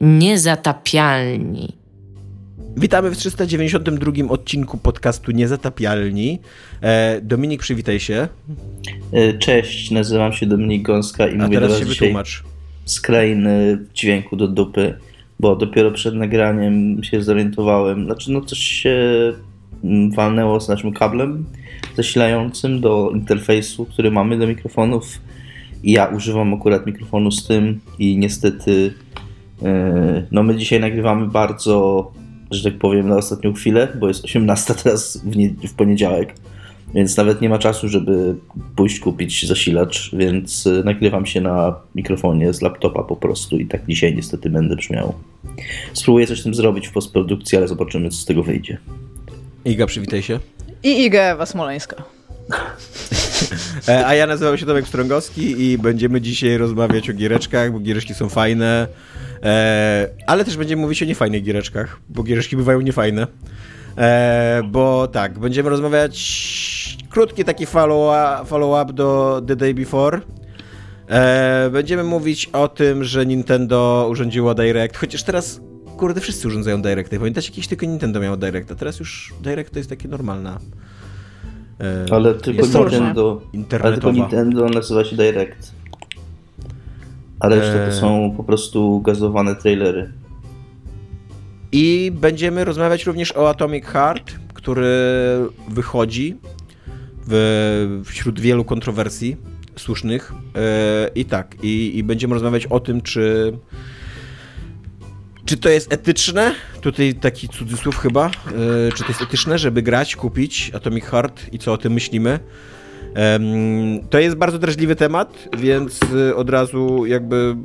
Niezatapialni. Witamy w 392 odcinku podcastu Niezatapialni. E, Dominik, przywitaj się. E, cześć, nazywam się Dominik Gąska i A mówię teraz do się was dzisiaj wytłumacz. z krainy dźwięku do dupy, bo dopiero przed nagraniem się zorientowałem, znaczy no coś się mm, walnęło z naszym kablem zasilającym do interfejsu, który mamy do mikrofonów i ja używam akurat mikrofonu z tym i niestety no my dzisiaj nagrywamy bardzo, że tak powiem, na ostatnią chwilę, bo jest 18 teraz w, nie, w poniedziałek, więc nawet nie ma czasu, żeby pójść kupić zasilacz, więc e, nagrywam się na mikrofonie z laptopa po prostu i tak dzisiaj niestety będę brzmiał. Spróbuję coś z tym zrobić w postprodukcji, ale zobaczymy, co z tego wyjdzie. Iga, przywitaj się. I Iga Ewa Smoleńska. E, a ja nazywam się Tomek Strągowski i będziemy dzisiaj rozmawiać o giereczkach, bo giereczki są fajne, e, ale też będziemy mówić o niefajnych giereczkach, bo giereczki bywają niefajne. E, bo tak, będziemy rozmawiać krótki taki follow-up follow do The Day Before. Będziemy mówić o tym, że Nintendo urządziło Direct, chociaż teraz kurde wszyscy urządzają Directy. Pamiętacie, kiedyś tylko Nintendo miało a teraz już Direct to jest takie normalna. E, Ale tylko Jest Nintendo, ale tylko. Nintendo nazywa się Direct. A reszta to Eee. są po prostu gazowane trailery. I będziemy rozmawiać również o Atomic Heart, który wychodzi w, wśród wielu kontrowersji słusznych. E, I tak, i, i będziemy rozmawiać o tym, czy. Czy to jest etyczne? Tutaj taki cudzysłów chyba. E, czy to jest etyczne, żeby grać, kupić Atomic Heart i co o tym myślimy? Em, To jest bardzo drażliwy temat, więc y, od razu jakby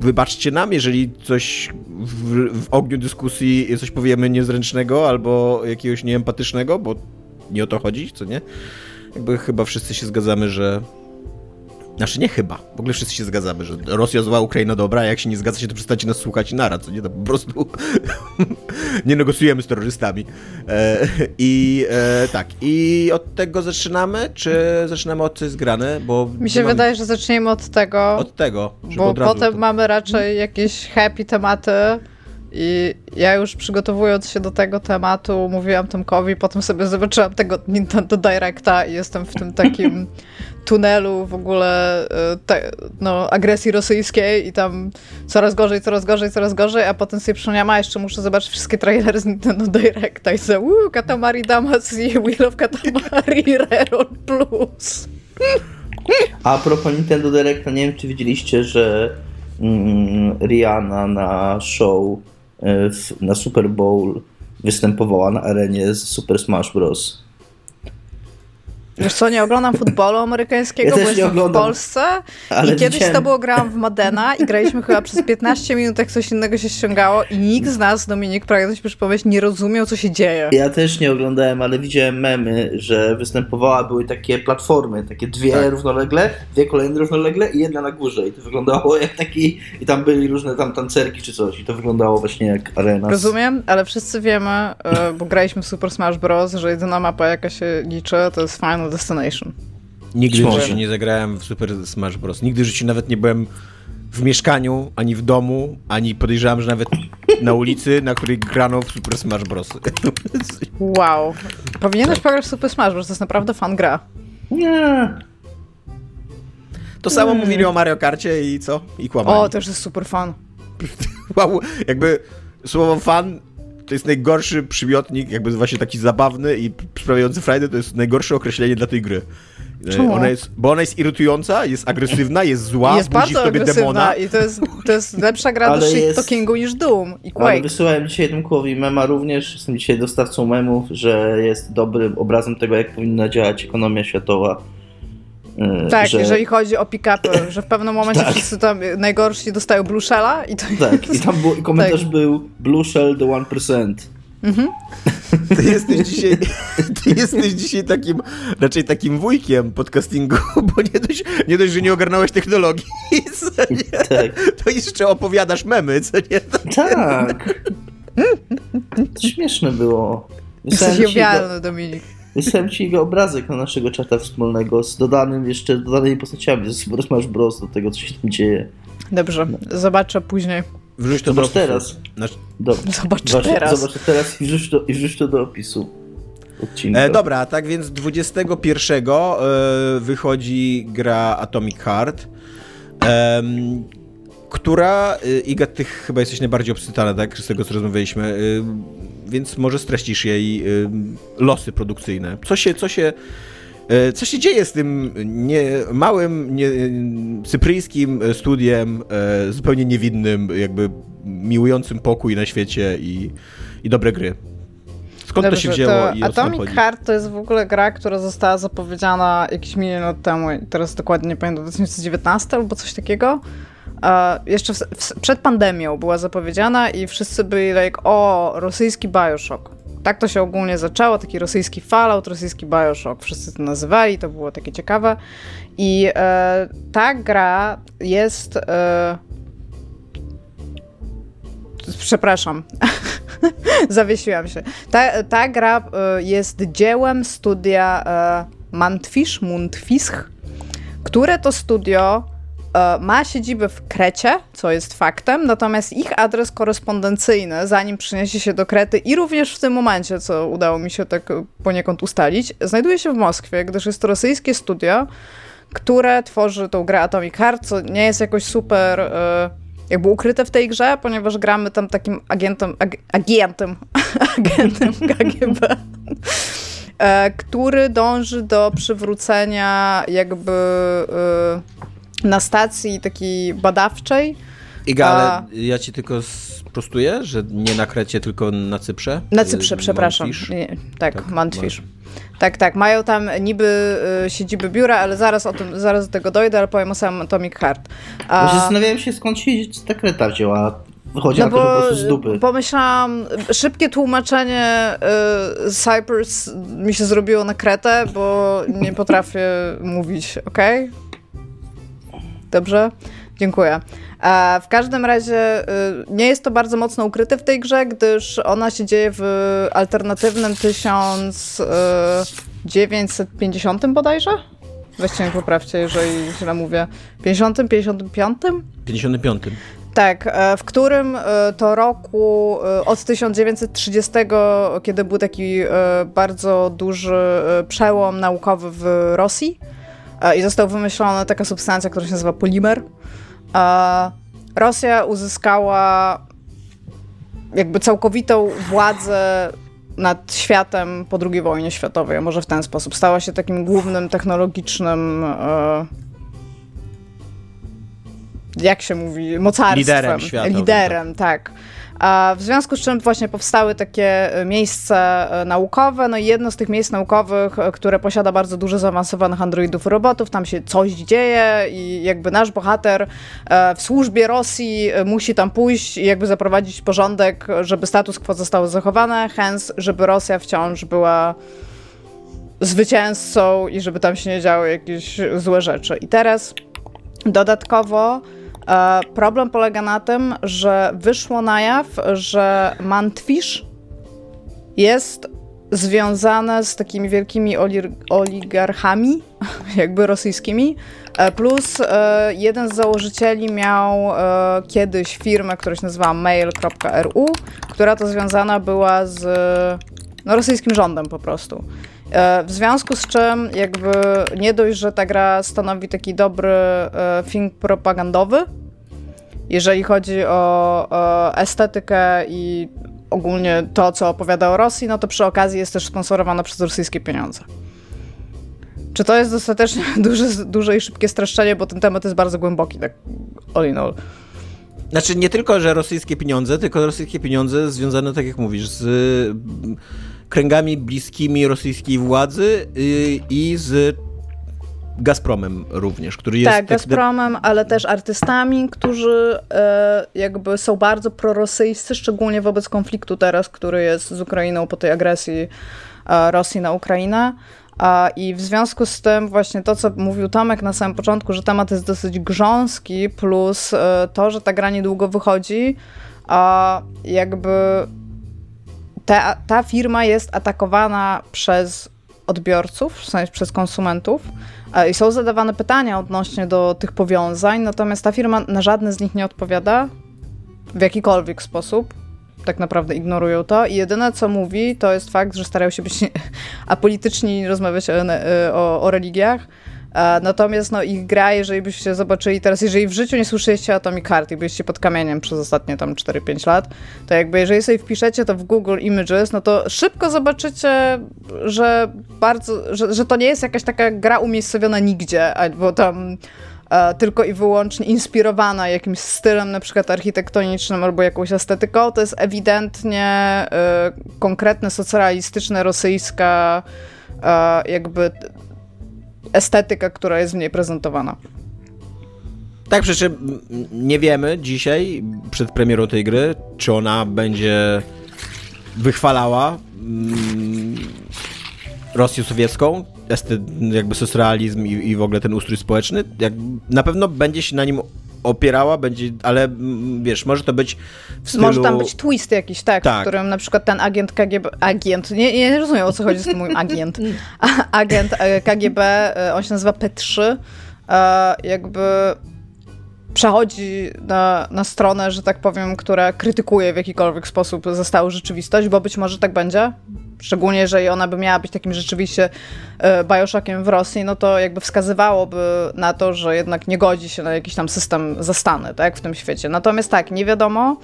wybaczcie nam, jeżeli coś w, w ogniu dyskusji coś powiemy niezręcznego albo jakiegoś nieempatycznego, bo nie o to chodzi, co nie? Jakby chyba wszyscy się zgadzamy, że znaczy nie chyba, w ogóle wszyscy się zgadzamy, że Rosja zła, Ukraina dobra, a jak się nie zgadzacie, to przestańcie nas słuchać i nara, co nie? To po prostu nie negocjujemy z terrorystami. E, I e, tak, i od tego zaczynamy, czy zaczynamy od co jest grane? Bo Mi się wydaje, że zaczniemy od tego, Od tego, bo potem mamy raczej jakieś happy tematy i ja już przygotowując się do tego tematu mówiłam Tomkowi, potem sobie zobaczyłam tego Nintendo Directa i jestem w tym takim tunelu w ogóle e, te, no, agresji rosyjskiej i tam coraz gorzej, coraz gorzej, coraz gorzej, a potem sobie przypomniałam, a jeszcze muszę zobaczyć wszystkie trailery z Nintendo Directa i sobie, uuu, Katamari Damacy, Wheel of Katamari, Reroll Plus. A propos Nintendo Directa, nie wiem czy widzieliście, że mm, Rihanna na show na Super Bowl występowała na arenie z Super Smash Bros. Wiesz co, nie oglądam futbolu amerykańskiego, Ja bo jestem oglądam, w Polsce ale i kiedyś widziałem. to było grałam w Madena i graliśmy chyba przez 15 minut, jak coś innego się ściągało i nikt z nas, Dominik, pragnę ci przypomnieć, nie rozumiał, co się dzieje. Ja też nie oglądałem, ale widziałem memy, że występowała, były takie platformy, takie dwie Tak. równolegle, dwie kolejne równolegle i jedna na górze. I to wyglądało jak taki, i tam byli różne tam tancerki czy coś. I to wyglądało właśnie jak arena. Rozumiem, ale wszyscy wiemy, e, bo graliśmy w Super Smash Bros., że jedyna mapa, jaka się liczy, to jest Final Destination. Nigdy w życiu nie zagrałem w Super Smash Bros. Nigdy w życiu nawet nie byłem w mieszkaniu, ani w domu, ani podejrzewam, że nawet na ulicy, na której grano w Super Smash Bros. Wow. Powinieneś pograć w Super Smash Bros., to jest naprawdę fan gra. Nie. To samo mówili o Mario Karcie i co? I kłamali. O, to już jest super fan. Wow, jakby słowo fan to jest najgorszy przymiotnik, jakby właśnie taki zabawny i sprawiający frajdę, to jest najgorsze określenie dla tej gry. Czemu? Ona jest, bo ona jest irytująca, jest agresywna, jest zła, jest budzi w bardzo tobie agresywna demona. i to jest, to jest lepsza gra do Ale shit jest- talkingu niż Doom i Ale Quake. wysyłałem dzisiaj Tomkowi mema również. Jestem dzisiaj dostawcą memów, że jest dobrym obrazem tego, jak powinna działać ekonomia światowa. Yy, Tak, że, jeżeli chodzi o pick-upy, że w pewnym momencie Tak. wszyscy tam najgorsi dostają Blue Shella i to Tak, i jest... tam był, i komentarz Tak. był Blue Shell the 1%. Ty jesteś dzisiaj, ty jesteś dzisiaj takim, raczej takim wujkiem podcastingu, bo nie dość, nie dość, że nie ogarnąłeś technologii, co nie, Tak. to jeszcze opowiadasz memy, co nie? Tak. To śmieszne było. Jesteś jowialny, Dominik. Wysłałem ci jego obrazek na naszego czata wspólnego z dodanym jeszcze dodanymi postaciami z Smash Bros. do tego, co się tam dzieje. Dobrze, zobaczę później. Wrzuć to Zobacz do opisu. teraz. Do, Zobacz właśnie, teraz. Zobacz teraz i wrzuć to, i wrzuć to do opisu odcinka. E, dobra, tak więc 21 e, wychodzi gra Atomic Heart, która, e, Iga, ty chyba jesteś najbardziej obsytana, tak, z tego co rozmawialiśmy, e, więc może streścisz jej e, losy produkcyjne. Co się, co się, e, co się dzieje z tym nie, małym, nie, cypryjskim studiem, e, zupełnie niewinnym, jakby miłującym pokój na świecie i, i dobre gry? Skąd to się Dobrze, wzięło to i Atomic chodzi? Heart to jest w ogóle gra, która została zapowiedziana jakiś milion lat temu teraz dokładnie nie pamiętam, 2019 albo coś takiego. Jeszcze w, w, przed pandemią była zapowiedziana i wszyscy byli like, o, rosyjski Bioshock. Tak to się ogólnie zaczęło, taki rosyjski Fallout, rosyjski Bioshock. Wszyscy to nazywali, to było takie ciekawe. I e, ta gra jest... E, przepraszam. Zawiesiłam się. Ta, ta gra e, jest dziełem studia e, Mantfish, Mundfisch, które to studio ma siedzibę w Krecie, co jest faktem, natomiast ich adres korespondencyjny, zanim przyniesie się do Krety i również w tym momencie, co udało mi się tak e, poniekąd ustalić, znajduje się w Moskwie, gdyż jest to rosyjskie studio, które tworzy tą grę Atomic Heart, co nie jest jakoś super e, jakby ukryte w tej grze, ponieważ gramy tam takim agentem, ag, agentem, agentem KGB, e, który dąży do przywrócenia jakby e, na stacji takiej badawczej Iga, A- ale ja ci tylko sprostuję, że nie na Krecie, tylko na Cyprze. Na Y, Cyprze, przepraszam. Nie, tak, Tak, Mantfish. Tak, tak. Mają tam niby y, siedziby biura, ale zaraz o tym, zaraz do tego dojdę, ale powiem o samym Atomic Heart. A, zastanawiałem się, skąd się ta kreta wzięła. Wychodzi no na to, po prostu z dupy. pomyślałam, szybkie tłumaczenie y, Cyprus mi się zrobiło na kretę, bo nie potrafię mówić, ok? Dobrze? Dziękuję. W każdym razie y, nie jest to bardzo mocno ukryte w tej grze, gdyż ona się dzieje w alternatywnym 1950 bodajże? Weźcie mnie poprawcie, jeżeli źle mówię. 50, 55? 55. Tak, e, w którym e, to roku e, od 1930, kiedy był taki bardzo duży przełom naukowy w Rosji i została wymyślona taka substancja, która się nazywa polimer, e, Rosja uzyskała jakby całkowitą władzę nad światem po II wojnie światowej, może w ten sposób. Stała się takim głównym technologicznym e, jak się mówi, mocarstwem. Liderem światowym, Liderem, tak. A w związku z czym właśnie powstały takie e, miejsca e, naukowe, no i jedno z tych miejsc naukowych, e, które posiada bardzo dużo zaawansowanych androidów robotów, tam się coś dzieje i jakby nasz bohater w służbie Rosji musi tam pójść i jakby zaprowadzić porządek, żeby status quo zostało zachowane, hence, żeby Rosja wciąż była zwycięzcą i żeby tam się nie działy jakieś złe rzeczy. I teraz dodatkowo problem polega na tym, że wyszło na jaw, że Mantfish jest związane z takimi wielkimi oligarchami, jakby rosyjskimi, e, plus e, jeden z założycieli miał e, kiedyś firmę, która się nazywała mail.ru, która to związana była z no, rosyjskim rządem po prostu. E, W związku z czym jakby nie dość, że ta gra stanowi taki dobry e, film propagandowy, jeżeli chodzi o, estetykę i ogólnie to, co opowiada o Rosji, no to przy okazji jest też sponsorowana przez rosyjskie pieniądze. Czy to jest dostatecznie duże, duże i szybkie streszczenie, bo ten temat jest bardzo głęboki, tak all in all. Znaczy nie tylko, że rosyjskie pieniądze, tylko rosyjskie pieniądze związane, tak jak mówisz, z mm, kręgami bliskimi rosyjskiej władzy y, i z Gazpromem również, który jest... tak, Gazpromem, ale też artystami, którzy e, jakby są bardzo prorosyjscy, szczególnie wobec konfliktu teraz, który jest z Ukrainą po tej agresji e, Rosji na Ukrainę. A, I w związku z tym właśnie to, co mówił Tomek na samym początku, że temat jest dosyć grząski, plus e, to, że ta gra niedługo wychodzi, a jakby ta, ta firma jest atakowana przez odbiorców, w sensie przez konsumentów i są zadawane pytania odnośnie do tych powiązań, natomiast ta firma na żadne z nich nie odpowiada. w jakikolwiek sposób. Tak naprawdę ignorują to i jedyne co mówi to jest fakt, że starają się być apolityczni, rozmawiać o, o, o religiach Natomiast no, ich gra, jeżeli byście zobaczyli teraz, jeżeli w życiu nie słyszeliście Atomic Heart i byliście pod kamieniem przez ostatnie tam 4-5 lat, to jakby jeżeli sobie wpiszecie to w Google Images, no to szybko zobaczycie, że bardzo, że, że to nie jest jakaś taka gra umiejscowiona nigdzie, albo tam e, tylko i wyłącznie inspirowana jakimś stylem na przykład architektonicznym albo jakąś estetyką, to jest ewidentnie e, konkretne, socjalistyczne, rosyjska e, jakby estetyka, która jest w niej prezentowana. Tak, przy czym nie wiemy dzisiaj, przed premierą tej gry, czy ona będzie wychwalała mm, Rosję sowiecką, jakby socrealizm i, i w ogóle ten ustrój społeczny. Jak, na pewno będzie się na nim opierała, będzie, ale mm, wiesz, może to być w stylu... Może tam być twist jakiś, tak, tak. w którym na przykład ten agent KGB, agent, nie, nie rozumiem o co chodzi z tym moim agent, agent e, KGB, e, on się nazywa P3, e, jakby przechodzi na, na stronę, że tak powiem, która krytykuje w jakikolwiek sposób zostałą rzeczywistość, bo być może tak będzie. Szczególnie jeżeli ona by miała być takim rzeczywiście e, Bioshockiem w Rosji, no to jakby wskazywałoby na to, że jednak nie godzi się na jakiś tam system zastany, tak, w tym świecie. Natomiast tak, nie wiadomo.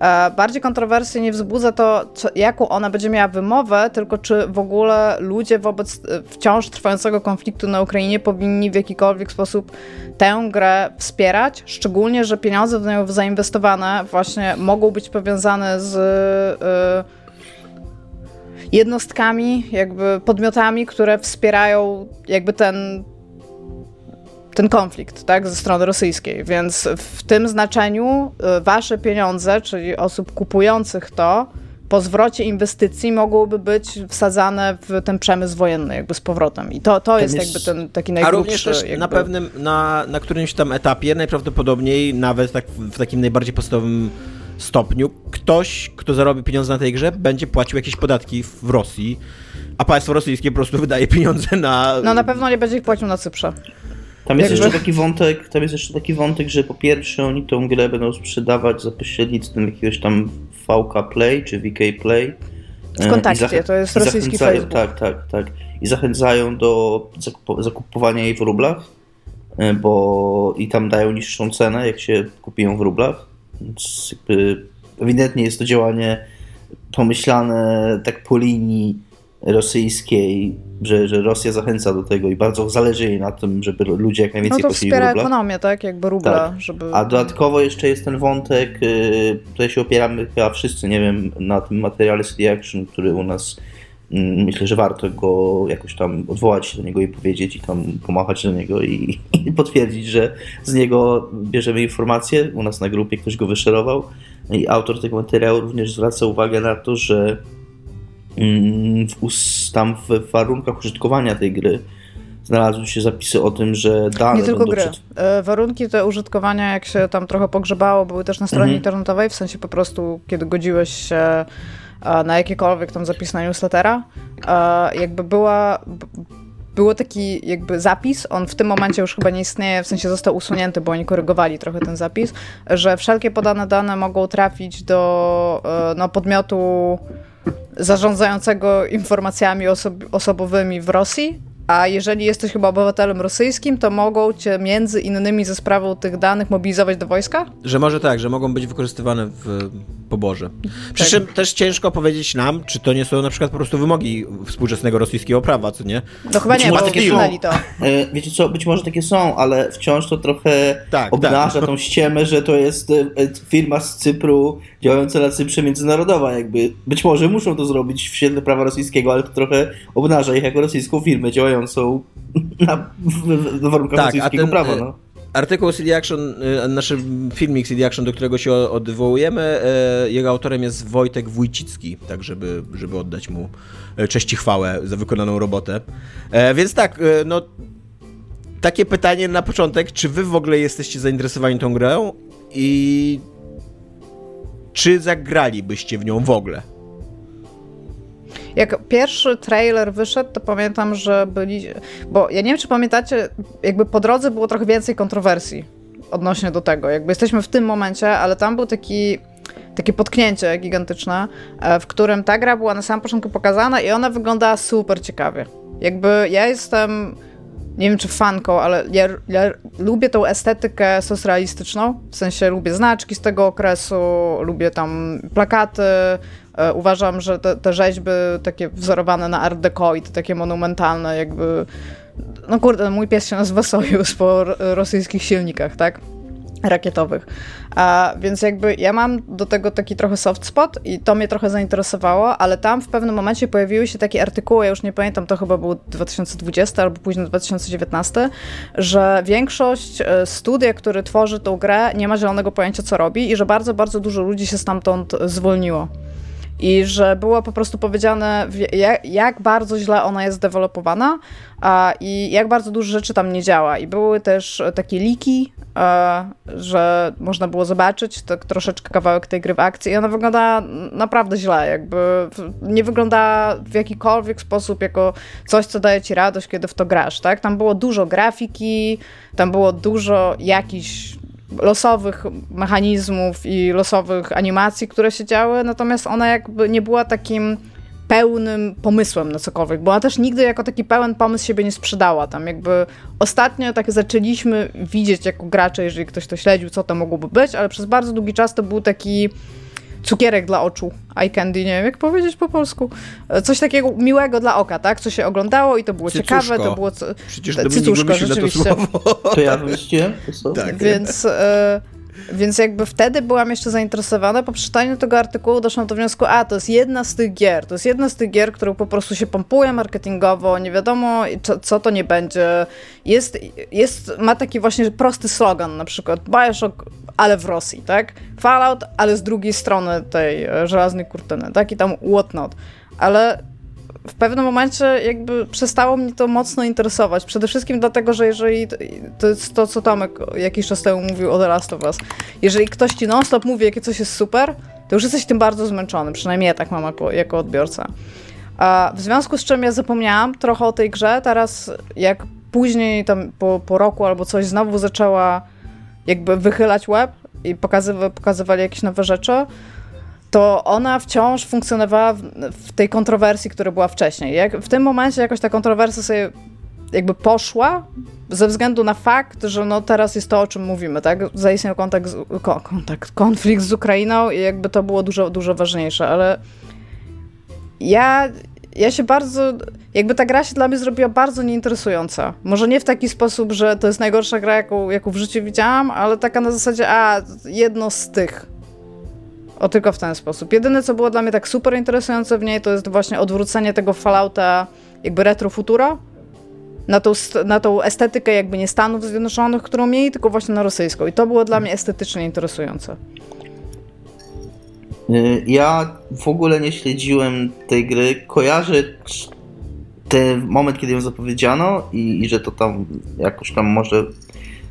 E, bardziej kontrowersji nie wzbudza to, co, jaką ona będzie miała wymowę, tylko czy w ogóle ludzie wobec e, wciąż trwającego konfliktu na Ukrainie powinni w jakikolwiek sposób tę grę wspierać, szczególnie, że pieniądze w nią zainwestowane właśnie mogą być powiązane z jednostkami, jakby podmiotami, które wspierają jakby ten ten konflikt, tak, ze strony rosyjskiej. Więc w tym znaczeniu y, wasze pieniądze, czyli osób kupujących to, po zwrocie inwestycji mogłyby być wsadzane w ten przemysł wojenny jakby z powrotem. I to, to jest, jest jakby ten taki najgrubszy... A również też jakby... na pewnym, na, na którymś tam etapie, najprawdopodobniej nawet tak, w takim najbardziej podstawowym stopniu ktoś, kto zarobi pieniądze na tej grze, będzie płacił jakieś podatki w Rosji, a państwo rosyjskie po prostu wydaje pieniądze na... No na pewno nie będzie ich płacił na Cyprze. Tam jest, jeszcze taki wątek, tam jest jeszcze taki wątek, że po pierwsze oni tą grę będą sprzedawać za pośrednictwem jakiegoś tam VK Play czy VK Play. W e, kontakcie, to jest rosyjski Facebook. Tak, tak, tak. I zachęcają do zakupowania jej w rublach, e, bo i tam dają niższą cenę, jak się kupią w rublach. Więc jakby ewidentnie jest to działanie pomyślane tak po linii rosyjskiej, że, że Rosja zachęca do tego i bardzo zależy jej na tym, żeby ludzie jak najwięcej no to wspiera ekonomię, tak? Jakby rubla, tak. żeby... A dodatkowo jeszcze jest ten wątek, y, tutaj się opieramy chyba wszyscy, nie wiem, na tym materiale CD Action, który u nas myślę, że warto go jakoś tam odwołać się do niego i powiedzieć i tam pomachać do niego i, i potwierdzić, że z niego bierzemy informacje. U nas na grupie ktoś go wyszerował i autor tego materiału również zwraca uwagę na to, że Mm, w, tam w warunkach użytkowania tej gry znalazły się zapisy o tym, że dane Nie tylko gry. Przed... E, warunki te użytkowania, jak się tam trochę pogrzebało, były też na stronie mhm. internetowej, w sensie po prostu, kiedy godziłeś się na jakikolwiek tam zapis na newslettera, e, jakby była było taki jakby zapis, on w tym momencie już chyba nie istnieje, w sensie został usunięty, bo oni korygowali trochę ten zapis, że wszelkie podane dane mogą trafić do no, podmiotu zarządzającego informacjami osob osobowymi w Rosji, a jeżeli jesteś chyba obywatelem rosyjskim, to mogą cię między innymi ze sprawą tych danych mobilizować do wojska? Że może tak, że mogą być wykorzystywane w poborze. Przy tak. czym też ciężko powiedzieć nam, czy to nie są na przykład po prostu wymogi współczesnego rosyjskiego prawa, co nie? No chyba być nie, bo takie to. E, wiecie co, być może takie są, ale wciąż to trochę tak, obnaża tak. tą ściemę, że to jest e, firma z Cypru działająca na Cyprze międzynarodowa, jakby. Być może muszą to zrobić w świetle prawa rosyjskiego, ale to trochę obnaża ich jako rosyjską firmę działającą na, w, w warunkach tak, rosyjskiego ten, prawa, no artykuł CD Action, y, nasz filmik CD Action, do którego się odwołujemy, y, jego autorem jest Wojtek Wójcicki, tak żeby, żeby oddać mu cześć i chwałę za wykonaną robotę. E, więc tak, no takie pytanie na początek, czy wy w ogóle jesteście zainteresowani tą grą i czy zagralibyście w nią w ogóle? Jak pierwszy trailer wyszedł, to pamiętam, że byli. Bo ja nie wiem, czy pamiętacie, jakby po drodze było trochę więcej kontrowersji odnośnie do tego. Jakby jesteśmy w tym momencie, ale tam był taki takie potknięcie gigantyczne, e, w którym ta gra była na samym początku pokazana i ona wyglądała super ciekawie. Jakby ja jestem, nie wiem czy fanką, ale ja, ja lubię tą estetykę socrealistyczną, w sensie lubię znaczki z tego okresu, lubię tam plakaty, uważam, że te, te rzeźby takie wzorowane na art deco i te takie monumentalne jakby no kurde, mój pies się nazywa Sojus po rosyjskich silnikach, tak? rakietowych. A, więc jakby ja mam do tego taki trochę soft spot i to mnie trochę zainteresowało, ale tam w pewnym momencie pojawiły się takie artykuły, ja już nie pamiętam, to chyba był 2020 albo później 2019, że większość e, studia, który tworzy tą grę, nie ma zielonego pojęcia, co robi i że bardzo, bardzo dużo ludzi się stamtąd zwolniło i że było po prostu powiedziane, jak, bardzo źle ona jest zdevelopowana i jak bardzo dużo rzeczy tam nie działa. I były też takie liki, a, że można było zobaczyć troszeczkę kawałek tej gry w akcji i ona wygląda naprawdę źle, jakby nie wygląda w jakikolwiek sposób jako coś, co daje ci radość, kiedy w to grasz, tak? Tam było dużo grafiki, tam było dużo jakichś losowych mechanizmów i losowych animacji, które się działy, natomiast ona jakby nie była takim pełnym pomysłem na cokolwiek, bo ona też nigdy jako taki pełen pomysł siebie nie sprzedała. Tam jakby ostatnio tak zaczęliśmy widzieć jako gracze, jeżeli ktoś to śledził, co to mogłoby być, ale przez bardzo długi czas to był taki cukierek dla oczu, eye candy, nie wiem jak powiedzieć po polsku. Coś takiego miłego dla oka, tak? Co się oglądało i to było Cycuszko. ciekawe, to było... Co... Przecież Cycuszko, rzeczywiście. To, słowo. to ja wymyśliłem? Tak. Więc... Y więc jakby wtedy byłam jeszcze zainteresowana. Po przeczytaniu tego artykułu doszłam do wniosku, a to jest jedna z tych gier. To jest jedna z tych gier, którą po prostu się pompuje marketingowo, nie wiadomo co, co to nie będzie. Jest, jest, ma taki właśnie prosty slogan, na przykład Bioshock, ale w Rosji, tak? Fallout, ale z drugiej strony tej e, żelaznej kurtyny, tak? I tam whatnot. Ale w pewnym momencie jakby przestało mnie to mocno interesować. Przede wszystkim dlatego, że jeżeli to jest to, co Tomek jakiś czas temu mówił o The Last of Us, jeżeli ktoś ci non-stop mówi, jakie coś jest super, to już jesteś tym bardzo zmęczony. Przynajmniej ja tak mam jako, jako odbiorca. A w związku z czym ja zapomniałam trochę o tej grze. Teraz jak później tam po, po roku albo coś znowu zaczęła jakby wychylać web i pokazywa, pokazywali jakieś nowe rzeczy, to ona wciąż funkcjonowała w, tej kontrowersji, która była wcześniej. Jak w tym momencie jakoś ta kontrowersja sobie jakby poszła ze względu na fakt, że no teraz jest to, o czym mówimy, tak? Zaistniał kontakt, z, kontakt, konflikt z Ukrainą i jakby to było dużo, dużo ważniejsze, ale ja, ja się bardzo, jakby ta gra się dla mnie zrobiła bardzo nieinteresująca. Może nie w taki sposób, że to jest najgorsza gra, jaką, jaką w życiu widziałam, ale taka na zasadzie, a, jedno z tych, o tylko w ten sposób. Jedyne, co było dla mnie tak super interesujące w niej, to jest właśnie odwrócenie tego Fallouta jakby retro futuro na tą, na tą estetykę jakby nie Stanów Zjednoczonych, którą mieli, tylko właśnie na rosyjską. I to było dla mnie estetycznie interesujące. Y, ja w ogóle nie śledziłem tej gry. Kojarzę ten moment, kiedy ją zapowiedziano i, i że to tam jakoś tam może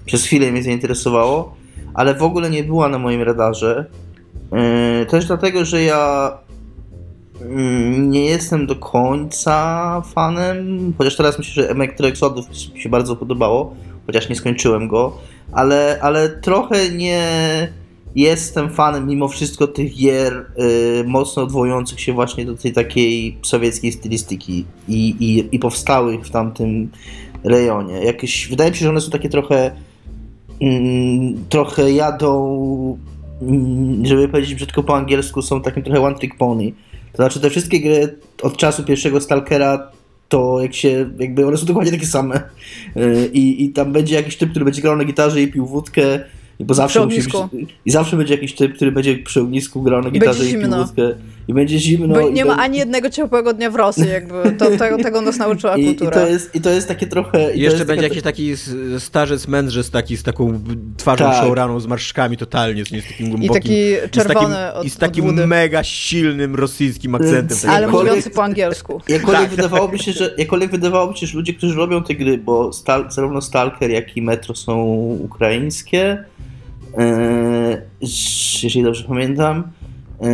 przez chwilę mnie zainteresowało, ale w ogóle nie była na moim radarze. Yy, też dlatego, że ja mm, nie jestem do końca fanem, chociaż teraz myślę, że Metro Exodus mi się bardzo podobało, chociaż nie skończyłem go, ale, ale trochę nie jestem fanem mimo wszystko tych gier y, mocno odwołujących się właśnie do tej takiej sowieckiej stylistyki i, i, i powstałych w tamtym rejonie. Jakieś, wydaje mi się, że one są takie trochę mm, trochę jadą żeby powiedzieć brzydko po angielsku, są takim trochę one trick pony. To znaczy te wszystkie gry od czasu pierwszego Stalkera to jak się, jakby one są dokładnie takie same. Y, I, i tam będzie jakiś typ, który będzie grał na gitarze i pił wódkę bo zawsze musi być, I zawsze będzie jakiś typ, który będzie przy ognisku grał na gitarze i piłówkę. I będzie zimno. Bo nie ma ani jednego ciepłego dnia w Rosji, jakby. To, tego, tego nas nauczyła I, kultura. I to, jest, I to jest takie trochę... I jeszcze będzie jakiś taki starzec mędrzec taki z taką twarzą tak. showraną, z marszczkami totalnie, z, nie, z takim głębokim... I taki czerwony I z takim, i z takim mega silnym rosyjskim akcentem. Ale mówiący po angielsku. Jakkolwiek, tak. wydawałoby się, że, jakkolwiek wydawałoby się, że ludzie, którzy robią te gry, bo stal, zarówno Stalker, jak i Metro są ukraińskie, E, jeżeli dobrze pamiętam. E,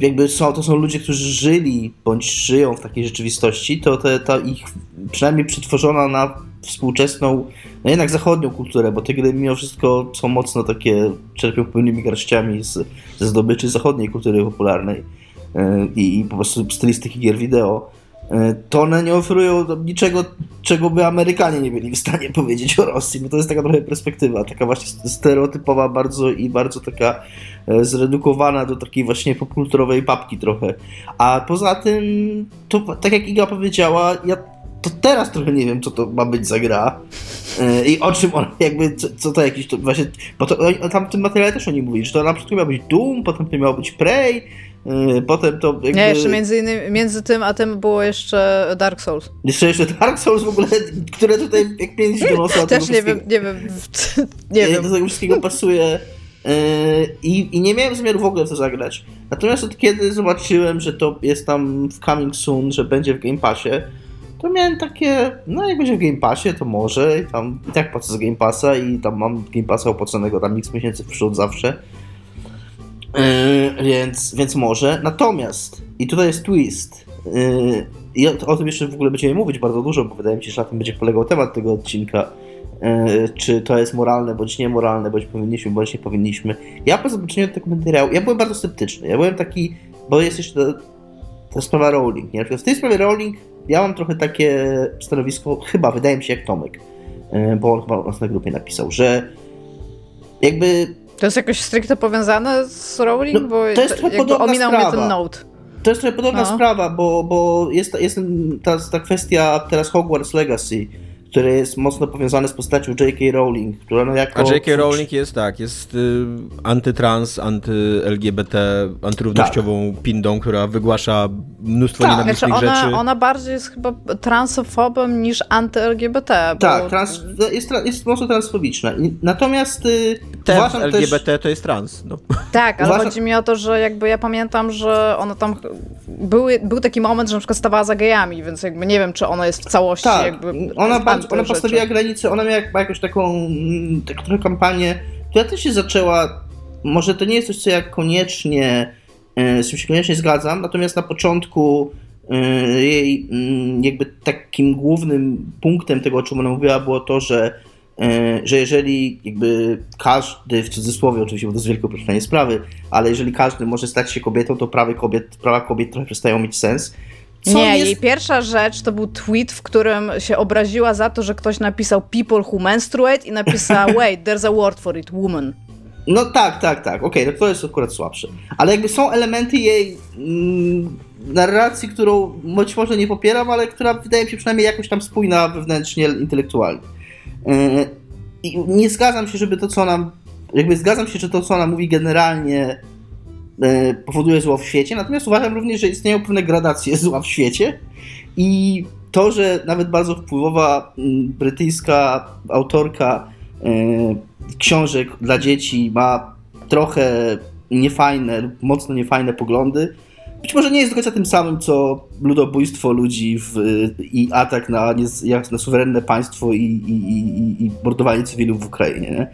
jakby są, to są ludzie, którzy żyli bądź żyją w takiej rzeczywistości, to te, ta ich przynajmniej przetworzona na współczesną, no jednak zachodnią kulturę, bo te gry mimo wszystko są mocno takie, czerpią pełnymi garściami z, ze zdobyczy zachodniej kultury popularnej e, i, i po prostu stylistyki gier wideo, to one nie oferują niczego, czego by Amerykanie nie byli w stanie powiedzieć o Rosji, bo to jest taka trochę perspektywa, taka właśnie stereotypowa bardzo i bardzo taka e, zredukowana do takiej właśnie popkulturowej papki trochę. A poza tym, to tak jak Iga powiedziała, ja to teraz trochę nie wiem, co to ma być za gra yy, i o czym on, jakby, co, co to jakiś, to właśnie, bo to, tam w tym materiale też oni mówili, że to na początku miał być Doom, potem to miał być Prey, potem to jakby... Nie, jeszcze między, innymi, między tym a tym było jeszcze Dark Souls. Jeszcze, jeszcze Dark Souls w ogóle, które tutaj jak pięć do nosa... Też nie wiem, nie wiem, nie wiem. Do tego wszystkiego pasuje... I, I nie miałem zamiaru w ogóle w to zagrać. Natomiast od kiedy zobaczyłem, że to jest tam w Coming Soon, że będzie w Game Passie, to miałem takie, no jak będzie w Game Passie, to może, i tam i tak płacę za Game Passa i tam mam Game Passa opłaconego tam x miesięcy w przód zawsze, yy, więc, więc może. Natomiast, i tutaj jest twist, yy, i o, o, tym jeszcze w ogóle będziemy mówić bardzo dużo, bo wydaje mi się, że na tym będzie polegał temat tego odcinka, yy, czy to jest moralne, bądź niemoralne, bądź powinniśmy, bądź nie powinniśmy. Ja po zobaczeniu tego materiału, ja byłem bardzo sceptyczny, ja byłem taki, bo jest jeszcze ta sprawa Rowling, nie? W tej sprawie Rowling ja mam trochę takie stanowisko, chyba wydaje mi się jak Tomek, e, bo on chyba u nas na grupie napisał, że jakby... To jest jakoś stricte powiązane z Rowling? No, bo to jest trochę podobna ominął sprawa. mnie ten note. To jest trochę podobna no. sprawa, bo, bo jest, jest ta, ta kwestia teraz Hogwarts Legacy, który jest mocno powiązany z postacią J.K. Rowling, która no jako... A J.K. Rowling jest tak, jest y, antytrans, anty-LGBT, antyrównościową tak. pindą, która wygłasza mnóstwo tak. nienawistnych znaczy ona, rzeczy. Ona bardziej jest chyba transofobem niż anty-LGBT. Bo... Tak, trans, jest, jest mocno transfobiczna. Natomiast y, Ten LGBT też... to jest trans. No. Tak, ale uważam... chodzi mi o to, że jakby ja pamiętam, że ona tam... Były, był taki moment, że na przykład stawała za gejami, więc jakby nie wiem, czy ona jest w całości tak. jakby... Ona ona postawiła granicę, ona miała jakąś taką mm, tak, trochę kampanię, która też się zaczęła, może to nie jest coś, co ja koniecznie, e, z czym się koniecznie zgadzam, natomiast na początku e, jej mm, jakby takim głównym punktem tego, o czym ona mówiła, było to, że e, że jeżeli jakby każdy, w cudzysłowie oczywiście, bo to jest wielkie uproszczenie sprawy, ale jeżeli każdy może stać się kobietą, to prawa kobiet, prawa kobiet trochę przestają mieć sens. Co nie, jest... jej pierwsza rzecz to był tweet, w którym się obraziła za to, że ktoś napisał people who menstruate i napisał wait, there's a word for it, woman. No tak, tak, tak, okej, okay, to jest akurat słabsze. Ale jakby są elementy jej mm, narracji, którą być może nie popieram, ale która wydaje mi się przynajmniej jakoś tam spójna wewnętrznie, intelektualnie. Yy, I nie zgadzam się, żeby to, co ona... Jakby zgadzam się, że to, co ona mówi generalnie powoduje zło w świecie, natomiast uważam również, że istnieją pewne gradacje zła w świecie i to, że nawet bardzo wpływowa mm, brytyjska autorka e, książek dla dzieci ma trochę niefajne mocno niefajne poglądy, być może nie jest do końca tym samym, co ludobójstwo ludzi w, i atak na, na suwerenne państwo i, i, i, i mordowanie cywilów w Ukrainie. Nie?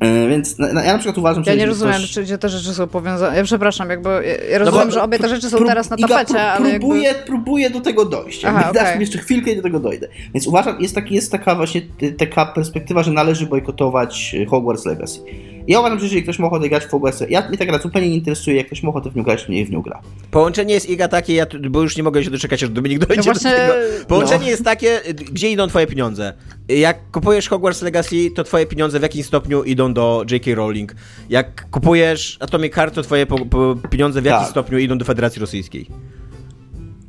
E, więc ja na przykład uważam, że. Ja nie rozumiem, ktoś... czy te rzeczy są powiązane. Ja przepraszam, jakby. Ja rozumiem, no że obie te rzeczy są teraz na tapecie, ja ale. Próbuję, jakby... próbuję do tego dojść. Aha, okay. Dasz mi jeszcze chwilkę i do tego dojdę. Więc uważam, jest, taki, jest taka właśnie taka perspektywa, że należy bojkotować Hogwarts Legacy. Ja uważam, że jeżeli ktoś ma ochotę grać w Hogwarts, ja mnie tak gra zupełnie nie interesuje, jak ktoś ma ochotę w nią grać, to nie w nią gra. Połączenie jest Iga takie, ja, bo już nie mogę się doczekać, aż Dominik dojdzie no właśnie... do tego. Połączenie no. jest takie, gdzie idą twoje pieniądze. Jak kupujesz Hogwarts Legacy, to twoje pieniądze w jakimś stopniu idą do J.K. Rowling. Jak kupujesz Atomic Heart, to twoje po, po pieniądze w jakimś tak. stopniu idą do Federacji Rosyjskiej.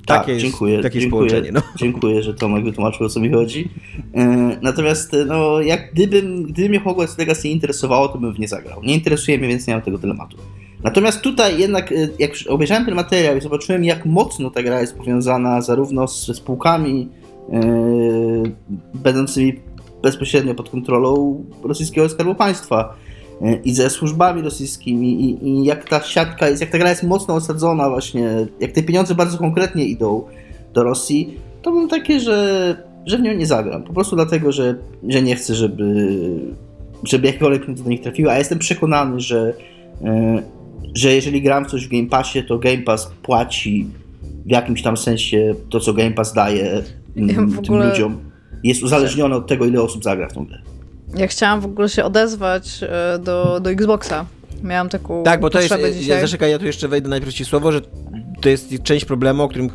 Tak, takie dziękuję, jest, takie dziękuję, jest no. dziękuję, że Tomek wytłumaczył o co mi chodzi. E, natomiast e, no, jak gdybym, gdyby mnie Hogwarts Legacy interesowało, to bym w nie zagrał. Nie interesuje mnie, więc nie mam tego dylematu. Natomiast tutaj jednak, e, jak obejrzałem ten materiał i zobaczyłem, jak mocno ta gra jest powiązana zarówno ze spółkami yy, będącymi bezpośrednio pod kontrolą rosyjskiego skarbu państwa, i ze służbami rosyjskimi i, i, jak ta siatka jest, jak ta gra jest mocno osadzona właśnie, jak te pieniądze bardzo konkretnie idą do Rosji, to mam takie, że, że w nią nie zagram. Po prostu dlatego, że, że nie chcę, żeby, żeby jakiekolwiek pieniądze do nich trafiły, a jestem przekonany, że, e, że jeżeli gram coś w Game Passie, to Game Pass płaci w jakimś tam sensie to, co Game Pass daje ja tym ogóle... ludziom jest uzależnione od tego, ile osób zagra w tą grę. Ja chciałam w ogóle się odezwać e, do, do Xboxa. Miałam taką Tak, bo to jest, dzisiaj. ja, zaczekaj, ja tu jeszcze wejdę najpierw ci słowo, że to jest część problemu, o którym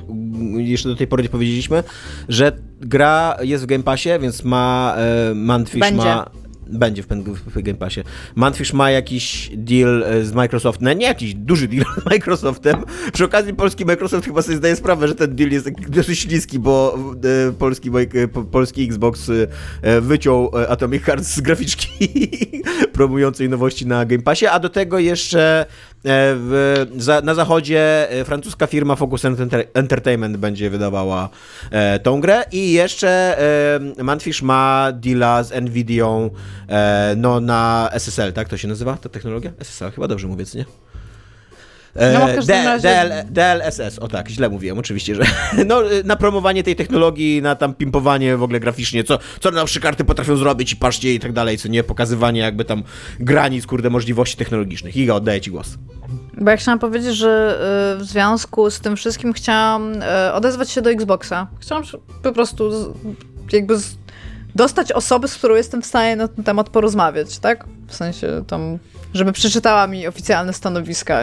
jeszcze do tej pory nie powiedzieliśmy, że gra jest w Game Passie, więc ma e, Manfish ma będzie w, w Game Passie. Manfish ma jakiś deal e, z Microsoftem, no nie jakiś duży deal z Microsoftem. Przy okazji polski Microsoft chyba sobie zdaje sprawę, że ten deal jest dosyć śliski, bo e, polski, e, polski Xbox wyciął Atomic Heart z graficzki promującej nowości na Game Passie, a do tego jeszcze w, za, na zachodzie francuska firma Focus Enter Entertainment będzie wydawała e, tą grę i jeszcze e, Manfish ma deala z Nvidią no na SSL, tak to się nazywa ta technologia? SSL, chyba dobrze mówię, co nie? E, No, D- razie- DL, DLSS, o tak, źle mówiłem, oczywiście, że no, na promowanie tej technologii, na tam pimpowanie w ogóle graficznie, co, co nasze karty potrafią zrobić i patrzcie i tak dalej, co nie, pokazywanie jakby tam granic, kurde, możliwości technologicznych. Iga, oddaję ci głos. Bo ja chciałam powiedzieć, że y, w związku z tym wszystkim chciałam y, odezwać się do Xboxa. Chciałam po prostu jakby z, dostać osobę, z którą jestem w stanie na ten temat porozmawiać, tak? W sensie tam, żeby przeczytała mi oficjalne stanowiska.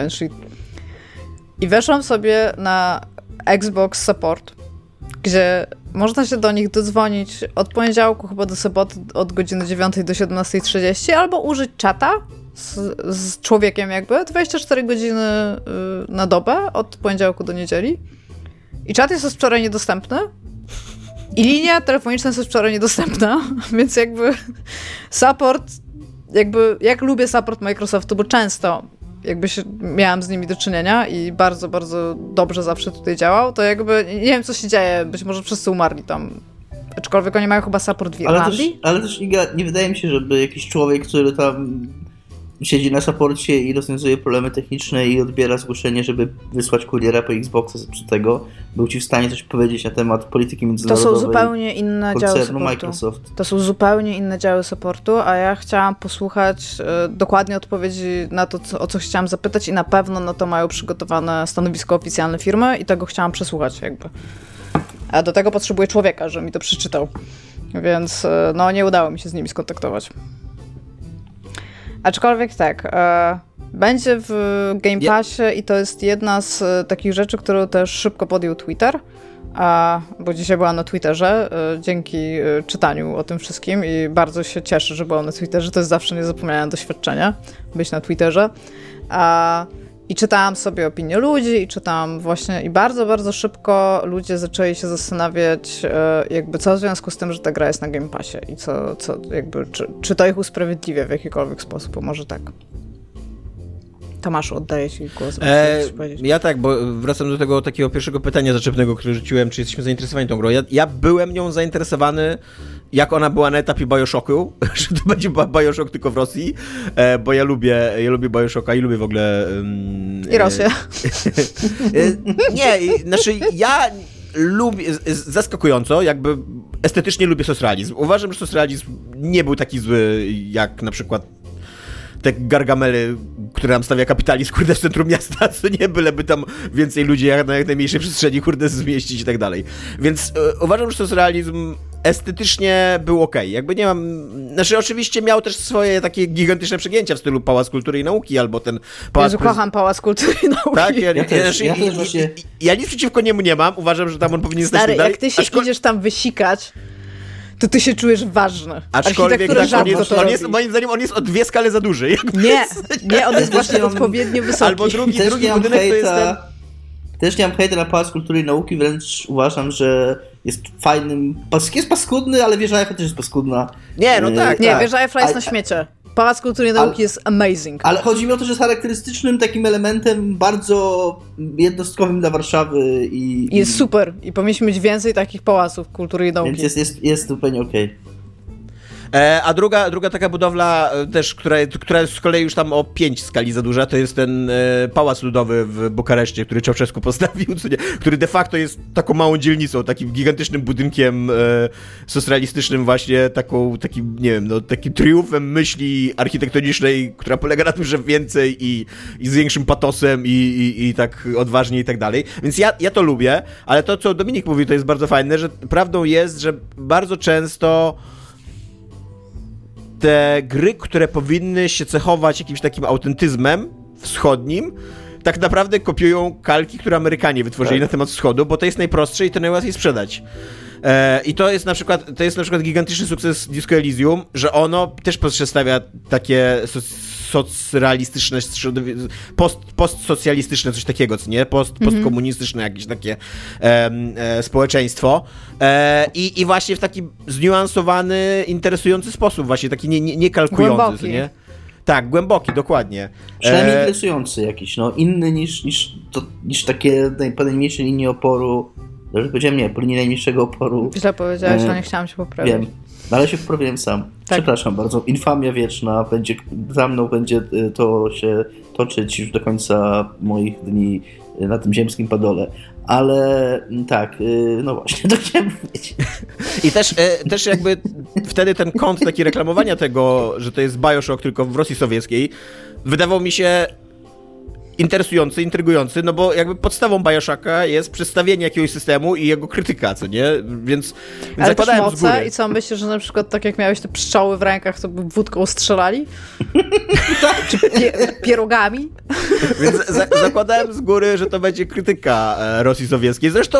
I weszłam sobie na Xbox Support, gdzie można się do nich dodzwonić od poniedziałku chyba do soboty od godziny 9 do 17.30 albo użyć czata z, z człowiekiem jakby 24 godziny y, na dobę od poniedziałku do niedzieli. I czat jest od wczoraj niedostępny. I linia telefoniczna jest od wczoraj niedostępna, więc jakby support, jakby jak lubię support Microsoftu, bo często jakby się miałam z nimi do czynienia i bardzo, bardzo dobrze zawsze tutaj działał, to jakby nie wiem, co się dzieje, być może wszyscy umarli tam. Aczkolwiek oni mają chyba support w Ale też, Irlandii. ale też Iga, nie wydaje mi się, żeby jakiś człowiek, który tam siedzi na saporcie i rozwiązuje problemy techniczne i odbiera zgłoszenie, żeby wysłać kuriera po Xboxa zepsutego, był ci w stanie coś powiedzieć na temat polityki To międzynarodowej są zupełnie inne działy supportu. Microsoft. To są zupełnie inne działy supportu, a ja chciałam posłuchać e, dokładnie odpowiedzi na to, co, o co chciałam zapytać i na pewno na to mają przygotowane stanowisko oficjalne firmy i tego chciałam przesłuchać jakby. A do tego potrzebuję człowieka, że mi to przeczytał. Więc e, no nie udało mi się z nimi skontaktować. Aczkolwiek tak, e, będzie w Game Passie i to jest jedna z e, takich rzeczy, którą też szybko podjął Twitter. A, bo dzisiaj byłam na Twitterze e, dzięki e, czytaniu o tym wszystkim i bardzo się cieszę, że byłam na Twitterze. To jest zawsze niezapomniane doświadczenie, być na Twitterze. A, I czytałam sobie opinie ludzi i czytałam właśnie i bardzo, bardzo szybko ludzie zaczęli się zastanawiać e, jakby co w związku z tym, że ta gra jest na Game Passie i co, co jakby, czy, czy to ich usprawiedliwia w jakikolwiek sposób, może tak. Tomaszu, oddaję ci głos. E, ja tak, bo wracam do tego takiego pierwszego pytania zaczepnego, które rzuciłem, czy jesteśmy zainteresowani tą grą. Ja, ja byłem nią zainteresowany, jak ona była na etapie Bioshocku, że to będzie Bioshock tylko w Rosji, e, bo ja lubię, ja lubię Bioshocka i lubię w ogóle... Um, I Rosję. E, nie, i- znaczy ja lubię, zaskakująco, jakby estetycznie lubię socrealizm. Uważam, że socrealizm nie był taki zły, jak na przykład te gargamele, które nam stawia kapitalizm, kurde, w centrum miasta, co nie, byleby tam więcej ludzi jak na jak najmniejszej przestrzeni, kurde, zmieścić i tak dalej. Więc e, uważam, że socrealizm estetycznie był ok. Jakby nie mam... Znaczy oczywiście miał też swoje takie gigantyczne przegięcia w stylu Pałac Kultury i Nauki, albo ten Pałac... Jezu, kocham Pałac Kultury i Nauki. tak, ja, Ja też, znaczy, ja i- właśnie- ja nic przeciwko niemu nie mam. Uważam, że tam on powinien stać Stary, dalej. jak ty się Aczkol- idziesz tam wysikać, to ty się czujesz ważny. Aczkolwiek tak, on jest, to on jest, moim zdaniem on jest o dwie skale za duży. Nie, nie, on jest właśnie odpowiednio wysoki. Albo drugi, Też drugi budynek to jest ten... hejta, też nie mam hejta na Pałac Kultury i Nauki, wręcz uważam, że jest fajnym... Jest paskudny, ale wieża Eiffla też jest paskudna. Nie, no tak. Nie, tak. wieża Eiffla jest A- na śmiecie. Pałac Kultury i Nauki Ale- jest amazing. Ale chodzi mi o to, że jest charakterystycznym takim elementem bardzo jednostkowym dla Warszawy i... I jest super. I powinniśmy mieć więcej takich pałaców kultury i nauki. Więc jest, jest, jest zupełnie okej. E, a druga, druga taka budowla e, też, która, która jest z kolei już tam o pięć skali za duża, to jest ten e, Pałac Ludowy w Bukareszcie, który Czałczesku postawił, który de facto jest taką małą dzielnicą, takim gigantycznym budynkiem e, socjalistycznym właśnie, taką, takim, nie wiem, no, takim triumfem myśli architektonicznej, która polega na tym, że więcej i, i z większym patosem i, i, i tak odważnie i tak dalej. Więc ja, ja to lubię, ale to, co Dominik mówi, to jest bardzo fajne, że prawdą jest, że bardzo często te gry, które powinny się cechować jakimś takim autentyzmem wschodnim, tak naprawdę kopiują kalki, które Amerykanie wytworzyli tak. na temat wschodu, bo to jest najprostsze i to najłatwiej sprzedać. E, I to jest na przykład, to jest na przykład gigantyczny sukces Disco Elysium, że ono też przedstawia takie socrealistyczne, post, postsocjalistyczne coś takiego, co nie? Post, mhm. Postkomunistyczne jakieś takie e, e, społeczeństwo. E, i, I właśnie w taki zniuansowany, interesujący sposób, właśnie taki nie, nie, nie kalkujący, co nie? Tak, głęboki, dokładnie. Przynajmniej e... interesujący jakiś, no, inny niż, niż, to, niż takie najmniejsze linie oporu. Dobrze powiedziałem, nie, po linii najmniejszego oporu. Źle powiedziałeś, e... ale nie chciałam się poprawić. Wiem, no, ale się poprawiłem sam. Tak. Przepraszam bardzo. Infamia wieczna będzie, za mną będzie y, to się toczyć już do końca moich dni y, na tym ziemskim padole. Ale mm, tak, y, no właśnie, to chciałem powiedzieć. I też, też jakby wtedy ten kąt taki reklamowania tego, że to jest Bioshock tylko w Rosji Sowieckiej, wydawał mi się interesujący, intrygujący, no bo jakby podstawą Bioshocka jest przedstawienie jakiegoś systemu i jego krytyka, co nie? Więc, Ale zakładałem moce, z góry. I co, myślisz, że na przykład tak jak miałeś te pszczoły w rękach, to by wódką strzelali? Czy pie pierogami? Więc za zakładałem z góry, że to będzie krytyka e, Rosji Sowieckiej. Zresztą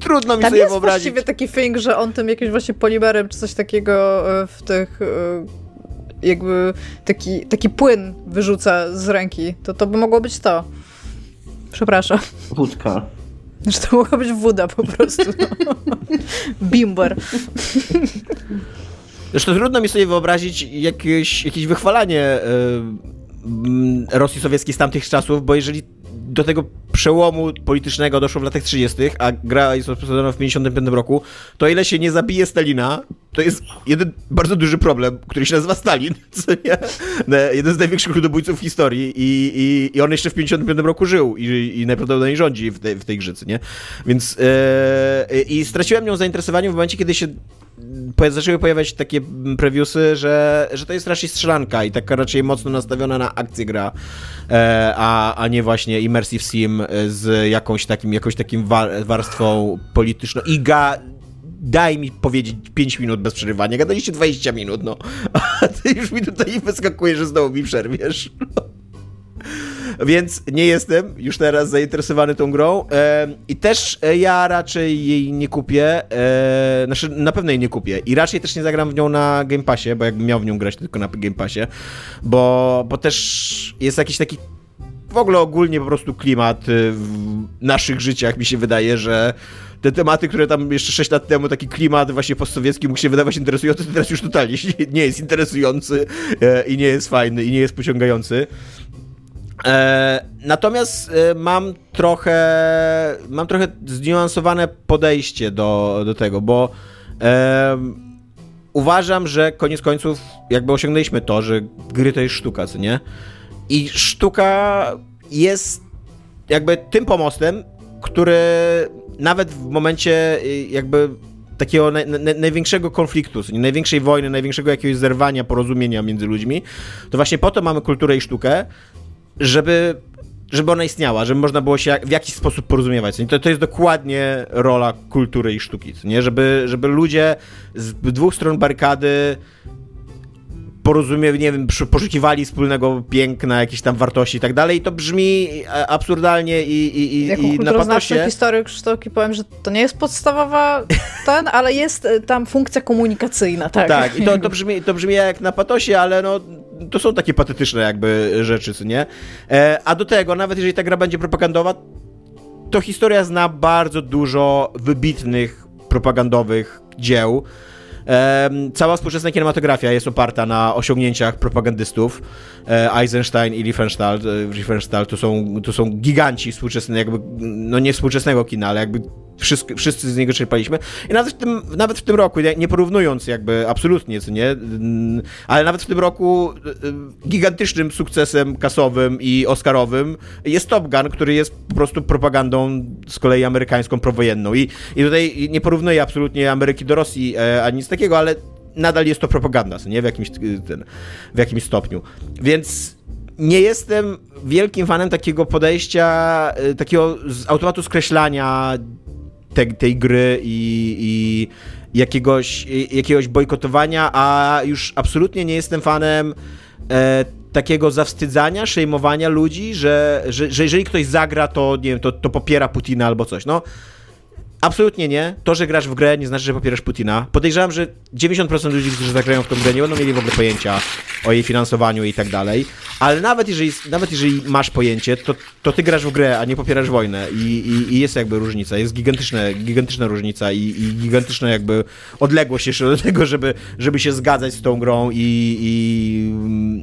trudno mi Tam sobie wyobrazić. Jest właściwie taki thing, że on tym jakimś właśnie polimerem czy coś takiego e, w tych e, jakby taki, taki płyn wyrzuca z ręki, to to by mogło być to. Przepraszam. Wódka. Że to mogła być woda po prostu. No. Bimber. Zresztą trudno mi sobie wyobrazić jakieś, jakieś wychwalanie y, Rosji Sowieckiej z tamtych czasów, bo jeżeli do tego przełomu politycznego doszło w latach 30., a gra jest rozpoczęta w 55 roku, to ile się nie zabije Stalina, to jest jeden bardzo duży problem, który się nazywa Stalin, co nie? Jeden z największych ludobójców w historii i, i, i on jeszcze w 55 roku żył i, i najprawdopodobniej rządzi w, tej, w tej grzycy, nie? Więc yy, i straciłem nią zainteresowanie w momencie, kiedy się zaczęły pojawiać takie previewsy, że, że to jest raczej strzelanka i taka raczej mocno nastawiona na akcję gra, e, a, a nie właśnie immersive sim z jakąś takim, jakąś takim warstwą polityczną. Iga daj mi powiedzieć 5 minut bez przerywania. Gadaliście 20 minut, no. A ty już mi tutaj wyskakuje, że znowu mi przerwiesz. Więc nie jestem już teraz zainteresowany tą grą. E, I też e, ja raczej jej nie kupię. E, znaczy, na pewno jej nie kupię. I raczej też nie zagram w nią na Game Passie, bo jakbym miał w nią grać tylko na Game Passie. Bo, bo też jest jakiś taki w ogóle ogólnie po prostu klimat w naszych życiach mi się wydaje, że te tematy, które tam jeszcze 6 lat temu, taki klimat właśnie postsowiecki mógł się wydawać interesujący, to teraz już totalnie nie jest interesujący i nie jest fajny i nie jest pociągający. E, natomiast e, mam trochę, mam trochę zniuansowane podejście do, do tego, bo e, uważam, że koniec końców jakby osiągnęliśmy to, że gry to jest sztuka, co nie? I sztuka jest jakby tym pomostem, który nawet w momencie jakby takiego największego konfliktu, największej wojny, największego jakiegoś zerwania, porozumienia między ludźmi, to właśnie po to mamy kulturę i sztukę, żeby, żeby ona istniała, żeby można było się w jakiś sposób porozumiewać. To, to jest dokładnie rola kultury i sztuki, nie? Żeby, żeby ludzie z dwóch stron barykady porozumie, nie wiem, poszukiwali wspólnego piękna, jakichś tam wartości i tak dalej. I to brzmi e, absurdalnie i, i, i, jako i na patosie. historyk sztuki powiem, że to nie jest podstawowa ten, ale jest e, tam funkcja komunikacyjna, tak. Tak, i to, to, brzmi, to brzmi jak na patosie, ale no to są takie patetyczne jakby rzeczy, co nie? E, a do tego, nawet jeżeli ta gra będzie propagandowa, to historia zna bardzo dużo wybitnych propagandowych dzieł. E, cała współczesna kinematografia jest oparta na osiągnięciach propagandystów. E, Eisenstein i Riefenstahl, e, Riefenstahl to, są, to są giganci współczesne, jakby, no nie współczesnego kina, ale jakby wszyscy, wszyscy z niego czerpaliśmy. I nawet w tym, nawet w tym roku, nie, nie porównując jakby absolutnie, co nie, mm, ale nawet w tym roku y, y, gigantycznym sukcesem kasowym i oscarowym jest Top Gun, który jest po prostu propagandą z kolei amerykańską prowojenną. I, i tutaj nie porównuję absolutnie Ameryki do Rosji e, ani nic takiego, ale nadal jest to propaganda, nie, w jakimś, ten, w jakimś stopniu. Więc nie jestem wielkim fanem takiego podejścia, y, takiego z automatu skreślania te, tej gry i, i jakiegoś, jakiegoś bojkotowania, a już absolutnie nie jestem fanem e, takiego zawstydzania, szejmowania ludzi, że, że, że jeżeli ktoś zagra, to nie wiem, to, to popiera Putina albo coś. No, Absolutnie nie. To, że grasz w grę, nie znaczy, że popierasz Putina. Podejrzewam, że 90% ludzi, którzy zagrają w tą grę, nie będą mieli w ogóle pojęcia o jej finansowaniu i tak dalej. Ale nawet jeżeli, nawet jeżeli masz pojęcie, to, to ty grasz w grę, a nie popierasz wojnę. I, i, i jest jakby różnica. Jest gigantyczna, gigantyczna różnica i, i gigantyczna jakby odległość jeszcze do tego, żeby, żeby się zgadzać z tą grą i, i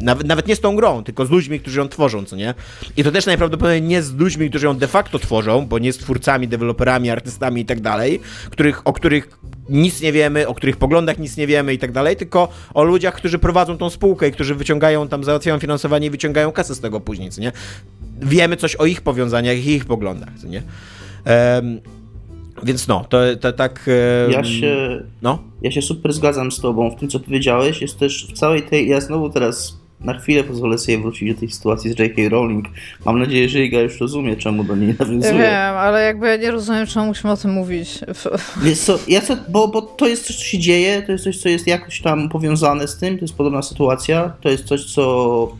nawet, nawet nie z tą grą, tylko z ludźmi, którzy ją tworzą, co nie? I to też najprawdopodobniej nie z ludźmi, którzy ją de facto tworzą, bo nie z twórcami, deweloperami, artystami i tak dalej, których, o których nic nie wiemy, o których poglądach nic nie wiemy i tak dalej, tylko o ludziach, którzy prowadzą tą spółkę i którzy wyciągają tam, załatwiają finansowanie i wyciągają kasę z tego później, nie? Wiemy coś o ich powiązaniach i ich poglądach, nie? Um, więc no, to, to tak. Um, ja się. No? Ja się super zgadzam z Tobą w tym, co powiedziałeś. Jest też w całej tej. Ja znowu teraz na chwilę pozwolę sobie wrócić do tej sytuacji z J.K. Rowling. Mam nadzieję, że Iga już rozumie, czemu do niej nawiązuje. Wiem, ale jakby ja nie rozumiem, czemu musimy o tym mówić. Wiesz co, ja co, bo, bo to jest coś, co się dzieje, to jest coś, co jest jakoś tam powiązane z tym, to jest podobna sytuacja, to jest coś, co,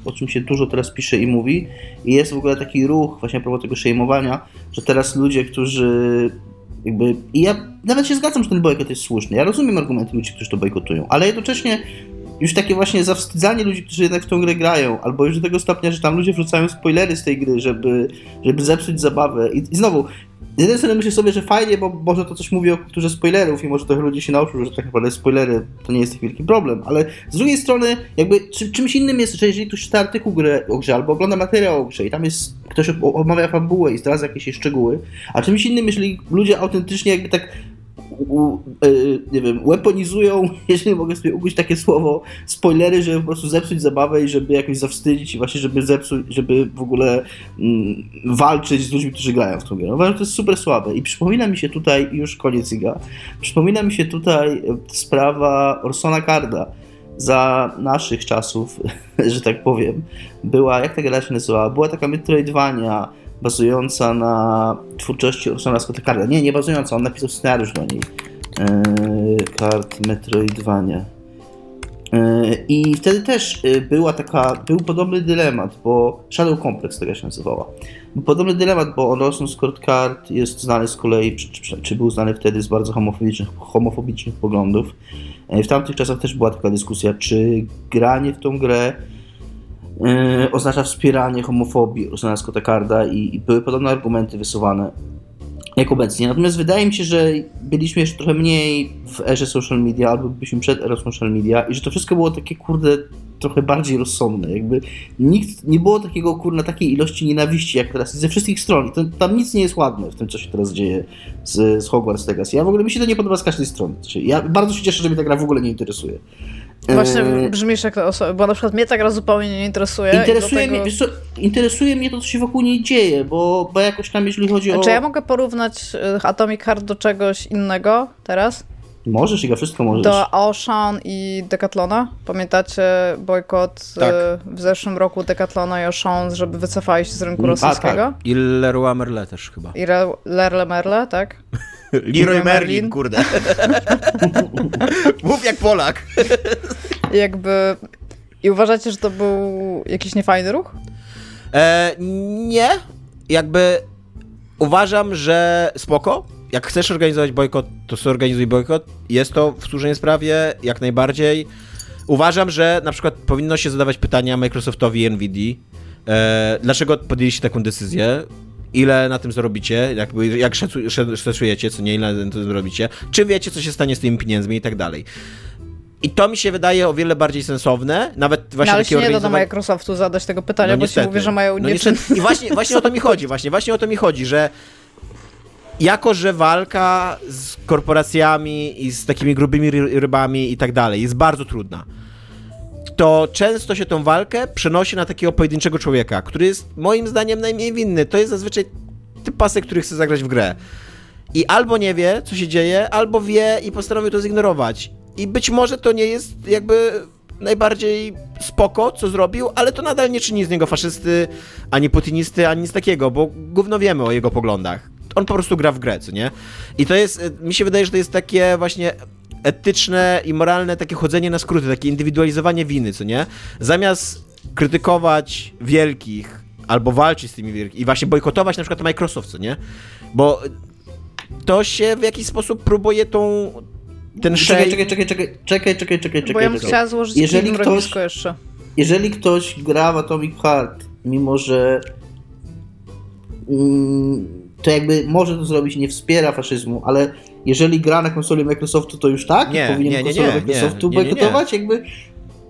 o czym się dużo teraz pisze i mówi i jest w ogóle taki ruch właśnie a propos tego szejmowania, że teraz ludzie, którzy jakby... I ja nawet się zgadzam, że ten bojkot jest słuszny. Ja rozumiem argumenty ludzi, którzy to bojkotują, ale jednocześnie już takie właśnie zawstydzanie ludzi, którzy jednak w tą grę grają, albo już do tego stopnia, że tam ludzie wrzucają spoilery z tej gry, żeby, żeby zepsuć zabawę. I, i znowu, z jednej strony myślę sobie, że fajnie, bo może to coś mówi o kulturze spoilerów i może trochę ludzie się nauczył, że tak naprawdę spoilery to nie jest taki wielki problem, ale z drugiej strony jakby czy, czymś innym jest, że jeżeli ktoś czyta artykuł grę, o grze albo ogląda materiał o grze i tam jest ktoś omawia fabułę i zdradza jakieś szczegóły, a czymś innym, jeżeli ludzie autentycznie jakby tak u, y, nie wiem, weaponizują, jeżeli mogę sobie ugryźć takie słowo, spoilery, żeby po prostu zepsuć zabawę i żeby jakoś zawstydzić i właśnie żeby zepsuć, żeby w ogóle mm, walczyć z ludźmi, którzy grają w tą grę. Uważam, to jest super słabe i przypomina mi się tutaj, już koniec Iga, przypomina mi się tutaj sprawa Orsona Carda za naszych czasów, że tak powiem, była, jak ta gra się nazywała? Była taka Metroidvania, bazująca na twórczości Ursula Scotta Carda. Nie, nie bazująca, on napisał scenariusz do niej. Eee, kart Metroidvania. Eee, I wtedy też e, była taka, był podobny dylemat, bo Shadow Complex tego się nazywała. Był podobny dylemat, bo Orson Scott Card jest znany z kolei, czy, czy, czy, był znany wtedy z bardzo homofobicznych, homofobicznych poglądów. E, w tamtych czasach też była taka dyskusja, czy granie w tą grę yy, oznacza wspieranie homofobii Scotta Carda i, i były podobne argumenty wysuwane jak obecnie. Natomiast wydaje mi się, że byliśmy jeszcze trochę mniej w erze social media, albo byliśmy przed erą social media i że to wszystko było takie, kurde, trochę bardziej rozsądne. Jakby nikt, nie było takiego, kurde, takiej ilości nienawiści jak teraz ze wszystkich stron. To, tam nic nie jest ładne w tym, co się teraz dzieje z, z Hogwarts Legacy. Ja w ogóle mi się to nie podoba z każdej strony. Znaczy, ja bardzo się cieszę, że mnie ta gra w ogóle nie interesuje. Właśnie yy, brzmisz jak ta osoba, bo na przykład mnie ta gra zupełnie nie interesuje. Interesuje, mnie, co, interesuje mnie to, co się wokół niej dzieje, bo, bo jakoś tam, jeśli chodzi o... Czy ja mogę porównać y, Atomic Heart do czegoś innego teraz? Możesz, Iga, wszystko możesz. Do Ocean i Decathlona. Pamiętacie bojkot y, tak. w zeszłym roku Decathlona i Ocean, żeby wycofali się z rynku rosyjskiego? A, tak. I Leroy Merle też chyba. I Leroy Merle, tak? Leroy Merlin, kurde. Mów jak Polak. Jakby... I uważacie, że to był jakiś niefajny ruch? E, nie. Jakby uważam, że spoko. Jak chcesz organizować bojkot, to zorganizuj bojkot. Jest to w służenie sprawie, jak najbardziej. Uważam, że na przykład powinno się zadawać pytania Microsoftowi i NVIDII. E, dlaczego podjęliście taką decyzję? ile na tym zarobicie, jakby, jak szacujecie, co nie, ile na tym zarobicie, czy wiecie, co się stanie z tymi pieniędzmi i tak dalej. I to mi się wydaje o wiele bardziej sensowne, nawet właśnie no, ale się nie da do Microsoftu zadać tego pytania, no, bo ci mówię, że mają no, I właśnie, właśnie o to mi chodzi, właśnie, właśnie o to mi chodzi, że jako, że walka z korporacjami i z takimi grubymi rybami i tak dalej jest bardzo trudna, to często się tą walkę przenosi na takiego pojedynczego człowieka, który jest moim zdaniem najmniej winny. To jest zazwyczaj typ pasek, który chce zagrać w grę. I albo nie wie, co się dzieje, albo wie i postanowił to zignorować. I być może to nie jest jakby najbardziej spoko, co zrobił, ale to nadal nie czyni z niego faszysty, ani putinisty, ani nic takiego, bo gówno wiemy o jego poglądach. On po prostu gra w grę, co nie? I to jest, mi się wydaje, że to jest takie właśnie etyczne i moralne takie chodzenie na skróty, takie indywidualizowanie winy, co nie? Zamiast krytykować wielkich albo walczyć z tymi wielkimi i właśnie bojkotować na przykład Microsoft, co nie? Bo to się w jakiś sposób próbuje tą ten czekaj, czekaj, czekaj, czekaj, czekaj, czekaj, czekaj, czekaj. Bo ja bym chciała złożyć jeżeli ktoś, jeszcze. Jeżeli ktoś gra w Atomic Heart, mimo że mm, to jakby może to zrobić, nie wspiera faszyzmu, ale jeżeli gra na konsoli Microsoftu, to już tak? Nie, powinien nie, nie, konsolę Microsoftu bojkotować? Jakby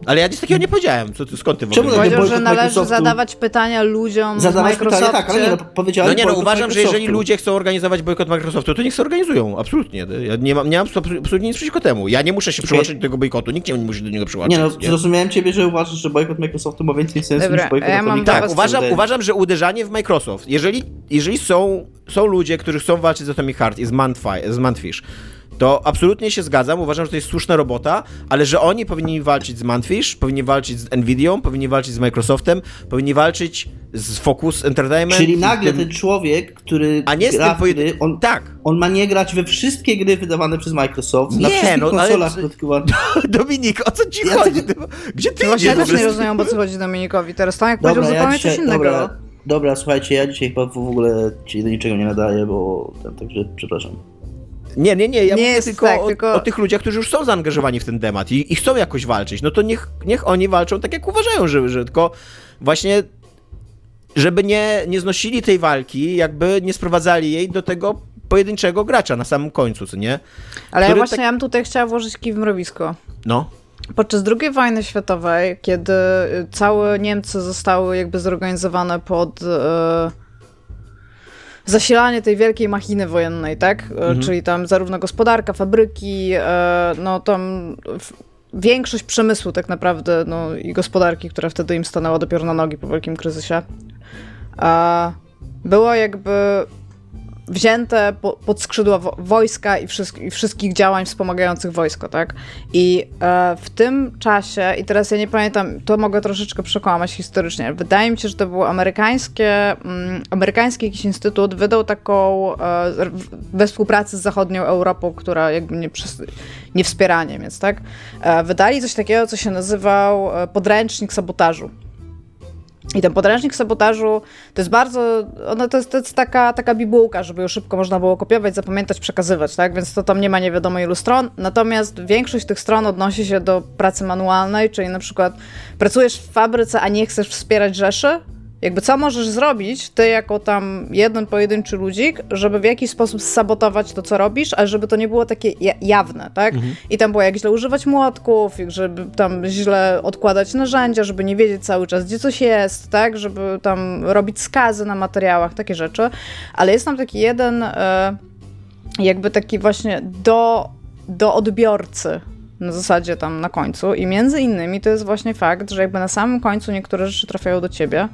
ale ja nic takiego nie powiedziałem. Co, skąd ty w ogóle? Powiedział, że należy zadawać pytania ludziom zadawać Pytania, tak, ale nie, no, powiedziałem No nie, no uważam, że jeżeli ludzie chcą organizować bojkot Microsoftu, to niech się organizują. Absolutnie. Ja nie mam, nie mam absolutnie nic przeciwko temu. Ja nie muszę się okay. przyłączyć do tego bojkotu. Nikt nie musi do niego przyłączyć. Nie no, nie? zrozumiałem ciebie, że uważasz, że bojkot Microsoftu ma więcej sensu Dobra, niż bojkot ja mam Tak, uważam, uważam, że uderzanie w Microsoft, jeżeli, jeżeli są, są ludzie, którzy chcą walczyć z Atomic Heart i z, z Mantfish, to absolutnie się zgadzam, uważam, że to jest słuszna robota, ale że oni powinni walczyć z Manfish, powinni walczyć z Nvidią, powinni walczyć z Microsoftem, powinni walczyć z Focus Entertainment. Czyli nagle tym... ten człowiek, który A nie gra z tym on, tak. on ma nie grać we wszystkie gry wydawane przez Microsoft, nie, na wszystkich no, konsolach ale... Dominik, o co ci ja chodzi? Gdzie ty Właśnie ja też nie rozumiem, o co chodzi Dominikowi. Teraz Tomek powiedział ja zupełnie dzisiaj, coś innego. Dobra, dobra, słuchajcie, ja dzisiaj chyba w ogóle ci do niczego nie nadaję, bo także przepraszam. Nie, nie, nie, ja nie mówię tylko, tak, o, tylko, o, tych ludziach, którzy już są zaangażowani w ten temat i, i chcą jakoś walczyć. No to niech, niech oni walczą tak, jak uważają, że, że tylko właśnie żeby nie, nie znosili tej walki, jakby nie sprowadzali jej do tego pojedynczego gracza na samym końcu, co nie? Ale ja właśnie tak... ja bym tutaj chciała włożyć kij w mrowisko. No. Podczas II wojny światowej, kiedy całe Niemcy zostały jakby zorganizowane pod... Yy zasilanie tej wielkiej machiny wojennej, tak? E, mhm. Czyli tam zarówno gospodarka, fabryki, e, no tam większość przemysłu tak naprawdę, no i gospodarki, która wtedy im stanęła dopiero na nogi po wielkim kryzysie, było jakby wzięte po, pod skrzydła wojska i, i, wszystkich działań wspomagających wojsko, tak? I e, w tym czasie, i teraz ja nie pamiętam, to mogę troszeczkę przekłamać historycznie, wydaje mi się, że to był amerykańskie, mm, amerykański jakiś instytut wydał taką, e, we współpracy z zachodnią Europą, która jakby nie, nie wspiera Niemiec, tak? E, wydali coś takiego, co się nazywał e, podręcznik sabotażu. I ten podręcznik sabotażu to jest bardzo, ono to jest, to jest taka, taka bibułka, żeby ją szybko można było kopiować, zapamiętać, przekazywać, tak? Więc to tam nie ma nie wiadomo ilu stron. Natomiast większość tych stron odnosi się do pracy manualnej, czyli na przykład pracujesz w fabryce, a nie chcesz wspierać rzeszy, jakby co możesz zrobić, ty jako tam jeden pojedynczy ludzik, żeby w jakiś sposób sabotować to, co robisz, ale żeby to nie było takie jawne, tak? Mhm. I tam było jak źle używać młotków, żeby tam źle odkładać narzędzia, żeby nie wiedzieć cały czas, gdzie coś jest, tak? Żeby tam robić skazy na materiałach, takie rzeczy. Ale jest tam taki jeden e, jakby taki właśnie do, do odbiorcy na zasadzie tam na końcu i między innymi to jest właśnie fakt, że jakby na samym końcu niektóre rzeczy trafiają do ciebie,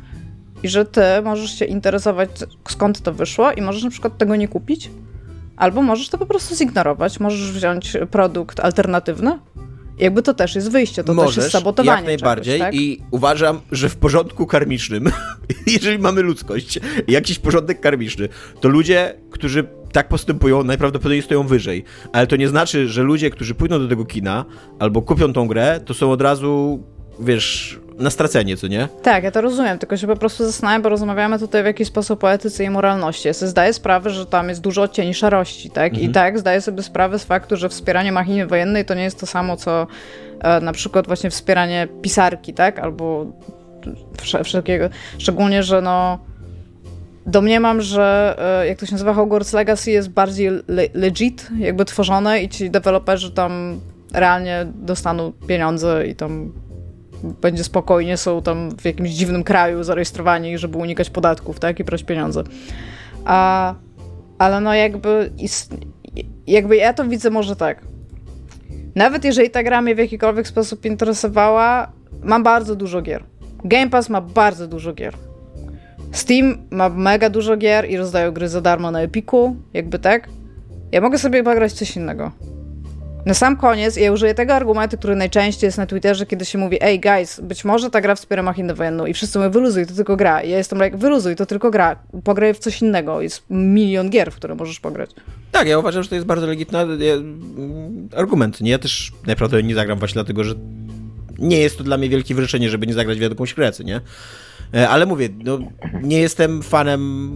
i że ty możesz się interesować, skąd to wyszło, i możesz na przykład tego nie kupić, albo możesz to po prostu zignorować. Możesz wziąć produkt alternatywny. Jakby to też jest wyjście, to Możesz, też jest sabotowanie. Jak najbardziej czegoś, tak? i uważam, że w porządku karmicznym, jeżeli mamy ludzkość, jakiś porządek karmiczny, to ludzie, którzy tak postępują, najprawdopodobniej stoją wyżej. Ale to nie znaczy, że ludzie, którzy pójdą do tego kina albo kupią tą grę, to są od razu, wiesz, na stracenie, co nie? Tak, ja to rozumiem, tylko się po prostu zastanawiam, bo rozmawiamy tutaj w jakiś sposób o etyce i moralności. Ja sobie zdaję sprawę, że tam jest dużo cieni szarości, tak? Mhm. I tak, zdaję sobie sprawę z faktu, że wspieranie machiny wojennej to nie jest to samo, co e, na przykład właśnie wspieranie pisarki, tak? Albo wszelkiego. Szczególnie, że no domniemam, że e, jak to się nazywa, Hogwarts Legacy jest bardziej le legit, jakby tworzone i ci deweloperzy tam realnie dostaną pieniądze i tam będzie spokojnie, są tam w jakimś dziwnym kraju zarejestrowani, żeby unikać podatków, tak, i brać pieniądze. A, ale no jakby, jakby ja to widzę może tak. Nawet jeżeli ta gra mnie w jakikolwiek sposób interesowała, mam bardzo dużo gier. Game Pass ma bardzo dużo gier. Steam ma mega dużo gier i rozdają gry za darmo na Epiku, jakby tak. Ja mogę sobie pograć coś innego. Na sam koniec ja użyję tego argumentu, który najczęściej jest na Twitterze, kiedy się mówi ej guys, być może ta gra wspiera machinę wojenną i wszyscy mówią wyluzuj, to tylko gra. I ja jestem like, wyluzuj, to tylko gra. Pograj w coś innego. Jest milion gier, w które możesz pograć. Tak, ja uważam, że to jest bardzo legitymny argument. Nie, ja też naprawdę nie zagram właśnie dlatego, że nie jest to dla mnie wielkie wyrzeczenie, żeby nie zagrać w jakąś grę, nie? E, ale mówię, no, nie jestem fanem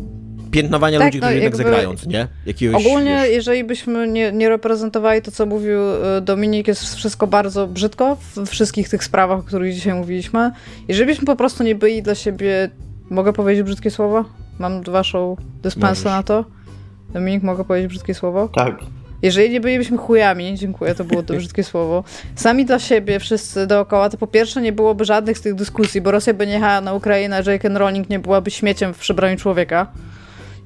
piętnowania tak, ludzi, no, którzy jednak zagrają, nie? Jakiegoś, ogólnie, wiesz... jeżeli byśmy nie, nie, reprezentowali to, co mówił e, Dominik, jest wszystko bardzo brzydko w wszystkich tych sprawach, o których dzisiaj mówiliśmy. Jeżeli byśmy po prostu nie byli dla siebie, mogę powiedzieć brzydkie słowo? Mam waszą dyspensę na to? Dominik, mogę powiedzieć brzydkie słowo? Tak. Jeżeli nie bylibyśmy chujami, dziękuję, to było to brzydkie słowo, sami dla siebie, wszyscy dookoła, to po pierwsze nie byłoby żadnych z tych dyskusji, bo Rosja by nie jechała na Ukrainę, a J.K. Rowling nie byłaby śmieciem w przebraniu człowieka.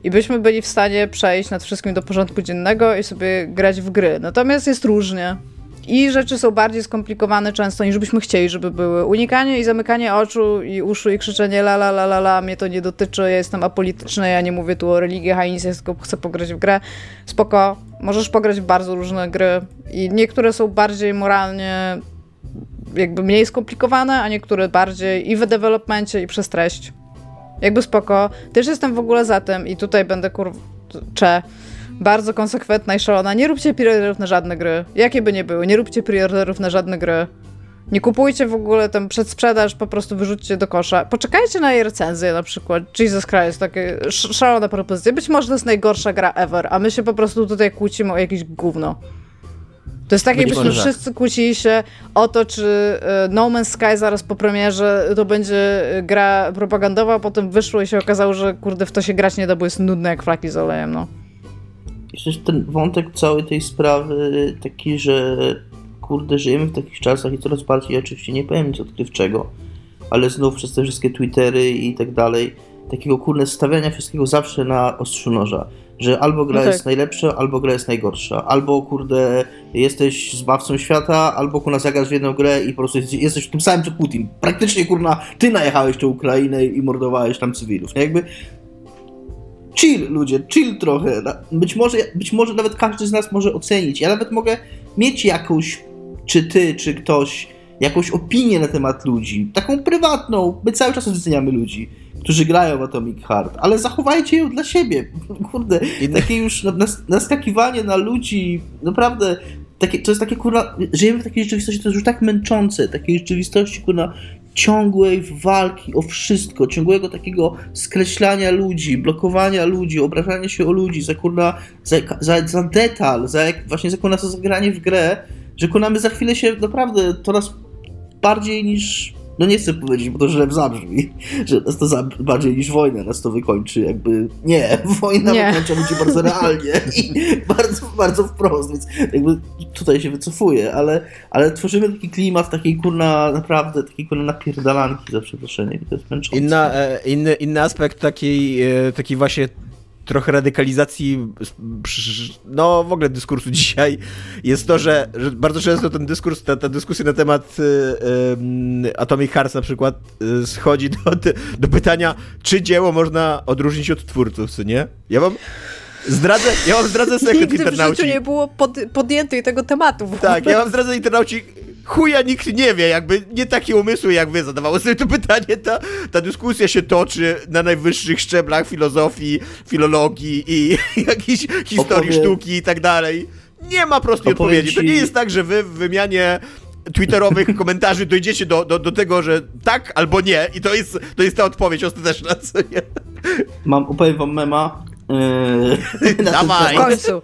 I byśmy byli w stanie przejść nad wszystkim do porządku dziennego i sobie grać w gry. Natomiast jest różnie. I rzeczy są bardziej skomplikowane często niż byśmy chcieli, żeby były. Unikanie i zamykanie oczu i uszu i krzyczenie la la la la la, mnie to nie dotyczy, ja jestem apolityczny, ja nie mówię tu o religii, a nic, ja tylko chcę pograć w grę. Spoko, możesz pograć w bardzo różne gry i niektóre są bardziej moralnie jakby mniej skomplikowane, a niektóre bardziej i w developmencie i przez treść. Jakby spoko. Też jestem w ogóle za tym i tutaj będę kurczę bardzo konsekwentna i szalona. Nie róbcie preorderów na żadne gry. Jakie by nie były, nie róbcie preorderów na żadne gry. Nie kupujcie w ogóle tam przedsprzedaż, po prostu wyrzućcie do kosza. Poczekajcie na jej recenzję na przykład. Jesus Christ, takie szalone propozycje. Być może to jest najgorsza gra ever, a my się po prostu tutaj kłócimy o jakieś gówno. To jest tak, jakbyśmy tak. wszyscy kłócili się o to, czy e, No Man's Sky zaraz po premierze to będzie gra propagandowa, a potem wyszło i się okazało, że kurde w to się grać nie da, bo jest nudne jak flaki z olejem, no. Jeszcze ten wątek całej tej sprawy taki, że kurde, żyjemy w takich czasach i coraz bardziej, oczywiście nie powiem nic odkrywczego, ale znów przez te wszystkie Twittery i tak dalej, takiego kurde stawiania wszystkiego zawsze na ostrzu noża że albo gra no tak. jest najlepsza, albo gra jest najgorsza. Albo kurde, jesteś zbawcą świata, albo kurna zagrasz w jedną grę i po prostu jesteś tym samym co Putin. Praktycznie kurna, ty najechałeś tę Ukrainę i mordowałeś tam cywilów. Jakby chill ludzie, chill trochę. Być może, być może nawet każdy z nas może ocenić. Ja nawet mogę mieć jakąś, czy ty, czy ktoś, jakąś opinię na temat ludzi. Taką prywatną. My cały czas oceniamy ludzi którzy grają w Atomic Heart, ale zachowajcie ją dla siebie. Kurde, I takie już naskakiwanie na ludzi, naprawdę, takie, to jest takie kurwa, żyjemy w takiej rzeczywistości, to jest już tak męczące, takiej rzeczywistości kurwa ciągłej walki o wszystko, ciągłego takiego skreślania ludzi, blokowania ludzi, obrażania się o ludzi, za kurwa, za, za, za detal, za jak, właśnie za kurwa za zagranie w grę, że kurwa my za chwilę się naprawdę coraz bardziej niż no nie chcę powiedzieć, bo to źle zabrzmi, że nas to bardziej niż wojna nas to wykończy, jakby nie, wojna nie. wykończa ludzi bardzo realnie i bardzo, bardzo wprost, więc jakby tutaj się wycofuję, ale, ale tworzymy taki klimat takiej kurna, naprawdę takiej kurna napierdalanki za przeproszeniem to jest męczące. Inna, e, inny, inny aspekt takiej, e, takiej właśnie trochę radykalizacji, no w ogóle dyskursu dzisiaj, jest to, że, że bardzo często ten dyskurs, ta, ta dyskusja na temat y, y, Atomic Hearts na przykład y, schodzi do, do pytania, czy dzieło można odróżnić od twórców, co nie? Ja mam... Zdradzę, ja mam zdradzę sekret Nigdy internauci. Nigdy w życiu nie było pod, podjętej tego tematu. Tak, ja mam zdradzę internauci chuja nikt nie wie, jakby nie takie umysły jak wy zadawało sobie to pytanie, ta, ta dyskusja się toczy na najwyższych szczeblach filozofii, filologii i jakiejś historii Opowie... sztuki i tak dalej. Nie ma prostej odpowiedzi. To nie jest tak, że wy w wymianie twitterowych komentarzy dojdziecie do, do, do tego, że tak albo nie i to jest, to jest ta odpowiedź ostateczna, co nie? Mam, opowiem wam mema. Yy, Dawaj! W końcu.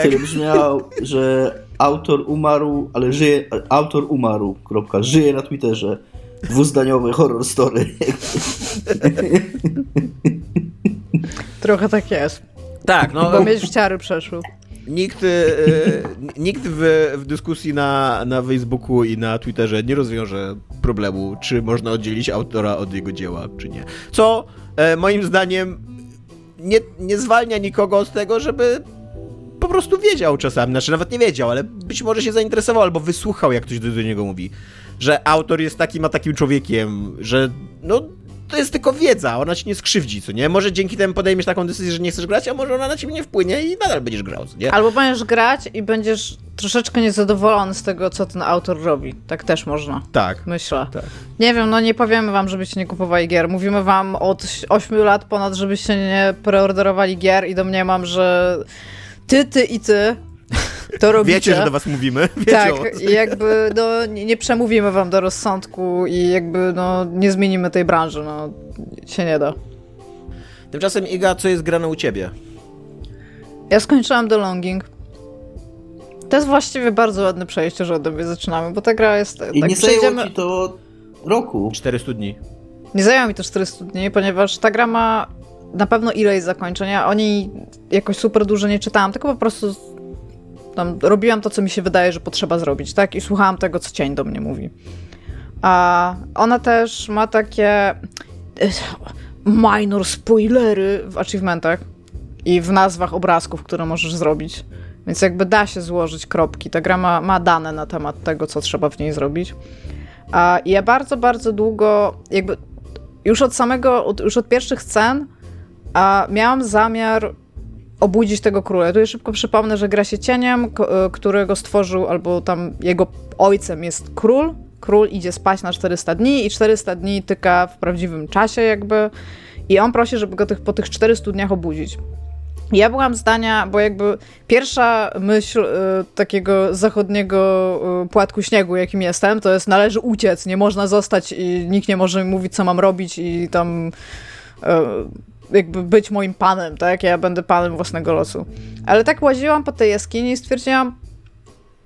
Który brzmiał, że autor umarł, ale żyje, autor umarł, kropka, żyje na Twitterze. Dwuzdaniowy horror story. Trochę tak jest. Tak, no. Bo mieć ciary przeszły. Nikt, e, nikt w, w, dyskusji na, na Facebooku i na Twitterze nie rozwiąże problemu, czy można oddzielić autora od jego dzieła, czy nie. Co e, moim zdaniem nie, nie zwalnia nikogo od tego, żeby po prostu wiedział czasami, znaczy nawet nie wiedział, ale być może się zainteresował albo wysłuchał, jak ktoś do, do niego mówi, że autor jest takim a takim człowiekiem, że no to jest tylko wiedza, ona ci nie skrzywdzi, co nie? Może dzięki temu podejmiesz taką decyzję, że nie chcesz grać, a może ona na ciebie nie wpłynie i nadal będziesz grał, co nie? Albo będziesz grać i będziesz troszeczkę niezadowolony z tego, co ten autor robi. Tak też można. Tak. Myślę. Tak. Nie wiem, no nie powiemy wam, żebyście nie kupowali gier. Mówimy wam od 8 lat ponad, żebyście nie preorderowali gier i domniemam, że ty, ty i ty to robicie. Wiecie, że do was mówimy. Wiecie tak, jakby no, nie, przemówimy wam do rozsądku i jakby no, nie zmienimy tej branży, no się nie da. Tymczasem Iga, co jest grane u ciebie? Ja skończyłam The Longing. To jest właściwie bardzo ładne przejście, że od mnie zaczynamy, bo ta gra jest... I tak nie zajęło przejdziemy- ci to roku. 400 dni. Nie zajęło mi to 400 dni, ponieważ ta gra ma na pewno ileś zakończeń. Ja o niej jakoś super dużo nie czytałam, tylko po prostu robiłam to, co mi się wydaje, że potrzeba zrobić, tak? I słuchałam tego, co cień do mnie mówi. A ona też ma takie e, minor spoilery w achievementach i w nazwach obrazków, które możesz zrobić. Więc jakby da się złożyć kropki. Ta gra ma, ma dane na temat tego, co trzeba w niej zrobić. A ja bardzo, bardzo długo, jakby już od samego, już od pierwszych scen, a miałam zamiar obudzić tego króla. Ja tutaj szybko przypomnę, że gra się cieniem, y, którego stworzył, albo tam jego ojcem jest król. Król idzie spać na 400 dni i 400 dni tyka w prawdziwym czasie jakby i on prosi, żeby go tych, po tych 400 dniach obudzić. Ja byłam zdania, bo jakby pierwsza myśl y, takiego zachodniego y, płatku śniegu, jakim jestem, to jest należy uciec, nie można zostać i nikt nie może mi mówić, co mam robić i tam y, jakby być moim panem, tak? Ja będę panem własnego losu. Ale tak łaziłam po tej jaskini i stwierdziłam,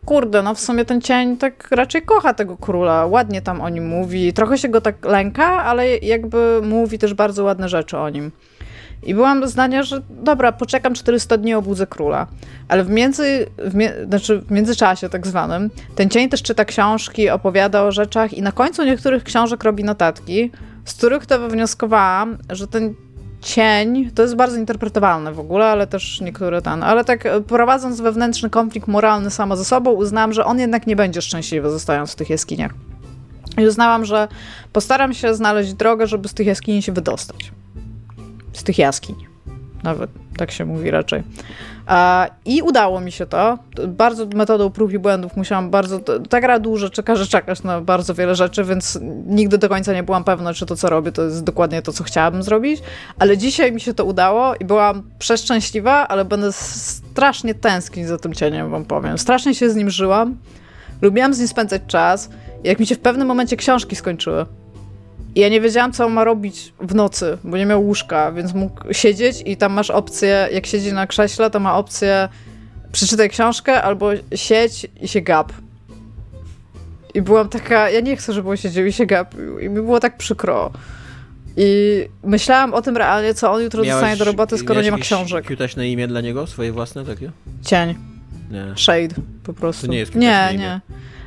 kurde, no w sumie ten cień tak raczej kocha tego króla, ładnie tam o nim mówi, trochę się go tak lęka, ale jakby mówi też bardzo ładne rzeczy o nim. I byłam zdania, że dobra, poczekam 400 dni, obudzę króla. Ale w, między, w, znaczy w międzyczasie tak zwanym, ten cień też czyta książki, opowiada o rzeczach i na końcu niektórych książek robi notatki, z których to wywnioskowałam, że ten cień, to jest bardzo interpretowalne w ogóle, ale też niektóre ten, ale tak e, prowadząc wewnętrzny konflikt moralny sama ze sobą, uznałam, że on jednak nie będzie szczęśliwy zostając w tych jaskiniach. I uznałam, że postaram się znaleźć drogę, żeby z tych jaskini się wydostać. Z tych jaskiń. Nawet tak się mówi raczej. I udało mi się to. Bardzo metodą prób i błędów musiałam bardzo. Ta gra dłużej czeka, że czekać na bardzo wiele rzeczy, więc nigdy do końca nie byłam pewna, czy to, co robię, to jest dokładnie to, co chciałabym zrobić. Ale dzisiaj mi się to udało i byłam przeszczęśliwa, ale będę strasznie tęsknić za tym cieniem, wam powiem. Strasznie się z nim żyłam. Lubiłam z nim spędzać czas. Jak mi się w pewnym momencie książki skończyły, ja nie wiedziałam, co on ma robić w nocy, bo nie miał łóżka, więc mógł siedzieć i tam masz opcję, jak siedzi na krześle, to ma opcję przeczytaj książkę albo siedź i się gap. I byłam taka, ja nie chcę, żeby on siedział i się gapił. I mi było tak przykro. I myślałam o tym realnie, co on jutro dostanie do roboty, skoro miałeś nie ma książek. Cutaśne imię dla niego? Swoje własne takie? Cień. Nie. Shade po prostu. To nie jest Nie, nie.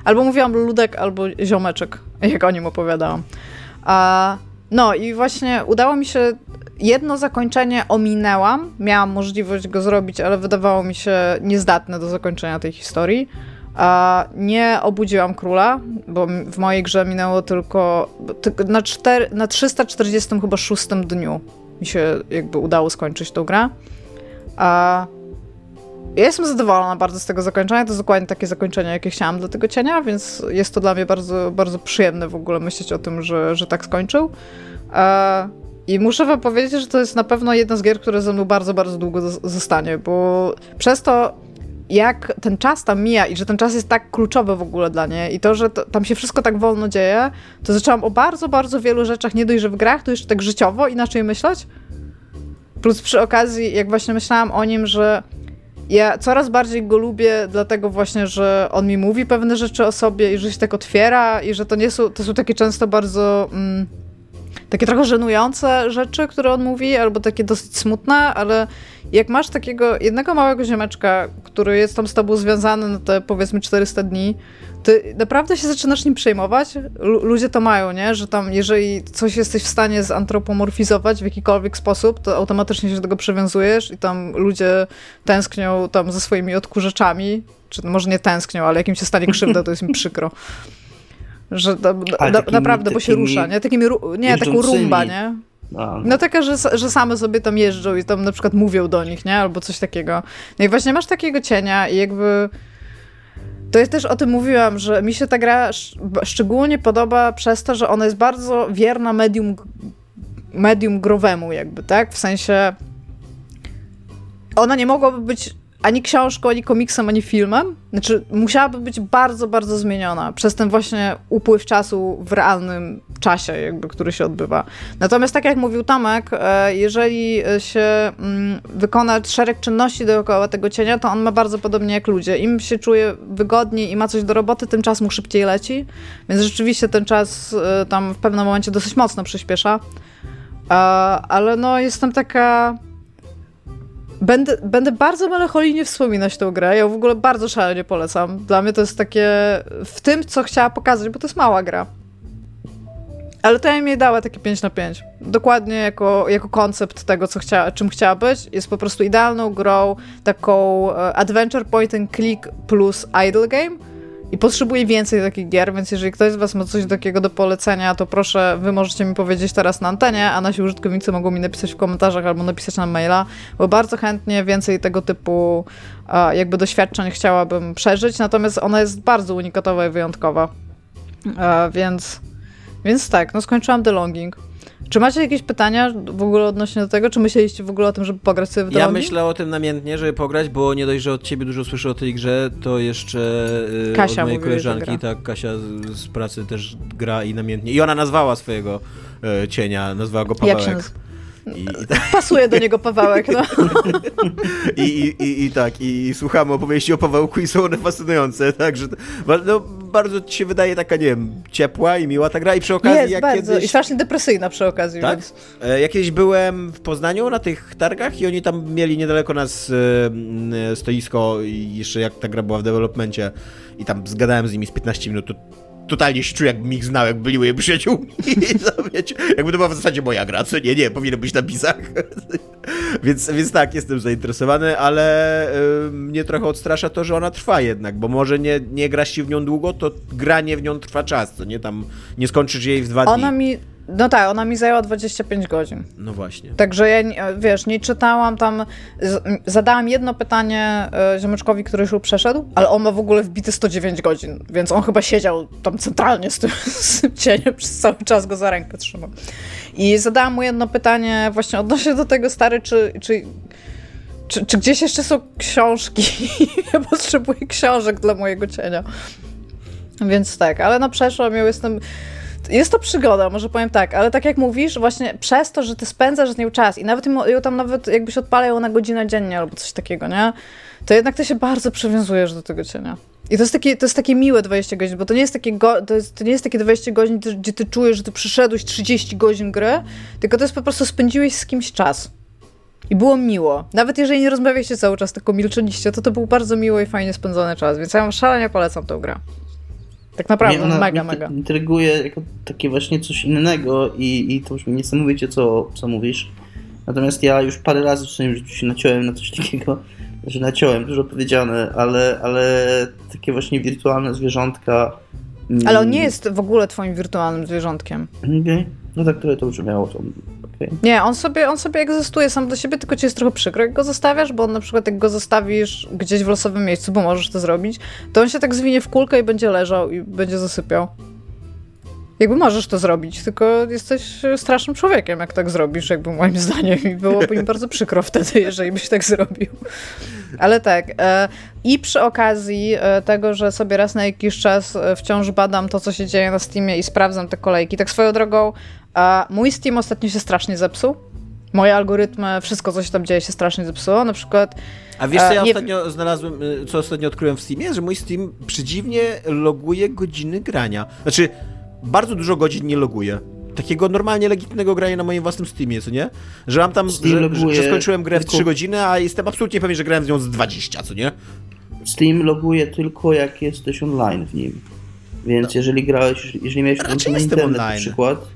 Albo mówiłam ludek, albo ziomeczek, jak o nim opowiadałam. No i właśnie udało mi się, jedno zakończenie ominęłam, miałam możliwość go zrobić, ale wydawało mi się niezdatne do zakończenia tej historii. Nie obudziłam króla, bo w mojej grze minęło tylko na, cztery, na 346 chyba dniu mi się jakby udało skończyć tą grę. Ja jestem zadowolona bardzo z tego zakończenia. To jest dokładnie takie zakończenie, jakie chciałam dla tego cienia, więc jest to dla mnie bardzo, bardzo przyjemne w ogóle myśleć o tym, że, że tak skończył. E, I muszę wam powiedzieć, że to jest na pewno jedna z gier, które ze mną bardzo, bardzo długo zos- zostanie, bo przez to, jak ten czas tam mija i że ten czas jest tak kluczowy w ogóle dla niej i to, że to, tam się wszystko tak wolno dzieje, to zaczęłam o bardzo, bardzo wielu rzeczach, nie dość, że w grach, to jeszcze tak życiowo inaczej myśleć. Plus przy okazji, jak właśnie myślałam o nim, że ja coraz bardziej go lubię, dlatego właśnie, że on mi mówi pewne rzeczy o sobie i że się tak otwiera i że to nie są, to są takie często bardzo mm, takie trochę żenujące rzeczy, które on mówi, albo takie dosyć smutne, ale jak masz takiego jednego małego ziomeczka, który jest tam z tobą związany na te powiedzmy 400 dni, ty naprawdę się zaczynasz nim przejmować. L ludzie to mają, nie? Że tam, jeżeli coś jesteś w stanie zantropomorfizować w jakikolwiek sposób, to automatycznie się do tego przywiązujesz i tam ludzie tęsknią tam ze swoimi odkurzaczami, czy może nie tęsknią, ale jak im się stanie krzywda, to jest mi przykro. Że da, da, takimi, naprawdę, bo się rusza, nie? Takimi, nie, taką rumba, nie? No taka, że, że same sobie tam jeżdżą i tam na przykład mówią do nich, nie? Albo coś takiego. No i właśnie masz takiego cienia i jakby to jest też o tym mówiłam, że mi się ta gra szczególnie podoba przez to, że ona jest bardzo wierna medium, medium growemu jakby, tak? W sensie ona nie mogłaby być ani książką, ani komiksem, ani filmem. Znaczy, musiałaby być bardzo, bardzo zmieniona przez ten właśnie upływ czasu w realnym czasie, jakby, który się odbywa. Natomiast, tak jak mówił Tomek, e, jeżeli się mm, wykona szereg czynności dookoła tego cienia, to on ma bardzo podobnie jak ludzie. Im się czuje wygodniej i ma coś do roboty, tym czas mu szybciej leci. Więc rzeczywiście ten czas e, tam w pewnym momencie dosyć mocno przyspiesza. E, ale no, jestem taka Będę, będę bardzo melancholijnie wspominać tę grę. Ja w ogóle bardzo szalenie polecam. Dla mnie to jest takie w tym, co chciała pokazać, bo to jest mała gra. Ale to ja jej dała takie 5 na 5. Dokładnie jako, jako koncept tego, co chciała, czym chciała być. Jest po prostu idealną grą, taką e, adventure point and click plus idle game i potrzebuję więcej takich gier, więc jeżeli ktoś z Was ma coś takiego do polecenia, to proszę, Wy możecie mi powiedzieć teraz na antenie, a nasi użytkownicy mogą mi napisać w komentarzach albo napisać na maila, bo bardzo chętnie więcej tego typu jakby doświadczeń chciałabym przeżyć, natomiast ona jest bardzo unikatowa i wyjątkowa. Więc, więc tak, no skończyłam The Longing. Czy macie jakieś pytania w ogóle odnośnie do tego? Czy myśleliście w ogóle o tym, żeby pograć sobie w Ja myślę o tym namiętnie, żeby pograć, bo nie dość, że od ciebie dużo słyszę o tej grze, to jeszcze yy, Kasia od mojej koleżanki, tak, Kasia z, z, pracy też gra i namiętnie. I ona nazwała swojego yy, cienia, nazwała go Pawełek. I, i Pasuje do niego Pawełek, no. I, i, i, tak, i słuchamy opowieści o Pawełku i są one fascynujące, także no, bardzo ci się wydaje taka, nie wiem, ciepła i miła ta gra i przy okazji Jest, jak bardzo. kiedyś... I strasznie depresyjna przy okazji, tak? Więc... E, ja kiedyś byłem w Poznaniu na tych targach i oni tam mieli niedaleko nas e, stoisko i jeszcze jak ta gra była w developmencie i tam zgadałem z nimi z 15 minut, to totalnie się czuję, jakbym ich znał, jakby byli moje przyjaciółmi. jakby to była w zasadzie moja gra, co nie, nie, powinno być na pisach. więc, więc tak, jestem zainteresowany, ale y, mnie trochę odstrasza to, że ona trwa jednak, bo może nie, nie grasz się w nią długo, to granie w nią trwa czas, co nie, tam nie skończysz jej w dwa ona dni. Ona mi no tak, ona mi zajęła 25 godzin. No właśnie. Także ja, wiesz, nie czytałam tam, zadałam jedno pytanie e, ziomeczkowi, który już przeszedł, ale on ma w ogóle wbite 109 godzin, więc on chyba siedział tam centralnie z tym, z tym cieniem, przez cały czas go za rękę trzymał. I zadałam mu jedno pytanie właśnie odnośnie do tego, stary, czy, czy czy, czy, gdzieś jeszcze są książki? ja potrzebuję książek dla mojego cienia. Więc tak, ale no przeszłam ją, jestem jest to przygoda, może powiem tak, ale tak jak mówisz, właśnie przez to, że ty spędzasz z nią czas i nawet ją tam nawet jakbyś odpalał na godzinę dziennie albo coś takiego, nie? To jednak ty się bardzo przywiązujesz do tego cienia. I to jest, takie, to jest takie miłe 20 godzin, bo to nie jest takie, go, to, jest, to nie jest takie 20 godzin, gdzie ty czujesz, że ty przyszedłeś 30 godzin gry, tylko to jest po prostu spędziłeś z kimś czas. I było miło. Nawet jeżeli nie rozmawialiście cały czas, tylko milczeliście, to to był bardzo miło i fajnie spędzony czas, więc ja szalenie polecam tę grę. Tak naprawdę, mnie mega, mega. Intryguje jako takie właśnie coś innego i, i to brzmi niesamowicie, co, co mówisz. Natomiast ja już parę razy w swoim życiu się naciąłem na coś takiego, że naciąłem, dużo powiedziane, ale, ale takie właśnie wirtualne zwierzątka. Mm, ale on nie jest w ogóle twoim wirtualnym zwierzątkiem. Okej, okay. no tak, które to brzmiało. To Nie, on sobie, on sobie egzystuje sam do siebie, tylko ci jest trochę przykro, jak go zostawiasz, bo on na przykład jak go zostawisz gdzieś w losowym miejscu, bo możesz to zrobić, to on się tak zwinie w kulkę i będzie leżał i będzie zasypiał. Jakby możesz to zrobić, tylko jesteś strasznym człowiekiem, jak tak zrobisz, jakby moim zdaniem. I byłoby mi bardzo przykro wtedy, jeżeli byś tak zrobił. Ale tak. E, I przy okazji e, tego, że sobie raz na jakiś czas e, wciąż badam to, co się dzieje na Steamie i sprawdzam te kolejki. Tak swoją drogą, mój Steam ostatnio się strasznie zepsuł. Moje algorytmy, wszystko, co się tam dzieje, się strasznie zepsuło. Na przykład. A wiesz, co ja nie... ostatnio znalazłem, co ostatnio odkryłem w Steamie? Że mój Steam przedziwnie loguje godziny grania. Znaczy, bardzo dużo godzin nie loguje. takiego normalnie legitymnego grania na moim własnym Steamie, co nie? Że mam tam, Steam że, loguje że skończyłem grę w tylko- 3 godziny, a jestem absolutnie pewien, że grałem w nią z 20, co nie? Steam loguje tylko jak jesteś online w nim. Więc jeżeli grałeś, jeżeli miałeś No. Jestem internet na online. przykład,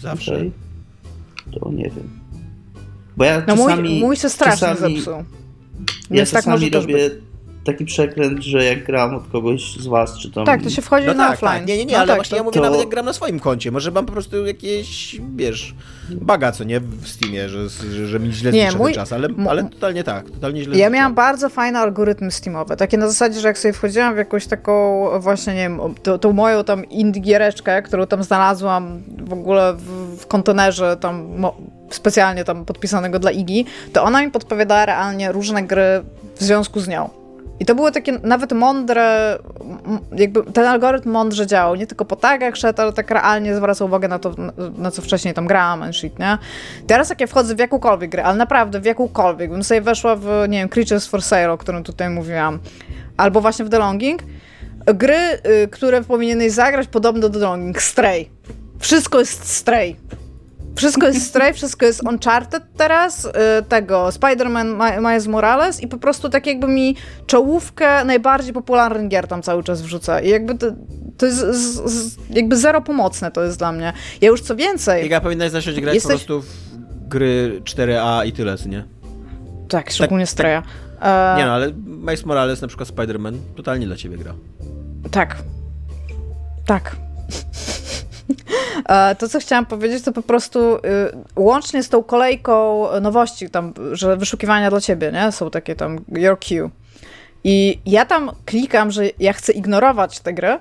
Zawsze. okej, to nie wiem. Bo ja No mój, czasami, mój się strasznie czasami, zepsuł. Ja Więc tak czasami może też robię być. Taki przekręt, że jak gram od kogoś z was, czy tam... Tak, to się wchodzi No na tak, offline. tak. Nie, nie, nie, no ale tak, właśnie to- ja mówię to- nawet jak gram na swoim koncie. Może mam po prostu jakieś, wiesz, baga, co nie, w Steamie, że, że, że mi źle Nie, mój- ten czas, ale, ale totalnie tak, totalnie źle Ja miałam bardzo fajne algorytmy Steamowe. Takie na zasadzie, że jak sobie wchodziłam w jakąś taką właśnie, nie wiem, tą, tą moją tam indie giereczkę, którą tam znalazłam w ogóle w, w kontenerze tam mo, specjalnie tam podpisanego dla Igi, to ona mi podpowiadała realnie różne gry w związku z nią. I to były takie nawet mądre, jakby ten algorytm mądrze działał, nie tylko po tagach szedł, ale tak realnie zwracał uwagę na to, na, co wcześniej tam grałam and shit, nie? Teraz jak ja wchodzę w jakąkolwiek grę, ale naprawdę w jakąkolwiek, bym sobie weszła w, nie wiem, Creatures for Sale, o którym tutaj mówiłam, albo właśnie w The Longing, gry, y, które powinieneś zagrać podobno do The Longing, Stray. Wszystko jest Stray. Wszystko jest Stray, wszystko jest Uncharted teraz, y, tego, Spider-Man Mi- Miles Morales i po prostu tak jakby mi czołówkę najbardziej popularnych gier tam cały czas wrzuca. I jakby to, to jest z, z, jakby zero pomocne to jest dla mnie. Ja już co więcej... Iga powinnaś zacząć grać Jesteś- po prostu w gry 4A i tyle, co nie? Tak, szczególnie tak- Straya. E, Nie no, ale Miles Morales, na przykład Spider-Man, totalnie dla ciebie gra. Tak. Tak. E, To, co chciałam powiedzieć, to po prostu y, łącznie z tą kolejką nowości, tam, że wyszukiwania dla ciebie, nie? Są takie tam your queue. I ja tam klikam, że ja chcę ignorować tę grę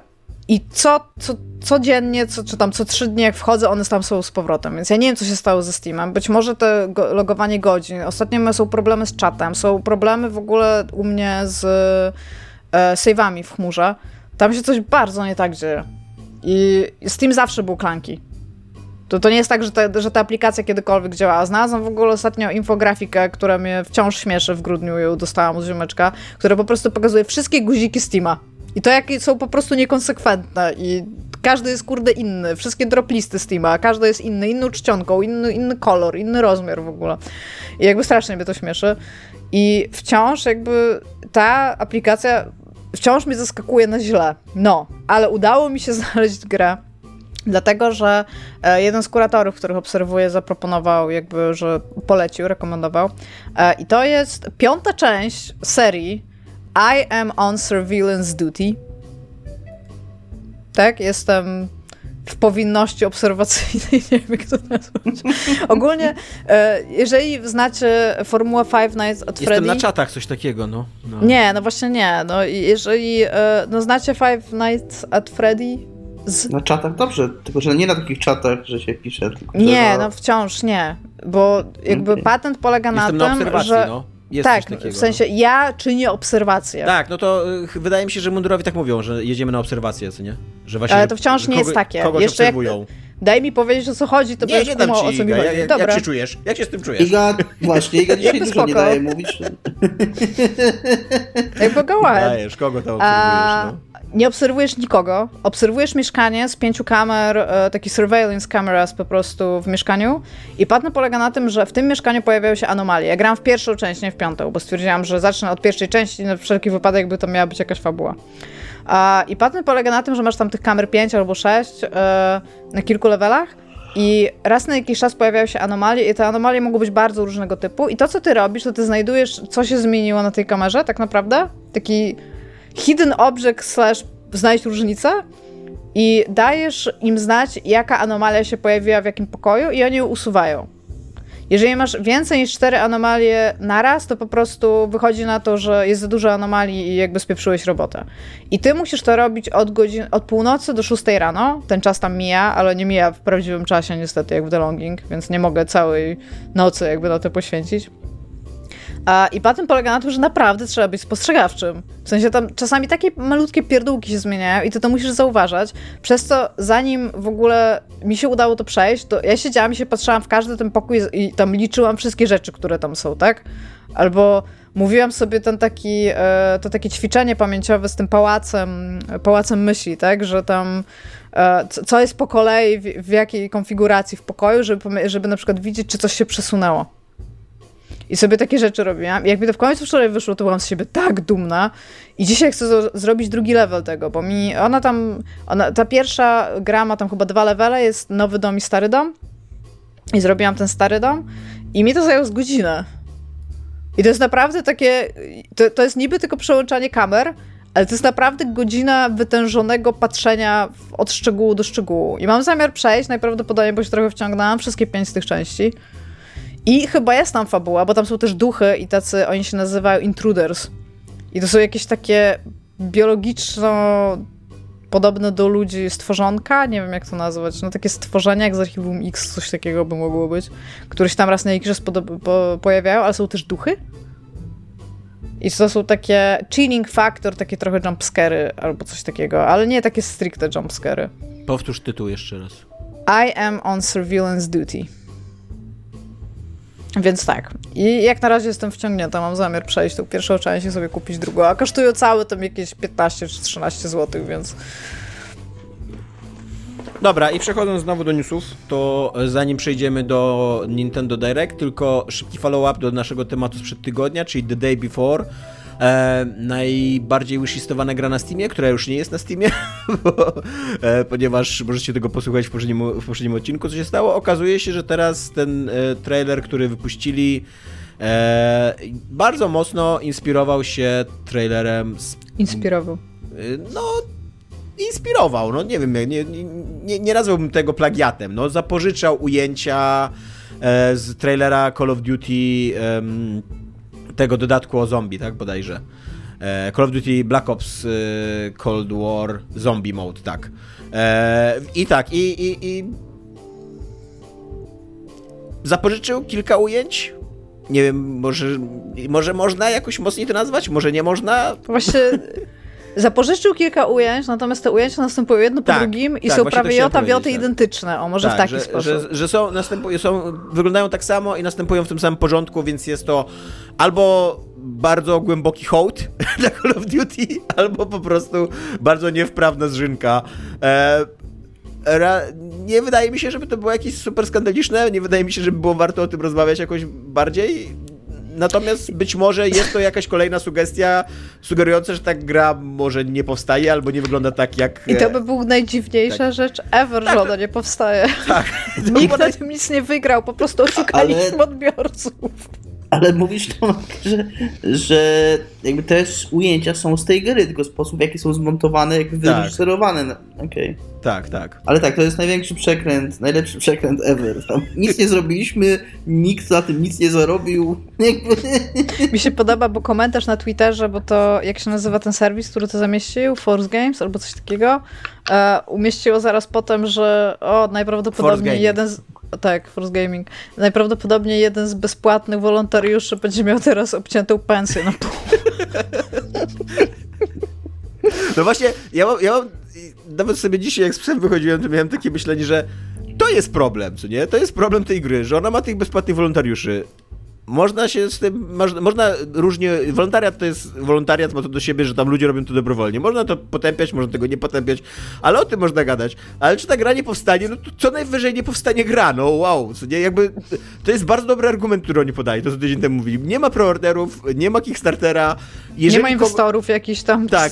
i co, co, codziennie, co, czy tam co trzy dni jak wchodzę, one tam są z powrotem. Więc ja nie wiem, co się stało ze Steamem. Być może to go, logowanie godzin. Ostatnio są problemy z czatem, są problemy w ogóle u mnie z e, save'ami w chmurze. Tam się coś bardzo nie tak dzieje. I Steam zawsze był klanki. To, to nie jest tak, że, te, że ta aplikacja kiedykolwiek działała. Znalazłam w ogóle ostatnio infografikę, która mnie wciąż śmieszy. W grudniu ją dostałam od ziomeczka, która po prostu pokazuje wszystkie guziki Steama. I to jakie są po prostu niekonsekwentne i każdy jest kurde inny. Wszystkie droplisty Steama, każdy jest inny, inną czcionką, inny, inny kolor, inny rozmiar w ogóle. I jakby strasznie mnie to śmieszy. I wciąż jakby ta aplikacja wciąż mnie zaskakuje na źle. No, ale udało mi się znaleźć grę, dlatego że e, jeden z kuratorów, których obserwuję, zaproponował, jakby, że polecił, rekomendował. E, I to jest piąta część serii I am on surveillance duty. Tak, jestem w powinności obserwacyjnej, nie wiem jak to nazwać. Ogólnie, e, jeżeli znacie formułę Five Nights at Jestem Freddy... na czatach coś takiego, no. no. Nie, no właśnie nie. No, i jeżeli e, no, znacie Five Nights at Freddy? Z... Na czatach dobrze, tylko że nie na takich czatach, że się pisze. Tylko że Nie, na- no wciąż nie. Bo jakby Okej. patent polega Jestem na na tym, obserwacji, że. no. Jest tak, coś takiego, w sensie ja czynię obserwacje. No. Tak, no to y, wydaje mi się, że mundurowi tak mówią, że jedziemy na obserwację, co nie? Że właśnie, Ale to wciąż nie kogo, jest takie. Kogoś Jeszcze jak- obserwują. Daj mi powiedzieć o co chodzi, to Nie, będziesz nie kumał, o ci, co mi chodzi. Jak, jak, Dobra. jak się czujesz? Jak się z tym czujesz? Iga, właśnie, Iga dzisiaj dużo nie daje mówić. Jakby go. Dajesz, kogo to A, obserwujesz, no? Nie obserwujesz nikogo. Obserwujesz mieszkanie z pięciu kamer, e, taki surveillance cameras po prostu w mieszkaniu. I patent polega na tym, że w tym mieszkaniu pojawiają się anomalie. Ja gram w pierwszą część, nie w piątą, bo stwierdziłam, że zacznę od pierwszej części na wszelki wypadek, jakby to miała być jakaś fabuła. I patent polega na tym, że masz tam tych kamer 5 albo 6 e, na kilku levelach. I raz na jakiś czas pojawiają się anomalie i te anomalie mogą być bardzo różnego typu. I to, co ty robisz, to ty znajdujesz, co się zmieniło na tej kamerze, tak naprawdę. Taki hidden object slash znajdź różnicę i dajesz im znać, jaka anomalia się pojawiła w jakim pokoju i oni ją usuwają. Jeżeli masz więcej niż cztery anomalie naraz, to po prostu wychodzi na to, że jest za dużo anomalii i jakby spieprzyłeś robotę. I ty musisz to robić od, godzin, od północy do 6 rano. Ten czas tam mija, ale nie mija w prawdziwym czasie niestety, jak w The Longing, więc nie mogę całej nocy jakby na to poświęcić. I patent polega na tym, że naprawdę trzeba być spostrzegawczym. W sensie tam czasami takie malutkie pierdółki się zmieniają i ty to musisz zauważać. Przez to, zanim w ogóle mi się udało to przejść, to ja siedziałam i się patrzyłam w każdy ten pokój i tam liczyłam wszystkie rzeczy, które tam są, tak? Albo mówiłam sobie ten taki, e, to takie ćwiczenie pamięciowe z tym pałacem, pałacem myśli, tak, że tam e, co jest po kolei, w jakiej konfiguracji w pokoju, żeby, żeby na przykład widzieć, czy coś się przesunęło. I sobie takie rzeczy robiłam. I jak mi to w końcu wczoraj wyszło, to byłam z siebie tak dumna. I dzisiaj chcę zrobić drugi level tego, bo mi ona tam, ona, ta pierwsza gra ma tam chyba dwa levele, jest nowy dom i stary dom. I zrobiłam ten stary dom. I mi to zajęło z godzinę. I to jest naprawdę takie, to, to jest niby tylko przełączanie kamer, ale to jest naprawdę godzina wytężonego patrzenia od szczegółu do szczegółu. I mam zamiar przejść, najprawdopodobniej, bo się trochę wciągnęłam, wszystkie pięć z tych części. I chyba jest tam fabuła, bo tam są też duchy i tacy, oni się nazywają intruders. I to są jakieś takie biologiczno podobne do ludzi stworzonka, nie wiem jak to nazwać, no takie stworzenia jak z Archiwum X, coś takiego by mogło być, które się tam raz na jakiś czas po pojawiają, ale są też duchy. I to są takie chilling factor, takie trochę jumpscary albo coś takiego, ale nie takie stricte jumpscary. Powtórz tytuł jeszcze raz. I am on surveillance duty. Więc tak. I jak na razie jestem wciągnięta, mam zamiar przejść tą pierwszą część i sobie kupić drugą, a kosztują całe tam jakieś 15 czy 13 zł, więc... Dobra, i przechodząc znowu do newsów, to zanim przejdziemy do Nintendo Direct, tylko szybki follow-up do naszego tematu sprzed tygodnia, czyli The Day Before. E, najbardziej wishlistowana gra na Steamie, która już nie jest na Steamie, bo, e, ponieważ możecie tego posłuchać w poprzednim, w poprzednim odcinku, co się stało. Okazuje się, że teraz ten e, trailer, który wypuścili, e, bardzo mocno inspirował się trailerem. Z, inspirował. E, no, inspirował, no nie wiem, nie, nie, nie, nie nazwałbym tego plagiatem, no zapożyczał ujęcia e, z trailera Call of Duty tego dodatku o zombie, tak, bodajże. E, Call of Duty Black Ops e, Cold War Zombie Mode, tak. E, I tak, i, i, i zapożyczył kilka ujęć. Nie wiem, może, może można jakoś mocniej to nazwać, może nie można. Właśnie Zapożyczył kilka ujęć, natomiast te ujęcia następują jedno po tak, drugim i tak, są prawie jota wioty tak. identyczne. O, może tak, w taki że, sposób. Że, że są, następują, są, wyglądają tak samo i następują w tym samym porządku, więc jest to albo bardzo głęboki hołd dla Call of Duty, albo po prostu bardzo niewprawna zrzynka. E, nie wydaje mi się, żeby to było jakieś super skandaliczne, nie wydaje mi się, żeby było warto o tym rozmawiać jakoś bardziej. Natomiast być może jest to jakaś kolejna sugestia sugerująca, że ta gra może nie powstaje albo nie wygląda tak jak... I to by był najdziwniejsza tak. rzecz ever, tak, że ona nie powstaje. Tak. Nikt na tym nic nie wygrał, po prostu oszukaliśmy Ale... odbiorców. Ale mówisz to, że, że jakby też ujęcia są z tej gry, tylko sposób, w jaki są zmontowane, jak tak. wyreżyserowane. Okej. Okay. Tak, tak. Ale tak, to jest największy przekręt, najlepszy przekręt ever. Tam nic nie zrobiliśmy, nikt na tym nic nie zarobił. Mi się podoba, bo komentarz na Twitterze, bo to, jak się nazywa ten serwis, który to zamieścił? Force Games albo coś takiego, umieściło zaraz potem, że o, najprawdopodobniej jeden z... Tak, Force Gaming. Najprawdopodobniej jeden z bezpłatnych wolontariuszy będzie miał teraz obciętą pensję na pół. No właśnie, ja mam, ja mam nawet sobie dzisiaj jak z psem wychodziłem, to miałem takie myślenie, że to jest problem, co nie? To jest problem tej gry, że ona ma tych bezpłatnych wolontariuszy. Można się z tym, można, można różnie, wolontariat to jest, wolontariat ma to do siebie, że tam ludzie robią to dobrowolnie. Można to potępiać, można tego nie potępiać, ale o tym można gadać. Ale czy ta gra nie powstanie, no to co najwyżej nie powstanie gra, no wow, co nie, jakby, to jest bardzo dobry argument, który oni podają, to co tydzień temu mówili. Nie ma preorderów, nie ma Kickstartera. Jeżeli nie ma inwestorów jakichś tam. Tak,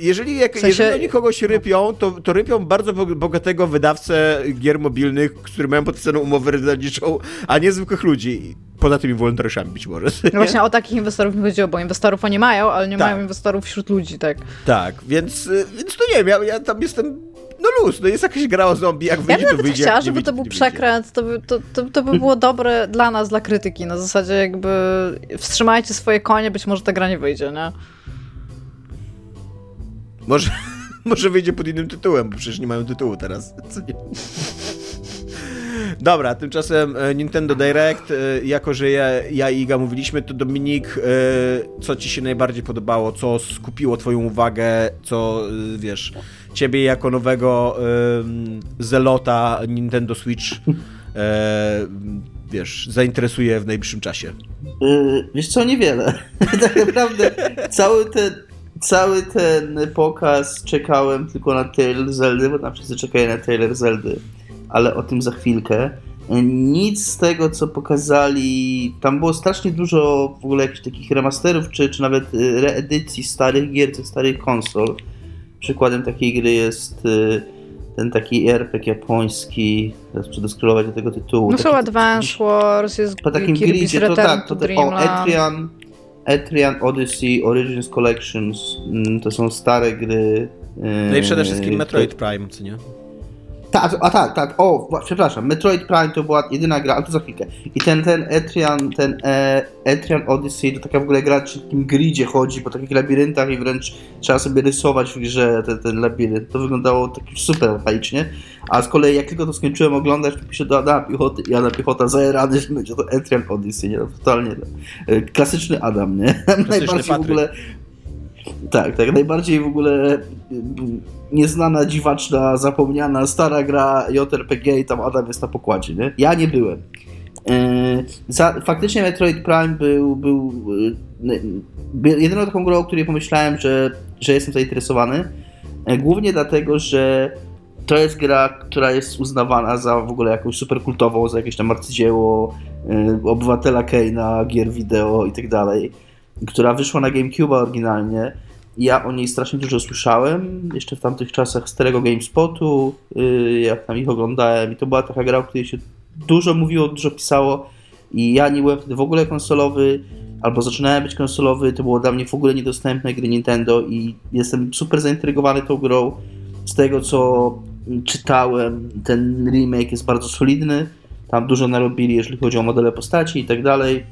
jeżeli, jak, w sensie... jeżeli oni kogoś rypią, to, to rypią bardzo bogatego wydawcę gier mobilnych, którzy mają podpisaną umowę rezydentniczą, a nie zwykłych ludzi. Poza tymi wolontariuszami być może. No właśnie o takich inwestorów mi chodziło, bo inwestorów oni mają, ale nie tak. mają inwestorów wśród ludzi, tak. Tak, więc, więc to nie wiem, ja, ja tam jestem no luz, no jest jakaś gra o zombie, jak wyjdzie, ja to wyjdzie. Ja chciała, żeby to był przekręt, to by, to, to, to by było dobre dla nas, dla krytyki, na zasadzie jakby wstrzymajcie swoje konie, być może ta gra nie wyjdzie, nie? Może, może wyjdzie pod innym tytułem, bo przecież nie mają tytułu teraz. Dobra, tymczasem e, Nintendo Direct, e, jako że ja, ja i Iga mówiliśmy, to Dominik, e, co ci się najbardziej podobało, co skupiło twoją uwagę, co, wiesz, ciebie jako nowego zelota Nintendo Switch wiesz, zainteresuje w najbliższym czasie? Wiesz co, niewiele. tak naprawdę cały ten, cały ten pokaz czekałem tylko na trailer Zeldy, bo tam wszyscy czekają na trailer Zeldy, ale o tym za chwilkę. Nic z tego, co pokazali, tam było strasznie dużo w ogóle jakichś takich remasterów, czy, czy nawet y, reedycji starych gier, ze starych konsol. Przykładem takiej gry jest y, ten taki RPG japoński, teraz scrollować do tego tytułu. No są Advance Wars, jest po takim gridzie, to tak, to to o. Etrian, Etrian Odyssey, Origins Collections, mm, to są stare gry. No i przede yy, wszystkim Metroid Prime, co nie? Tak, a tak, tak, o, przepraszam, Metroid Prime to była jedyna gra, ale to za chwilkę. I ten, ten Etrian, ten e, Etrian Odyssey to taka w ogóle gra, czy w takim gridzie chodzi, po takich labiryntach i wręcz trzeba sobie rysować w grze ten, ten labirynt. To wyglądało tak super archaicznie. A z kolei jak tylko to skończyłem oglądać, to piszę do Adama Piechoty i Adam Piechota zajerany, że będzie to Etrian Odyssey, nie? No, totalnie. No. E, Klasyczny Adam, nie? Najbardziej w Patryk. ogóle... Tak, tak, najbardziej w ogóle mm, nieznana, dziwaczna, zapomniana, stara gra JRPG i tam Adam jest na pokładzie, nie? Ja nie byłem. Yy, za, faktycznie Metroid Prime był, był yy, jedyną taką grą, o której pomyślałem, że, że jestem zainteresowany. Yy, głównie dlatego, że to jest gra, która jest uznawana za w ogóle jakąś superkultową, za jakieś tam arcydzieło yy, obywatela Keina, gier wideo i tak dalej, która wyszła na GameCube oryginalnie. Ja o niej strasznie dużo słyszałem, jeszcze w tamtych czasach starego GameSpotu, yy, jak tam ich oglądałem i to była taka gra, o której się dużo mówiło, dużo pisało i ja nie byłem wtedy w ogóle konsolowy, albo zaczynałem być konsolowy, to było dla mnie w ogóle niedostępne gry Nintendo i jestem super zaintrygowany tą grą. Z tego co czytałem, ten remake jest bardzo solidny, tam dużo narobili, jeżeli chodzi o modele postaci i tak dalej.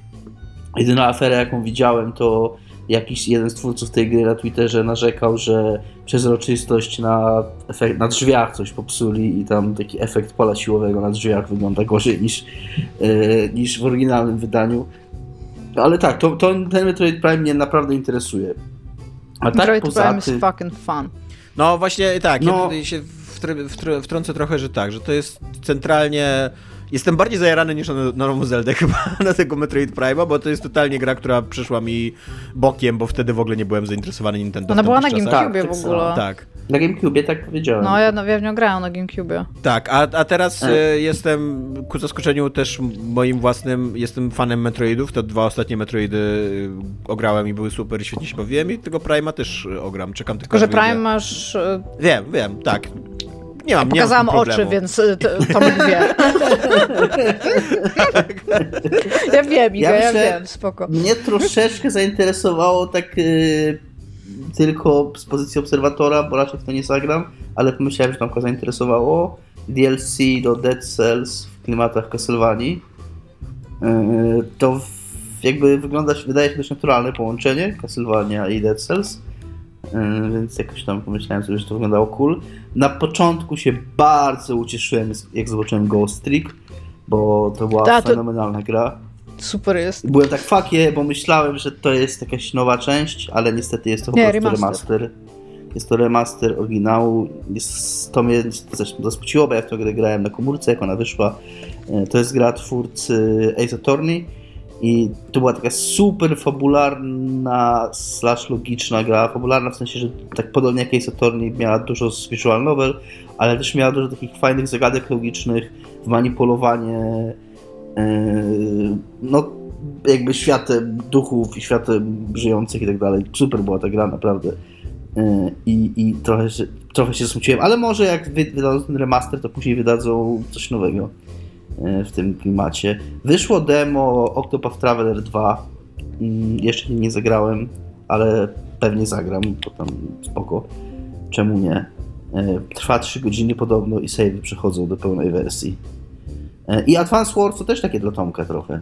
Jedyna afera, jaką widziałem, to jakiś jeden z twórców tej gry na Twitterze narzekał, że przezroczystość na, efekt, na drzwiach coś popsuli i tam taki efekt pola siłowego na drzwiach wygląda gorzej niż, e, niż w oryginalnym wydaniu. Ale tak, to, to ten Metroid Prime mnie naprawdę interesuje. A tak Metroid poza Prime is tym, fucking fun. No właśnie tak, ja No. tutaj się wtr- wtr- wtrącę trochę, że tak, że to jest centralnie... Jestem bardziej zajarany niż na, na nową Zeldę chyba, na tego Metroid Prime'a, bo to jest totalnie gra, która przyszła mi bokiem, bo wtedy w ogóle nie byłem zainteresowany Nintendo Ona była na. GameCube Tak, w tak ogóle. samo. Tak, na GameCube tak powiedziałem. No ja, no, ja w nią grałem na GameCube. tak, a, a teraz E. e, jestem ku zaskoczeniu też moim własnym, jestem fanem Metroidów, te dwa ostatnie Metroidy e, ograłem i były super, świetnie się bawiłem i tego Prime'a też ogram, czekam tylko Tylko, że. Prime masz... Wiem, wiem, tak. Nie mam, nie Pokazałam mam oczy, więc y, to, wie. ja wiem, Iga, Ja ja, myślę- wiem, spoko. Mnie troszeczkę zainteresowało tak y, tylko z pozycji obserwatora, bo raczej w to nie zagram, ale pomyślałem, że Tomka zainteresowało. DLC do Dead Cells w klimatach Castlevanii. Y, to w, jakby wygląda, wydaje się dość naturalne połączenie Castlevania i Dead Cells. Y, Więc jakoś tam pomyślałem sobie, że to wyglądało cool. Na początku się bardzo ucieszyłem, jak zobaczyłem Ghost Trick, bo to była Ta, to- fenomenalna gra. Super jest. Byłem tak yeah, bo myślałem, że to jest jakaś nowa część, ale niestety jest to po Nie, prostu remaster. remaster. Jest to remaster oryginału. Jest, to mnie zresztą zasmuciło, bo ja w tę grę grałem na komórce, jak ona wyszła. E, To jest gra twórcy Ace Attorney i to była taka super fabularna slash logiczna gra. Fabularna w sensie, że tak podobnie jak Ace Attorney miała dużo z visual novel, ale też miała dużo takich fajnych zagadek logicznych, manipulowanie Yy, no jakby światem duchów i światem żyjących i tak dalej. Super była ta gra, naprawdę. Yy, I, i trochę, się, trochę się smuciłem, ale może jak wy- wydadzą ten remaster, to później wydadzą coś nowego w tym klimacie. Wyszło demo Octopath Traveler 2. Yy, Jeszcze nie zagrałem, ale pewnie zagram, bo tam spoko. Czemu nie? Yy, Trwa 3 godziny podobno i save przechodzą do pełnej wersji. E, I Advance Wars to też takie dla Tomka trochę.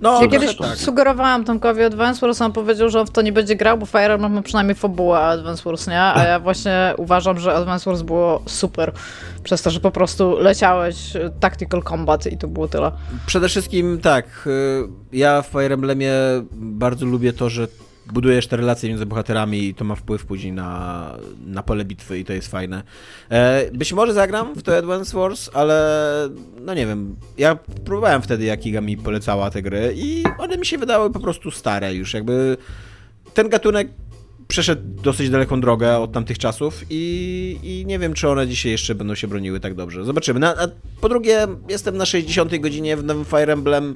No, Ja kiedyś tak. sugerowałam Tomkowi Advance Wars, on powiedział, że on w to nie będzie grał, bo Fire Emblem ma przynajmniej fabułę Advance Wars, nie? A ja właśnie uważam, że Advance Wars było super. Przez to, że po prostu leciałeś y, tactical combat i to było tyle. Przede wszystkim tak, y, ja w Fire Emblemie bardzo lubię to, że budujesz te relacje między bohaterami i to ma wpływ później na, na pole bitwy i to jest fajne. E, być może zagram w to Advance Wars, ale no nie wiem, ja próbowałem wtedy, jak Iga mi polecała te gry i one mi się wydały po prostu stare już, jakby ten gatunek przeszedł dosyć daleką drogę od tamtych czasów i, i nie wiem, czy one dzisiaj jeszcze będą się broniły tak dobrze. Zobaczymy. Na, a po drugie, jestem na 60 godzinie w nowym Fire Emblem.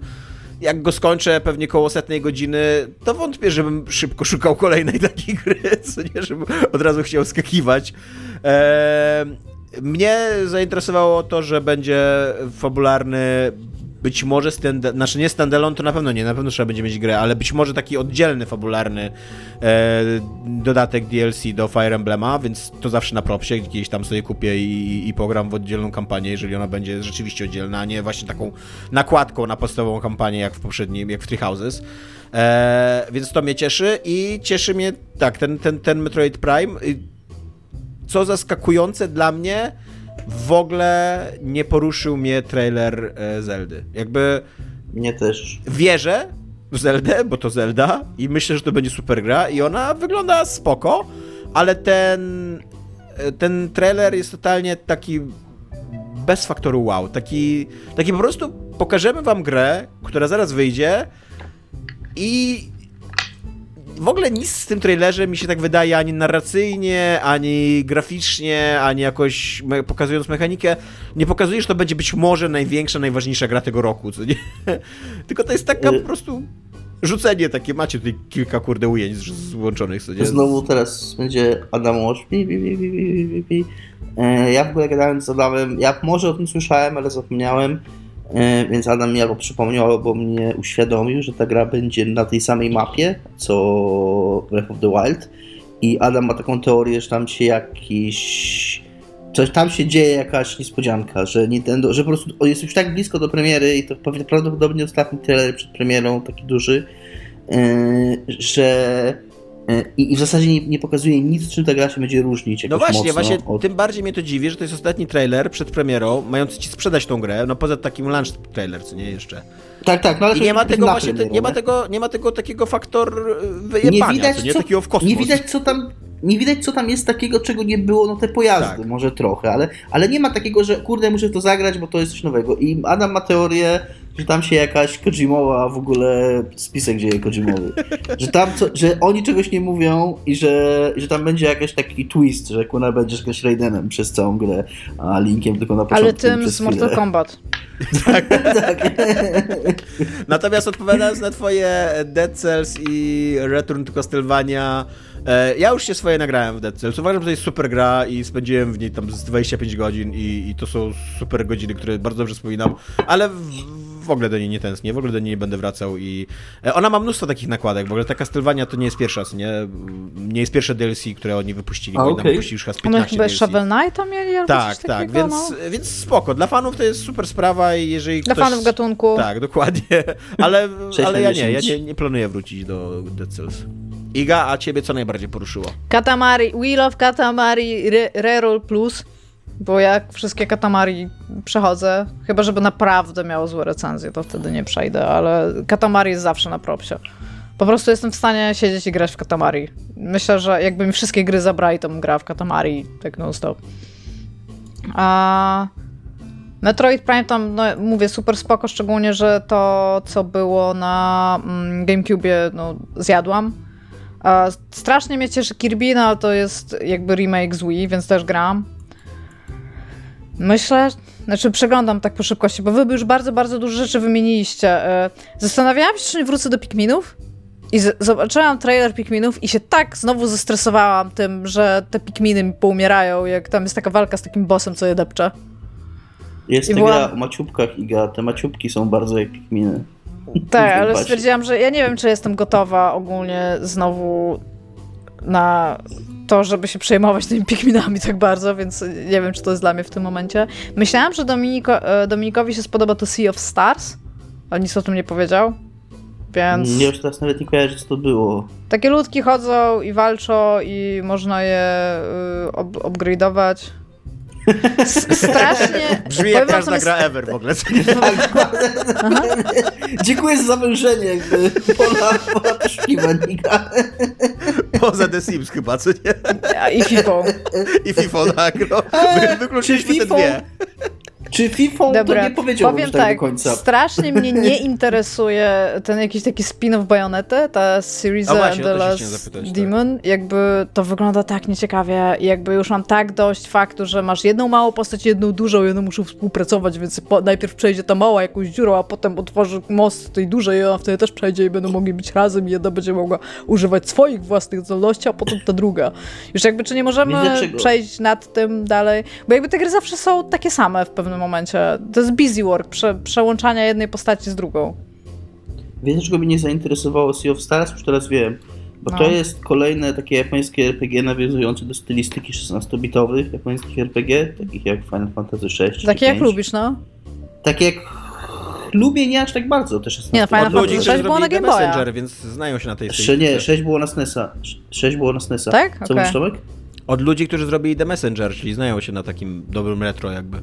Jak go skończę pewnie koło setnej godziny, to wątpię, żebym szybko szukał kolejnej takiej gry, co nie, żebym od razu chciał skakiwać. Eee, mnie zainteresowało to, że będzie fabularny być może, stand, znaczy nie standalone to na pewno nie, na pewno trzeba będzie mieć grę, ale być może taki oddzielny, fabularny e, dodatek DLC do Fire Emblema, więc to zawsze na propsie, gdzieś tam sobie kupię i, i pogram w oddzielną kampanię, jeżeli ona będzie rzeczywiście oddzielna, a nie właśnie taką nakładką na podstawową kampanię, jak w poprzednim, jak w Three Houses. E, więc to mnie cieszy i cieszy mnie, tak, ten, ten, ten Metroid Prime, co zaskakujące dla mnie, w ogóle nie poruszył mnie trailer e, Zeldy. Jakby. Mnie też. Wierzę w Zeldę, bo to Zelda i myślę, że to będzie super gra i ona wygląda spoko, ale ten e, ten trailer jest totalnie taki bez faktoru wow. Taki, taki po prostu pokażemy wam grę, która zaraz wyjdzie i w ogóle nic z tym trailerze mi się tak wydaje ani narracyjnie, ani graficznie, ani jakoś me pokazując mechanikę, nie pokazuje, że to będzie być może największa, najważniejsza gra tego roku, co nie? Tylko to jest taka po prostu rzucenie takie, macie tutaj kilka kurde ujęć złączonych, co nie? Znowu teraz będzie Adam Watch. E, ja w ogóle gadałem z Adamem, ja może o tym słyszałem, ale zapomniałem, więc Adam mi albo przypomniał, albo mnie uświadomił, że ta gra będzie na tej samej mapie, co Breath of the Wild. I Adam ma taką teorię, że tam się jakiś. Coś tam się dzieje, jakaś niespodzianka, że Nintendo, że po prostu jest już tak blisko do premiery i to prawdopodobnie ostatni trailer przed premierą, taki duży, e, że E, I, I, w zasadzie nie, nie, pokazuje nic, czym ta gra się będzie różnić. No właśnie, właśnie od... tym bardziej mnie to dziwi, że to jest ostatni trailer przed premierą, mający ci sprzedać tą grę, no poza takim launch trailer, co nie jeszcze. Tak, tak, no ale I nie ma tego właśnie, premierę, nie, ma tego, nie ma tego takiego faktor wyjebania, nie widać, co nie? Co, takiego w kosmos. Nie widać, co tam nie widać, co tam jest takiego, czego nie było, no te pojazdy, tak. może trochę, ale, ale nie ma takiego, że kurde, muszę to zagrać, bo to jest coś nowego. I Adam ma teorię, że tam się jakaś Kojimowa w ogóle spisek dzieje Kojimowy. że tam, co, że oni czegoś nie mówią i że, że tam będzie jakiś taki twist, że Kuna będziesz jakimś Raidenem przez całą grę, a Linkiem tylko na początku. Ale tym z Mortal Kombat. tak. tak. Natomiast odpowiadając na twoje Dead Cells i Return to Castlevania E, ja już się swoje nagrałem w Dead Cells. Uważam, że to jest super gra i spędziłem w niej tam z 25 godzin i, i to są super godziny, które bardzo dobrze wspominam, ale w, w ogóle do niej nie tęsknię, w ogóle do niej nie będę wracał i e, ona ma mnóstwo takich nakładek, w ogóle ta Castlevania to nie jest pierwsza, nie? Nie jest pierwsze DLC, które oni wypuścili, A, bo okay. wypuścili już chyba z 15 One chyba Shovel Knighta mieli albo Tak, tak, takiego, więc, no. więc spoko. Dla fanów to jest super sprawa i jeżeli Dla ktoś... fanów gatunku. Tak, dokładnie, ale, ale ja nie, ja nie, nie planuję wrócić do Dead Cells. Iga, a ciebie co najbardziej poruszyło? Katamari, Wheel of Katamari Re Reroll Plus, bo jak wszystkie Katamari przechodzę, chyba żeby naprawdę miało złe recenzje, to wtedy nie przejdę, ale Katamari jest zawsze na propsie. Po prostu jestem w stanie siedzieć i grać w Katamari. Myślę, że jakby mi wszystkie gry zabrali, to bym grał w Katamari tak non-stop. A... Metroid Prime tam, no, mówię, super spoko, szczególnie, że to, co było na mm, GameCube, no, zjadłam Strasznie mnie cieszy Kirby, no ale to jest jakby remake z Wii, więc też gram. Myślę, znaczy przeglądam tak po szybkości, bo wy już bardzo, bardzo dużo rzeczy wymieniliście. E, zastanawiałam się, czy nie wrócę do Pikminów i zobaczyłam trailer Pikminów i się tak znowu zestresowałam tym, że te Pikminy mi poumierają, jak tam jest taka walka z takim bossem, co je depcze. Jest I ta gra o maciubkach, Iga. Te maciubki są bardzo jak Pikminy. Tak, ale stwierdziłam, że ja nie wiem, czy jestem gotowa ogólnie znowu na to, żeby się przejmować tymi Pikminami tak bardzo, więc nie wiem, czy to jest dla mnie w tym momencie. Myślałam, że Dominiko, e, Dominikowi się spodoba to Sea of Stars, ale nic o tym nie powiedział, więc... Nie, już teraz nawet nie kojarzę, co to było. Takie ludki chodzą i walczą i można je y, up upgrade'ować. Strasznie... Brzmi jak każda gra ever w ogóle. Dziękuję za zawężenie jakby pola, pola poszukiwań. Poza The Sims chyba, co nie? I FIFA. I FIFA, tak. No. Wykluczyliśmy te dwie. Czy FIFA Dobra, to nie powiedziałbym powiem tak, tak, do końca. strasznie mnie nie interesuje ten jakiś taki spin-off Bajonety, ta series A właśnie, The Last tak. Demon. Jakby to wygląda tak nieciekawie i jakby już mam tak dość faktu, że masz jedną małą postać, jedną dużą, jedną muszą współpracować, więc po, najpierw przejdzie ta mała jakąś dziurą, a potem otworzy most tej dużej i ona wtedy też przejdzie i będą mogli być razem i jedna będzie mogła używać swoich własnych zdolności, a potem ta druga. Już jakby czy nie możemy przejść nad tym dalej? Bo jakby te gry zawsze są takie same w pewnym momencie. To jest busy work, prze, przełączania jednej postaci z drugą. Wiesz, dlaczego mnie nie zainteresowało Sea of Stars? Już teraz wiem. Bo No. to jest kolejne takie japońskie RPG nawiązujące do stylistyki 16-bitowych japońskich RPG, takich jak Final Fantasy VI. Takie jak 5. lubisz, no. Takie jak lubię nie aż tak bardzo te 16 Nie, no, Final Od ludzi, Fantasy którzy VI było na Game Boya. Messenger, więc znają się na tej tej- nie, 6 było na SNESa. 6 było na SNESa. Tak? Co Okej. mówisz, Tomek? Od ludzi, którzy zrobili The Messenger, czyli znają się na takim dobrym retro jakby.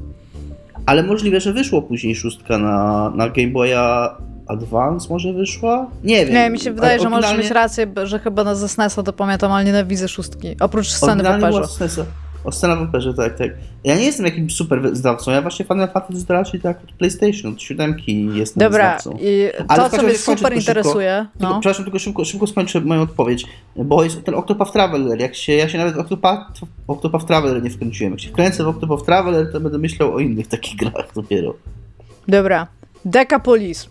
Ale możliwe, że wyszło później szóstka na, na Game Boya Advance może wyszła? Nie wiem. Nie, mi się wydaje, że możesz oryginalnie- mieć rację, że chyba na ze SNES-a to pamiętam, ale nienawidzę szóstki. Oprócz sceny w operze. O scena w operze, tak, tak. Ja nie jestem jakimś super zdawcą, ja właśnie Final Fantasy to raczej tak od PlayStation, od siódemki jestem Dobra, zdawcą. i Ale to, co mnie super szybko. interesuje, Tylko, no. Przepraszam, tylko szybko, szybko skończę moją odpowiedź, bo jest ten Octopath Traveler, jak się, ja się nawet Octopath, Octopath Traveler nie wkręciłem. Jak się wkręcę w Octopath Traveler, to będę myślał o innych takich grach dopiero. Dobra. Decapolis.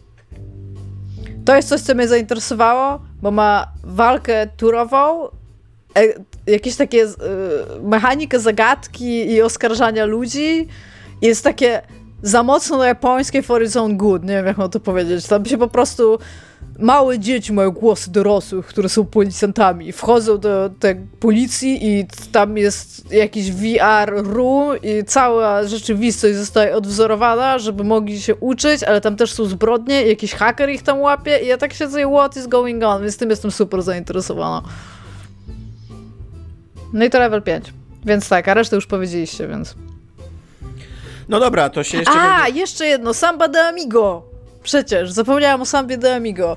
To jest coś, co mnie zainteresowało, bo ma walkę turową, jakieś takie e, mechanikę zagadki i oskarżania ludzi. Jest takie za mocno na japońskie for its own good, nie wiem jak mam to powiedzieć. Tam się po prostu małe dzieci mają głosy dorosłych, które są policjantami. Wchodzą do tej policji i tam jest jakiś VR room i cała rzeczywistość zostaje odwzorowana, żeby mogli się uczyć, ale tam też są zbrodnie i jakiś haker ich tam łapie i ja tak siedzę i what is going on, więc tym jestem super zainteresowana. No i to level 5. Więc tak, a resztę już powiedzieliście, więc... No dobra, to się jeszcze A, będzie... jeszcze jedno, Samba de Amigo. Przecież, zapomniałam o Sambie de Amigo.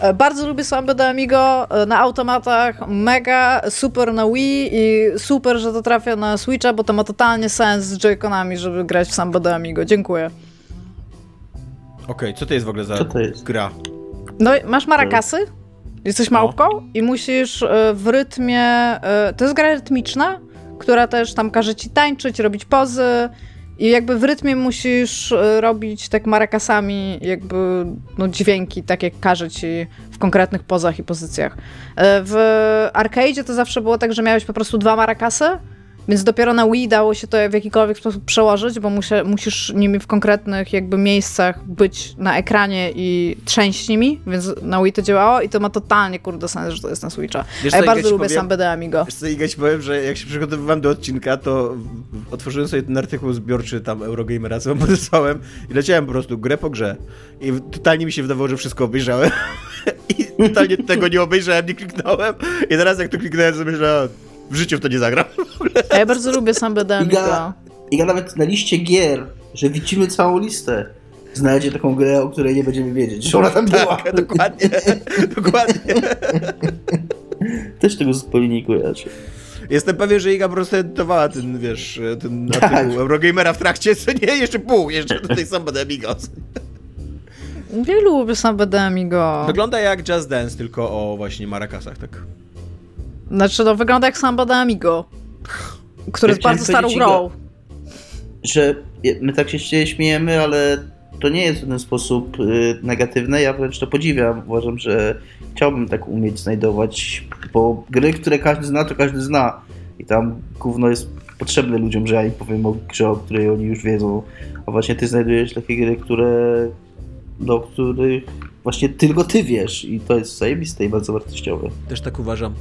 E, Bardzo lubię Samba de Amigo e, na automatach, mega, super na Wii i super, że to trafia na Switcha, bo to ma totalnie sens z Joy-Conami, żeby grać w Samba de Amigo. Dziękuję. Okej, co to jest w ogóle za Co to jest? gra? No, i masz marakasy, jesteś No. małpką i musisz e, w rytmie, e, to jest gra rytmiczna, która też tam każe ci tańczyć, robić pozy i jakby w rytmie musisz e, robić tak marakasami jakby no, dźwięki, tak jak każe ci w konkretnych pozach i pozycjach. W arcade to zawsze było tak, że miałeś po prostu dwa marakasy, więc dopiero na Wii dało się to w jakikolwiek sposób przełożyć, bo musia, musisz nimi w konkretnych jakby miejscach być na ekranie i trzęść nimi, więc na Wii to działało i to ma totalnie kurde sens, że to jest na Switcha. Wiesz, ja bardzo lubię powiem? Samba de Amigo. Wiesz co, Iga, ci powiem, że jak się przygotowywałem do odcinka, to otworzyłem sobie ten artykuł zbiorczy tam Eurogamera, co podesłałem i leciałem po prostu grę po grze. I totalnie mi się wydawało, że wszystko obejrzałem. I totalnie tego nie obejrzałem, nie kliknąłem. I teraz jak to kliknąłem, sobie myślałem, w życiu w to nie zagram. A ja bardzo lubię Samba de Amigo. Iga, Iga nawet na liście gier, że widzimy całą listę, znajdzie taką grę, o której nie będziemy wiedzieć, że ona tam była. Tak, dokładnie. dokładnie. Też tego zupełnie nie kojarzę. Jestem pewien, że Iga po prostu edytowała ten, wiesz, ten Tak. artykuł Eurogamera w trakcie, co nie? Jeszcze pół, jeszcze do tej Samba de Amigos. Ja lubię Samba de Amigo. Wygląda jak Just Dance, tylko o właśnie marakasach, tak. Znaczy, no wygląda jak Samba de Amigo, który Ja jest bardzo starą grą. Że my tak się śmiejemy, ale to nie jest w ten sposób y, negatywne, ja wręcz to podziwiam. Uważam, że chciałbym tak umieć znajdować, bo gry, które każdy zna, to każdy zna. I tam gówno jest potrzebne ludziom, że ja im powiem o grze, o której oni już wiedzą. A właśnie ty znajdujesz takie gry, które do których właśnie tylko ty wiesz i to jest zajebiste i bardzo wartościowe. Też tak uważam.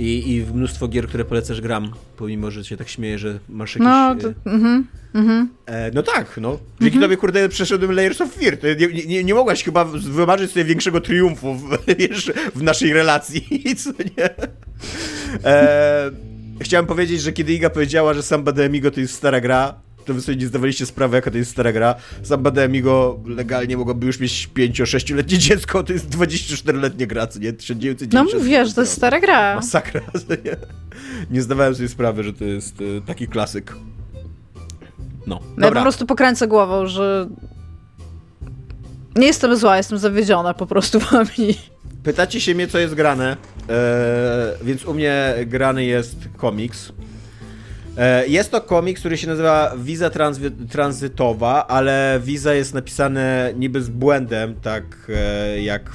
I, I w mnóstwo gier, które polecasz gram, pomimo, że się tak śmieję, że masz jakieś... No, e, to, mhm, mhm. E, no tak, no. Dzięki tobie, kurde, przeszedłem Layers of Fear. Nie, nie, nie mogłaś chyba wymarzyć sobie większego triumfu w, w naszej relacji, co nie? E, chciałem powiedzieć, że kiedy Iga powiedziała, że Samba de Amigo to jest stara gra, to wy sobie nie zdawaliście sprawy, jaka to jest stara gra. Samba de Amigo legalnie mogłoby już mieć 5-6-letnie dziecko, to jest 24-letnie gra, co nie? 1990. No mówię, że to jest stara gra. Masakra, nie? Nie zdawałem sobie sprawy, że to jest e, taki klasyk. No, no ja po prostu pokręcę głową, że nie jestem zła, jestem zawiedziona po prostu wami. Pytacie się mnie, co jest grane, e, więc u mnie grany jest komiks. E, jest to komiks, który się nazywa Wiza Tranzytowa, ale wiza jest napisane niby z błędem, tak e, jak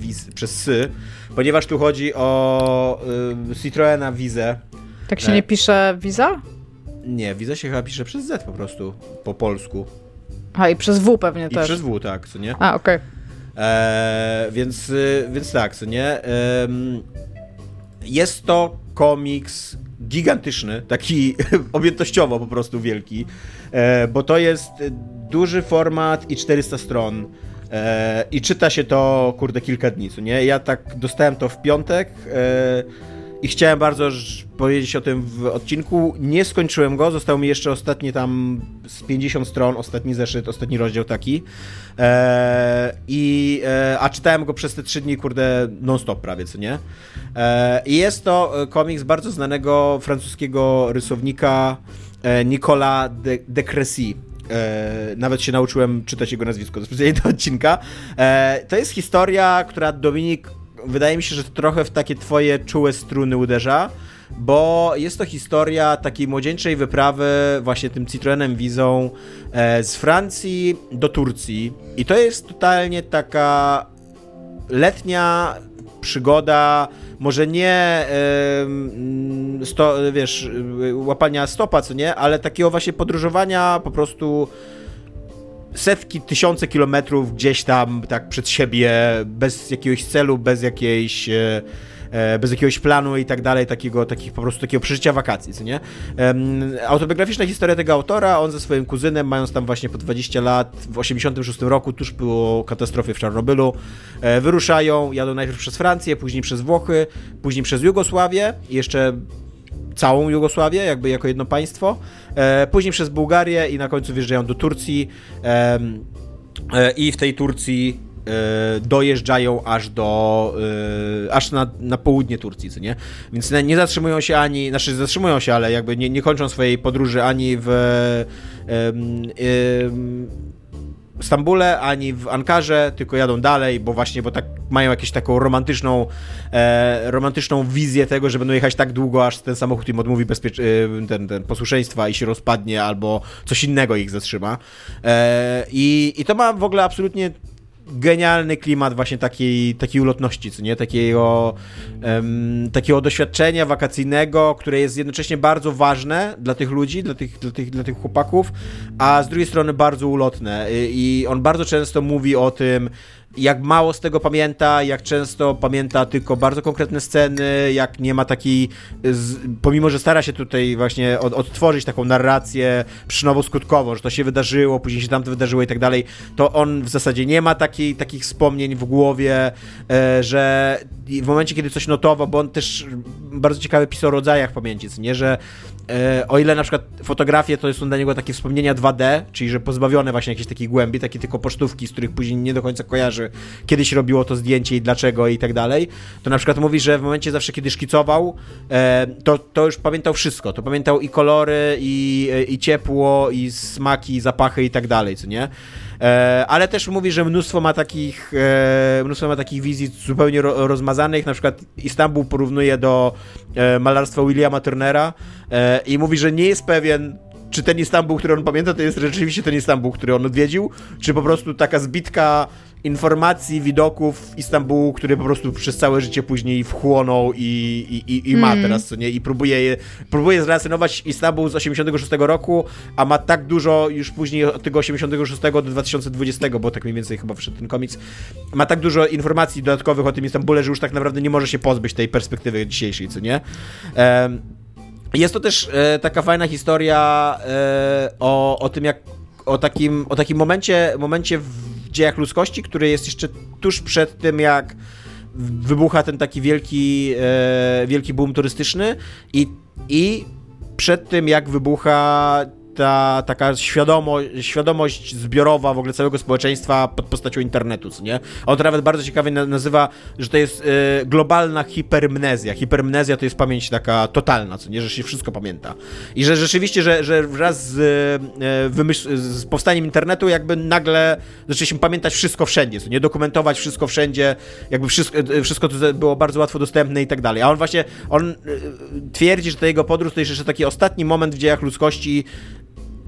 wiz- przez sy, ponieważ tu chodzi o e, Citroena Wizę. Tak się nie pisze wiza? Nie, wiza się chyba pisze przez Z po prostu, po polsku. A i przez W pewnie I też. przez W, tak, co nie? A, okej. Eee, więc, y, więc tak, co nie? Jest to komiks gigantyczny, taki objętościowo po prostu wielki, e, bo to jest duży format i 400 stron. E, I czyta się to, kurde, kilka dni, co nie? Ja tak dostałem to w piątek e, i chciałem bardzo powiedzieć o tym w odcinku. Nie skończyłem go, został mi jeszcze ostatnie tam z 50 stron, ostatni zeszyt, ostatni rozdział taki. E, i, e, a czytałem go przez te 3 dni, kurde, non-stop prawie, co nie? E, I jest to e, komiks bardzo znanego francuskiego rysownika e, Nicolas de, de Crécy. E, nawet się nauczyłem czytać jego nazwisko specjalnie do odcinka. E, to jest historia, która Dominik, wydaje mi się, że trochę w takie twoje czułe struny uderza, bo jest to historia takiej młodzieńczej wyprawy właśnie tym Citroenem Wizą e, z Francji do Turcji. I to jest totalnie taka letnia przygoda, może nie sto, wiesz, łapania stopa, co nie, ale takiego właśnie podróżowania po prostu setki, tysiące kilometrów gdzieś tam tak przed siebie, bez jakiegoś celu, bez jakiejś e, e, bez jakiegoś planu i tak dalej, takiego, takich po prostu takiego przeżycia wakacji, co nie? Em, autobiograficzna historia tego autora, on ze swoim kuzynem, mając tam właśnie po 20 lat, w 86 roku, tuż po katastrofie w Czarnobylu, e, wyruszają, jadą najpierw przez Francję, później przez Włochy, później przez Jugosławię, jeszcze całą Jugosławię, jakby jako jedno państwo, e, później przez Bułgarię i na końcu wjeżdżają do Turcji e, i w tej Turcji e, dojeżdżają aż do aż na, na południe Turcji, co nie? Więc nie, zatrzymują się ani, znaczy zatrzymują się, ale jakby nie, nie kończą swojej podróży ani w Stambule, ani w Ankarze, tylko jadą dalej, bo właśnie, bo tak mają jakąś taką romantyczną, e, romantyczną wizję tego, że będą jechać tak długo, aż ten samochód im odmówi bezpiecz- e, ten, ten posłuszeństwa i się rozpadnie, albo coś innego ich zatrzyma. E, i, I to ma w ogóle absolutnie genialny klimat właśnie takiej, takiej ulotności, co nie? Takiego, em, takiego doświadczenia wakacyjnego, które jest jednocześnie bardzo ważne dla tych ludzi, dla tych, dla tych, dla tych chłopaków, a z drugiej strony bardzo ulotne. I, I on bardzo często mówi o tym, jak mało z tego pamięta, jak często pamięta tylko bardzo konkretne sceny, jak nie ma takiej, pomimo że stara się tutaj właśnie od, odtworzyć taką narrację przyczynowo-skutkową, że to się wydarzyło, później się tamto wydarzyło i tak dalej, to on w zasadzie nie ma takich wspomnień w głowie, e, że w momencie, kiedy coś notował, bo on też bardzo ciekawe pisał o rodzajach pamięci, nie, że e, o ile na przykład fotografie to są dla niego takie wspomnienia 2D, czyli że pozbawione właśnie jakiejś takiej głębi, takie tylko pocztówki, z których później nie do końca kojarzy, kiedyś robiło to zdjęcie i dlaczego i tak dalej, to na przykład mówi, że w momencie zawsze, kiedy szkicował, e, to, to już pamiętał wszystko, to pamiętał i kolory, i, e, i ciepło, i smaki, i zapachy i tak dalej, co nie? E, ale też mówi, że mnóstwo ma takich e, mnóstwo ma takich wizji zupełnie ro, rozmazanych, na przykład Istanbul porównuje do e, malarstwa Williama Turnera e, i mówi, że nie jest pewien czy ten Istanbul, który on pamięta, to jest rzeczywiście ten Istanbul, który on odwiedził, czy po prostu taka zbitka informacji, widoków Istambułu, który po prostu przez całe życie później wchłonął i, i, i, i ma Mm. teraz, co nie? I próbuje, je- próbuje zrelacjonować Istanbul z 86 roku, a ma tak dużo już później od tego 86 do 2020, bo tak mniej więcej chyba wyszedł ten komiks, ma tak dużo informacji dodatkowych o tym Istambule, że już tak naprawdę nie może się pozbyć tej perspektywy dzisiejszej, co nie? Em, jest to też e, taka fajna historia e, o, o tym, jak o takim, o takim momencie, momencie w dziejach ludzkości, który jest jeszcze tuż przed tym, jak wybucha ten taki wielki, e, wielki boom turystyczny i, i przed tym jak wybucha ta taka świadomo, świadomość zbiorowa w ogóle całego społeczeństwa pod postacią internetu, co nie? On to nawet bardzo ciekawie nazywa, że to jest y, globalna hipermnezja. Hipermnezja to jest pamięć taka totalna, co nie? Że się wszystko pamięta. I że rzeczywiście, że, że wraz z, y, z powstaniem internetu jakby nagle zaczęliśmy pamiętać wszystko wszędzie, co nie? Dokumentować wszystko wszędzie, jakby wszystko, y, wszystko to było bardzo łatwo dostępne i tak dalej. A on właśnie, on y, twierdzi, że ta jego podróż to jest jeszcze taki ostatni moment w dziejach ludzkości,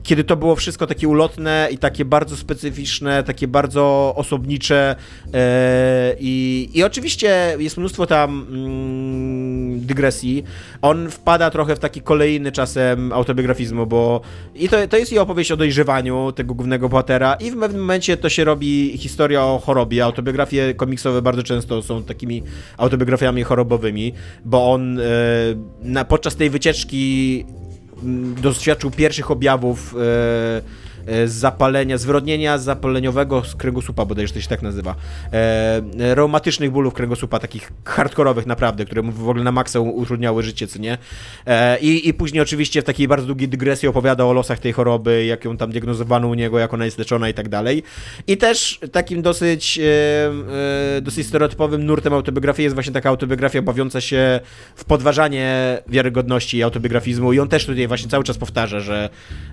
kiedy to było wszystko takie ulotne i takie bardzo specyficzne, takie bardzo osobnicze e, i, i oczywiście jest mnóstwo tam mm, dygresji. On wpada trochę w taki kolejny czasem autobiografizmu, bo i to, to jest i opowieść o dojrzewaniu tego głównego bohatera i w pewnym momencie to się robi historia o chorobie. Autobiografie komiksowe bardzo często są takimi autobiografiami chorobowymi, bo on e, na, podczas tej wycieczki doświadczył pierwszych objawów e, E, zapalenia, zwyrodnienia zapaleniowego z kręgosłupa, bodajże to się tak nazywa. E, reumatycznych bólów kręgosłupa, takich hardkorowych naprawdę, które mu w ogóle na maksa utrudniały życie, co nie? E, i, I później oczywiście w takiej bardzo długiej dygresji opowiada o losach tej choroby, jak ją tam diagnozowano u niego, jak ona jest leczona i tak dalej. I też takim dosyć, e, e, dosyć stereotypowym nurtem autobiografii jest właśnie taka autobiografia bawiąca się w podważanie wiarygodności autobiografizmu i on też tutaj właśnie cały czas powtarza, że,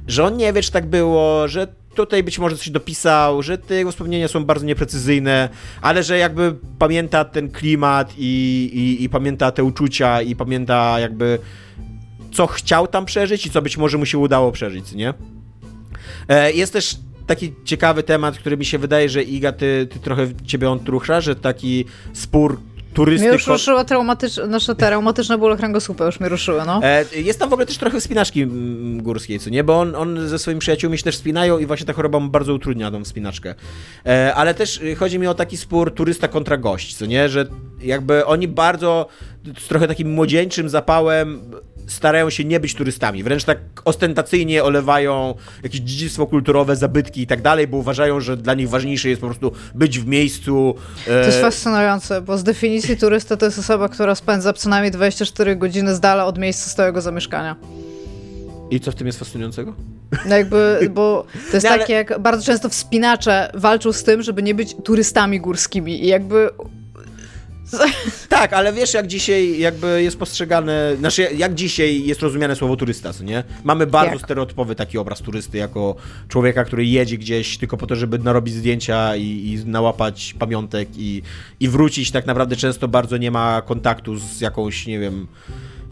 że on nie wie, czy tak było, że tutaj być może coś dopisał, że te jego wspomnienia są bardzo nieprecyzyjne, ale że jakby pamięta ten klimat i, i, i pamięta te uczucia i pamięta jakby co chciał tam przeżyć i co być może mu się udało przeżyć, nie? E, jest też taki ciekawy temat, który mi się wydaje, że Iga, ty, ty trochę ciebie on truchsza, że taki spór turystyką. Mnie już ruszyło traumatyczne, nasze traumatyczne bóle kręgosłupa, już mnie ruszyły, no. E, jest tam w ogóle też trochę wspinaczki górskiej, co nie? Bo on, on ze swoimi przyjaciółmi się też wspinają i właśnie ta choroba mu bardzo utrudnia tą wspinaczkę. E, ale też y, chodzi mi o taki spór turysta kontra gość, co nie? Że jakby oni bardzo z trochę takim młodzieńczym zapałem starają się nie być turystami. Wręcz tak ostentacyjnie olewają jakieś dziedzictwo kulturowe, zabytki i tak dalej, bo uważają, że dla nich ważniejsze jest po prostu być w miejscu. E... To jest fascynujące, bo z definicji turysta to jest osoba, która spędza co najmniej 24 godziny z dala od miejsca stałego zamieszkania. I co w tym jest fascynującego? No jakby, bo to jest no, ale... tak jak bardzo często wspinacze walczą z tym, żeby nie być turystami górskimi i jakby tak, ale wiesz, jak dzisiaj jakby jest postrzegane, znaczy jak dzisiaj jest rozumiane słowo turysta, co nie? Mamy bardzo jak? stereotypowy taki obraz turysty jako człowieka, który jedzie gdzieś tylko po to, żeby narobić zdjęcia i, i nałapać pamiątek i, i wrócić. Tak naprawdę często bardzo nie ma kontaktu z jakąś, nie wiem,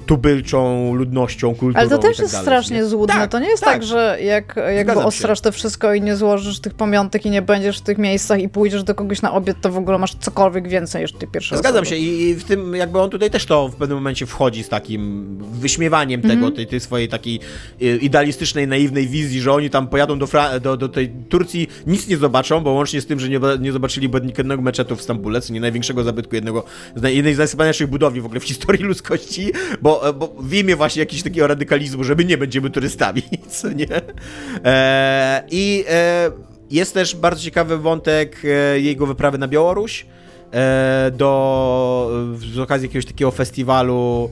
tubylczą ludnością, kulturą Ale to też tak jest dalej, strasznie nie? złudne. Tak, to nie jest tak, tak że jak jakby ostrasz to wszystko i nie złożysz tych pamiątek i nie będziesz w tych miejscach i pójdziesz do kogoś na obiad, to w ogóle masz cokolwiek więcej niż ty pierwszy Zgadzam osoby. się i w tym jakby on tutaj też to w pewnym momencie wchodzi z takim wyśmiewaniem mm -hmm. tego, tej, tej swojej takiej y, idealistycznej, naiwnej wizji, że oni tam pojadą do, Fra do, do tej Turcji, nic nie zobaczą, bo łącznie z tym, że nie, nie zobaczyli jednego meczetu w Stambule, co nie największego zabytku jednego, jednej z najsypanialszych budowli w ogóle w historii ludzkości, bo bo, w imię właśnie jakiegoś takiego radykalizmu, żeby nie będziemy turystami, co nie? E, I e, jest też bardzo ciekawy wątek e, jego wyprawy na Białoruś e, do, z okazji jakiegoś takiego festiwalu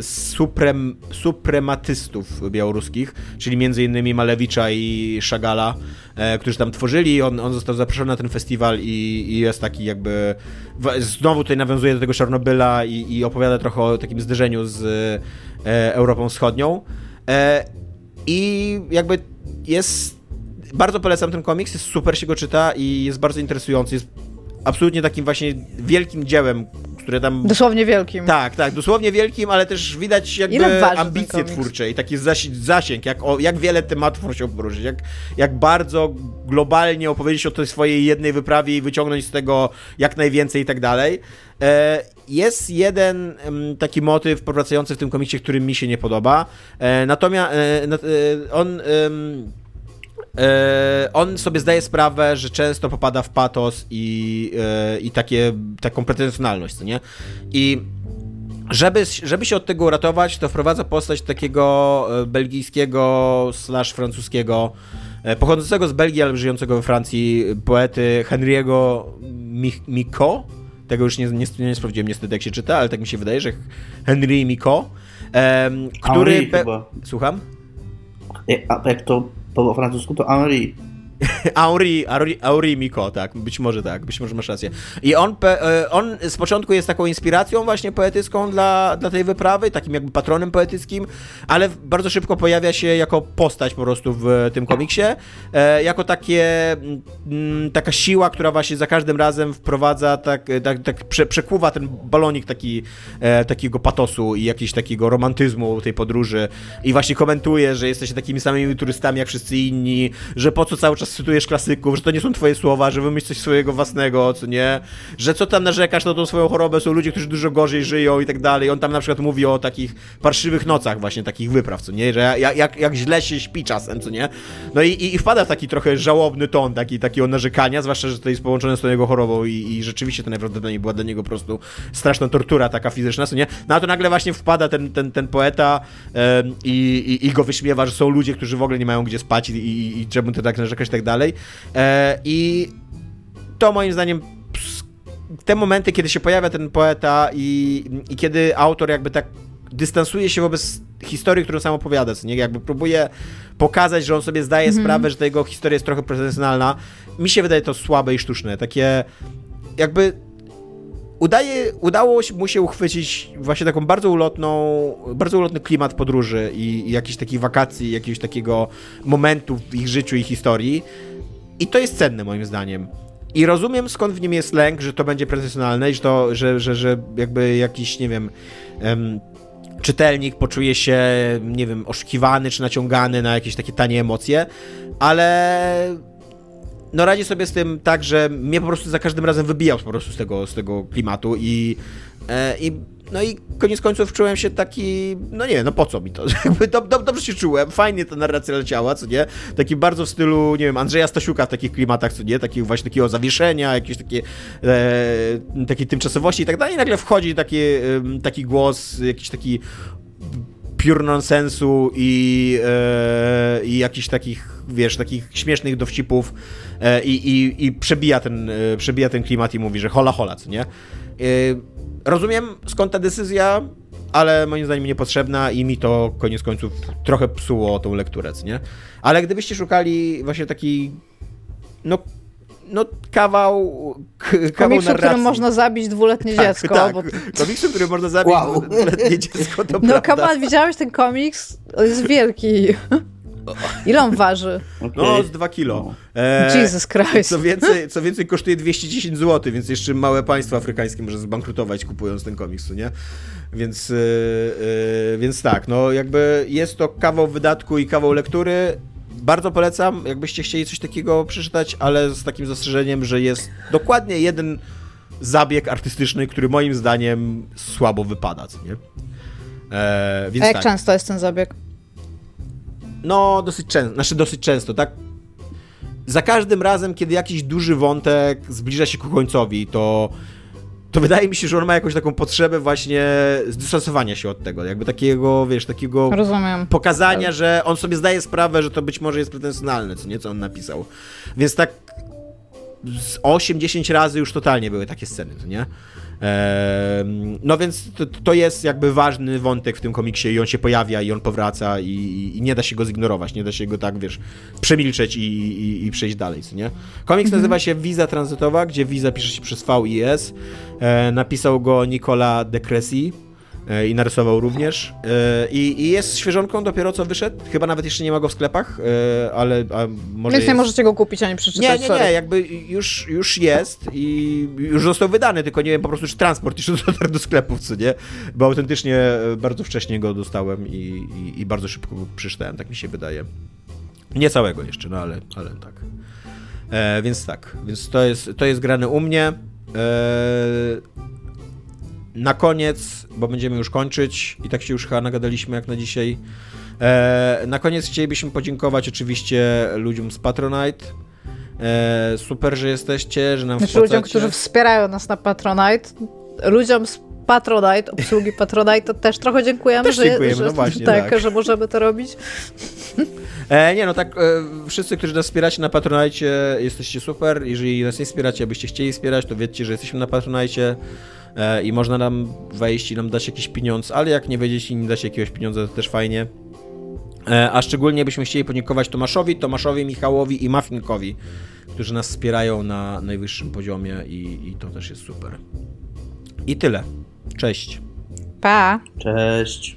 suprem, suprematystów białoruskich, czyli między innymi Malewicza i Szagala, e, którzy tam tworzyli. On, on został zaproszony na ten festiwal i, i jest taki jakby... Znowu tutaj nawiązuje do tego Czarnobyla i, i opowiada trochę o takim zderzeniu z e, Europą Wschodnią. E, I jakby jest... Bardzo polecam ten komiks, jest super się go czyta i jest bardzo interesujący. Jest absolutnie takim właśnie wielkim dziełem, które tam... Dosłownie wielkim. Tak, tak, dosłownie wielkim, ale też widać jakby ambicje twórcze i taki zasięg, jak, o, jak wiele tematów musiał poruszyć, jak, jak bardzo globalnie opowiedzieć o tej swojej jednej wyprawie i wyciągnąć z tego jak najwięcej i tak dalej. E, jest jeden taki motyw powracający w tym komiksie, który mi się nie podoba. E, natomiast e, on on sobie zdaje sprawę, że często popada w patos i, e, i takie, taką pretensjonalność, nie? I żeby, żeby się od tego uratować, to wprowadza postać takiego e, belgijskiego slash francuskiego, pochodzącego z Belgii, ale żyjącego we Francji, poety Henry'ego Miko. Tego już nie, nie, nie sprawdziłem niestety, jak się czyta, ale tak mi się wydaje, że Henry Miko, który... Henri chyba. Słucham? A jak to vo Francúzsku to Henri Auri, Auri, Auri Miko, tak, być może tak, być może masz rację. I on, e, on z początku jest taką inspiracją właśnie poetycką dla, dla tej wyprawy, takim jakby patronem poetyckim, ale bardzo szybko pojawia się jako postać po prostu w tym komiksie, e, jako takie, mm, taka siła, która właśnie za każdym razem wprowadza, tak, tak, tak prze, przekuwa ten balonik taki, e, takiego patosu i jakiegoś takiego romantyzmu tej podróży i właśnie komentuje, że jesteście takimi samymi turystami jak wszyscy inni, że po co cały czas cytujesz klasyków, że to nie są twoje słowa, że wymyśl coś swojego własnego, co nie? Że co tam narzekasz na tą swoją chorobę, są ludzie, którzy dużo gorzej żyją i tak dalej. On tam na przykład mówi o takich parszywych nocach właśnie, takich wypraw, co nie? Że jak, jak, jak źle się śpi czasem, co nie? No i, i, i wpada w taki trochę żałobny ton, taki, takiego narzekania, zwłaszcza, że to jest połączone z tą jego chorobą i, i rzeczywiście to najprawdopodobniej była dla niego po prostu straszna tortura taka fizyczna, co nie? No a to nagle właśnie wpada ten, ten, ten poeta i, i, i go wyśmiewa, że są ludzie, którzy w ogóle nie mają gdzie spać i, i, i czemu ty tak narzekasz i tak dalej. E, I to moim zdaniem te momenty, kiedy się pojawia ten poeta i, i kiedy autor jakby tak dystansuje się wobec historii, którą sam opowiada, co nie? Jakby próbuje pokazać, że on sobie zdaje mhm. sprawę, że ta jego historia jest trochę profesjonalna. Mi się wydaje to słabe i sztuczne. Takie jakby udaje, udało mu się uchwycić właśnie taką bardzo ulotną, bardzo ulotny klimat podróży i, i jakichś takich wakacji, jakiegoś takiego momentu w ich życiu i historii. I to jest cenne moim zdaniem. I rozumiem skąd w nim jest lęk, że to będzie profesjonalne i że, to, że, że, że jakby jakiś, nie wiem, um, czytelnik poczuje się, nie wiem, oszukiwany czy naciągany na jakieś takie tanie emocje, ale no radzi sobie z tym tak, że mnie po prostu za każdym razem wybijał po prostu z tego, z tego klimatu i, e, i no i koniec końców czułem się taki, no nie, no po co mi to? Dobrze się czułem, fajnie ta narracja leciała, co nie? Taki bardzo w stylu, nie wiem, Andrzeja Stasiuka w takich klimatach, co nie? Takich właśnie takiego zawieszenia, jakieś takie e, takiej tymczasowości i tak dalej. I nagle wchodzi taki, taki głos, jakiś taki pure nonsensu i, e, i jakichś takich, wiesz, takich śmiesznych dowcipów e, i, i, przebija, ten, e, przebija ten klimat i mówi, że hola hola, co nie? E, rozumiem skąd ta decyzja, ale moim zdaniem niepotrzebna i mi to koniec końców trochę psuło tą lekturę, co nie? Ale gdybyście szukali właśnie takiej no no, kawał, kawał Komiksu, narracji. którym można zabić dwuletnie tak, dziecko. Tak, bo... komiksu, którym można zabić wow. dwuletnie dziecko, to No, Kamal, widziałeś ten komiks? On jest wielki. Ile on waży? Okay. No, z 2 kilo. E, Jesus Christ. Co więcej, co więcej, kosztuje 210 zł, więc jeszcze małe państwo afrykańskie może zbankrutować kupując ten komiks, nie? Więc, yy, yy, więc tak, no jakby jest to kawał wydatku i kawał lektury, bardzo polecam, jakbyście chcieli coś takiego przeczytać, ale z takim zastrzeżeniem, że jest dokładnie jeden zabieg artystyczny, który moim zdaniem słabo wypada, co nie? E, więc A jak tak. często jest ten zabieg? No, dosyć często, znaczy dosyć często, tak? Za każdym razem, kiedy jakiś duży wątek zbliża się ku końcowi, to to wydaje mi się, że on ma jakąś taką potrzebę właśnie zdystansowania się od tego, jakby takiego, wiesz, takiego Rozumiem. pokazania, że on sobie zdaje sprawę, że to być może jest pretensjonalne, co nie, co on napisał. Więc tak z 8-10 razy już totalnie były takie sceny, co nie? No więc to, to, jest jakby ważny wątek w tym komiksie i on się pojawia i on powraca i, i nie da się go zignorować, nie da się go tak, wiesz, przemilczeć i, i, i przejść dalej, co nie? Komiks mhm. nazywa się Wiza Tranzytowa, gdzie Wiza pisze się przez V i S. E, napisał go Nicola De Cressy i narysował również. E, I, I, jest świeżonką dopiero co wyszedł. Chyba nawet jeszcze nie ma go w sklepach, e, ale może. Więc nie jest... możecie go kupić ani przeczytać. Nie, nie, nie, jakby już, już jest i już został wydany, tylko nie wiem po prostu, czy transport jeszcze dotarł do sklepów, co nie? Bo autentycznie bardzo wcześnie go dostałem i, i, i bardzo szybko go przeczytałem, tak mi się wydaje. Nie całego jeszcze, no ale, ale tak. E, więc tak, więc to jest, to jest grane u mnie. E, na koniec, bo będziemy już kończyć i tak się już chyba nagadaliśmy jak na dzisiaj. E, na koniec chcielibyśmy podziękować oczywiście ludziom z Patronite. E, super, że jesteście, że nam znaczy ludziom, którzy wspierają nas na Patronite. Ludziom z Patronite, obsługi Patronite, to też trochę dziękujemy, też dziękujemy, że, no właśnie, tak, tak, że możemy to robić. E, nie, no tak, e, wszyscy, którzy nas wspieracie na Patronite, jesteście super. Jeżeli nas nie wspieracie, abyście chcieli wspierać, to wiedzcie, że jesteśmy na Patronite i można nam wejść i nam dać jakiś pieniądz, ale jak nie wejdziecie i nie dacie jakiegoś pieniądza, to też fajnie. E, a szczególnie byśmy chcieli podziękować Tomaszowi, Tomaszowi, Michałowi i Mafinkowi, którzy nas wspierają na najwyższym poziomie i, i to też jest super. I tyle. Cześć. Pa! Cześć.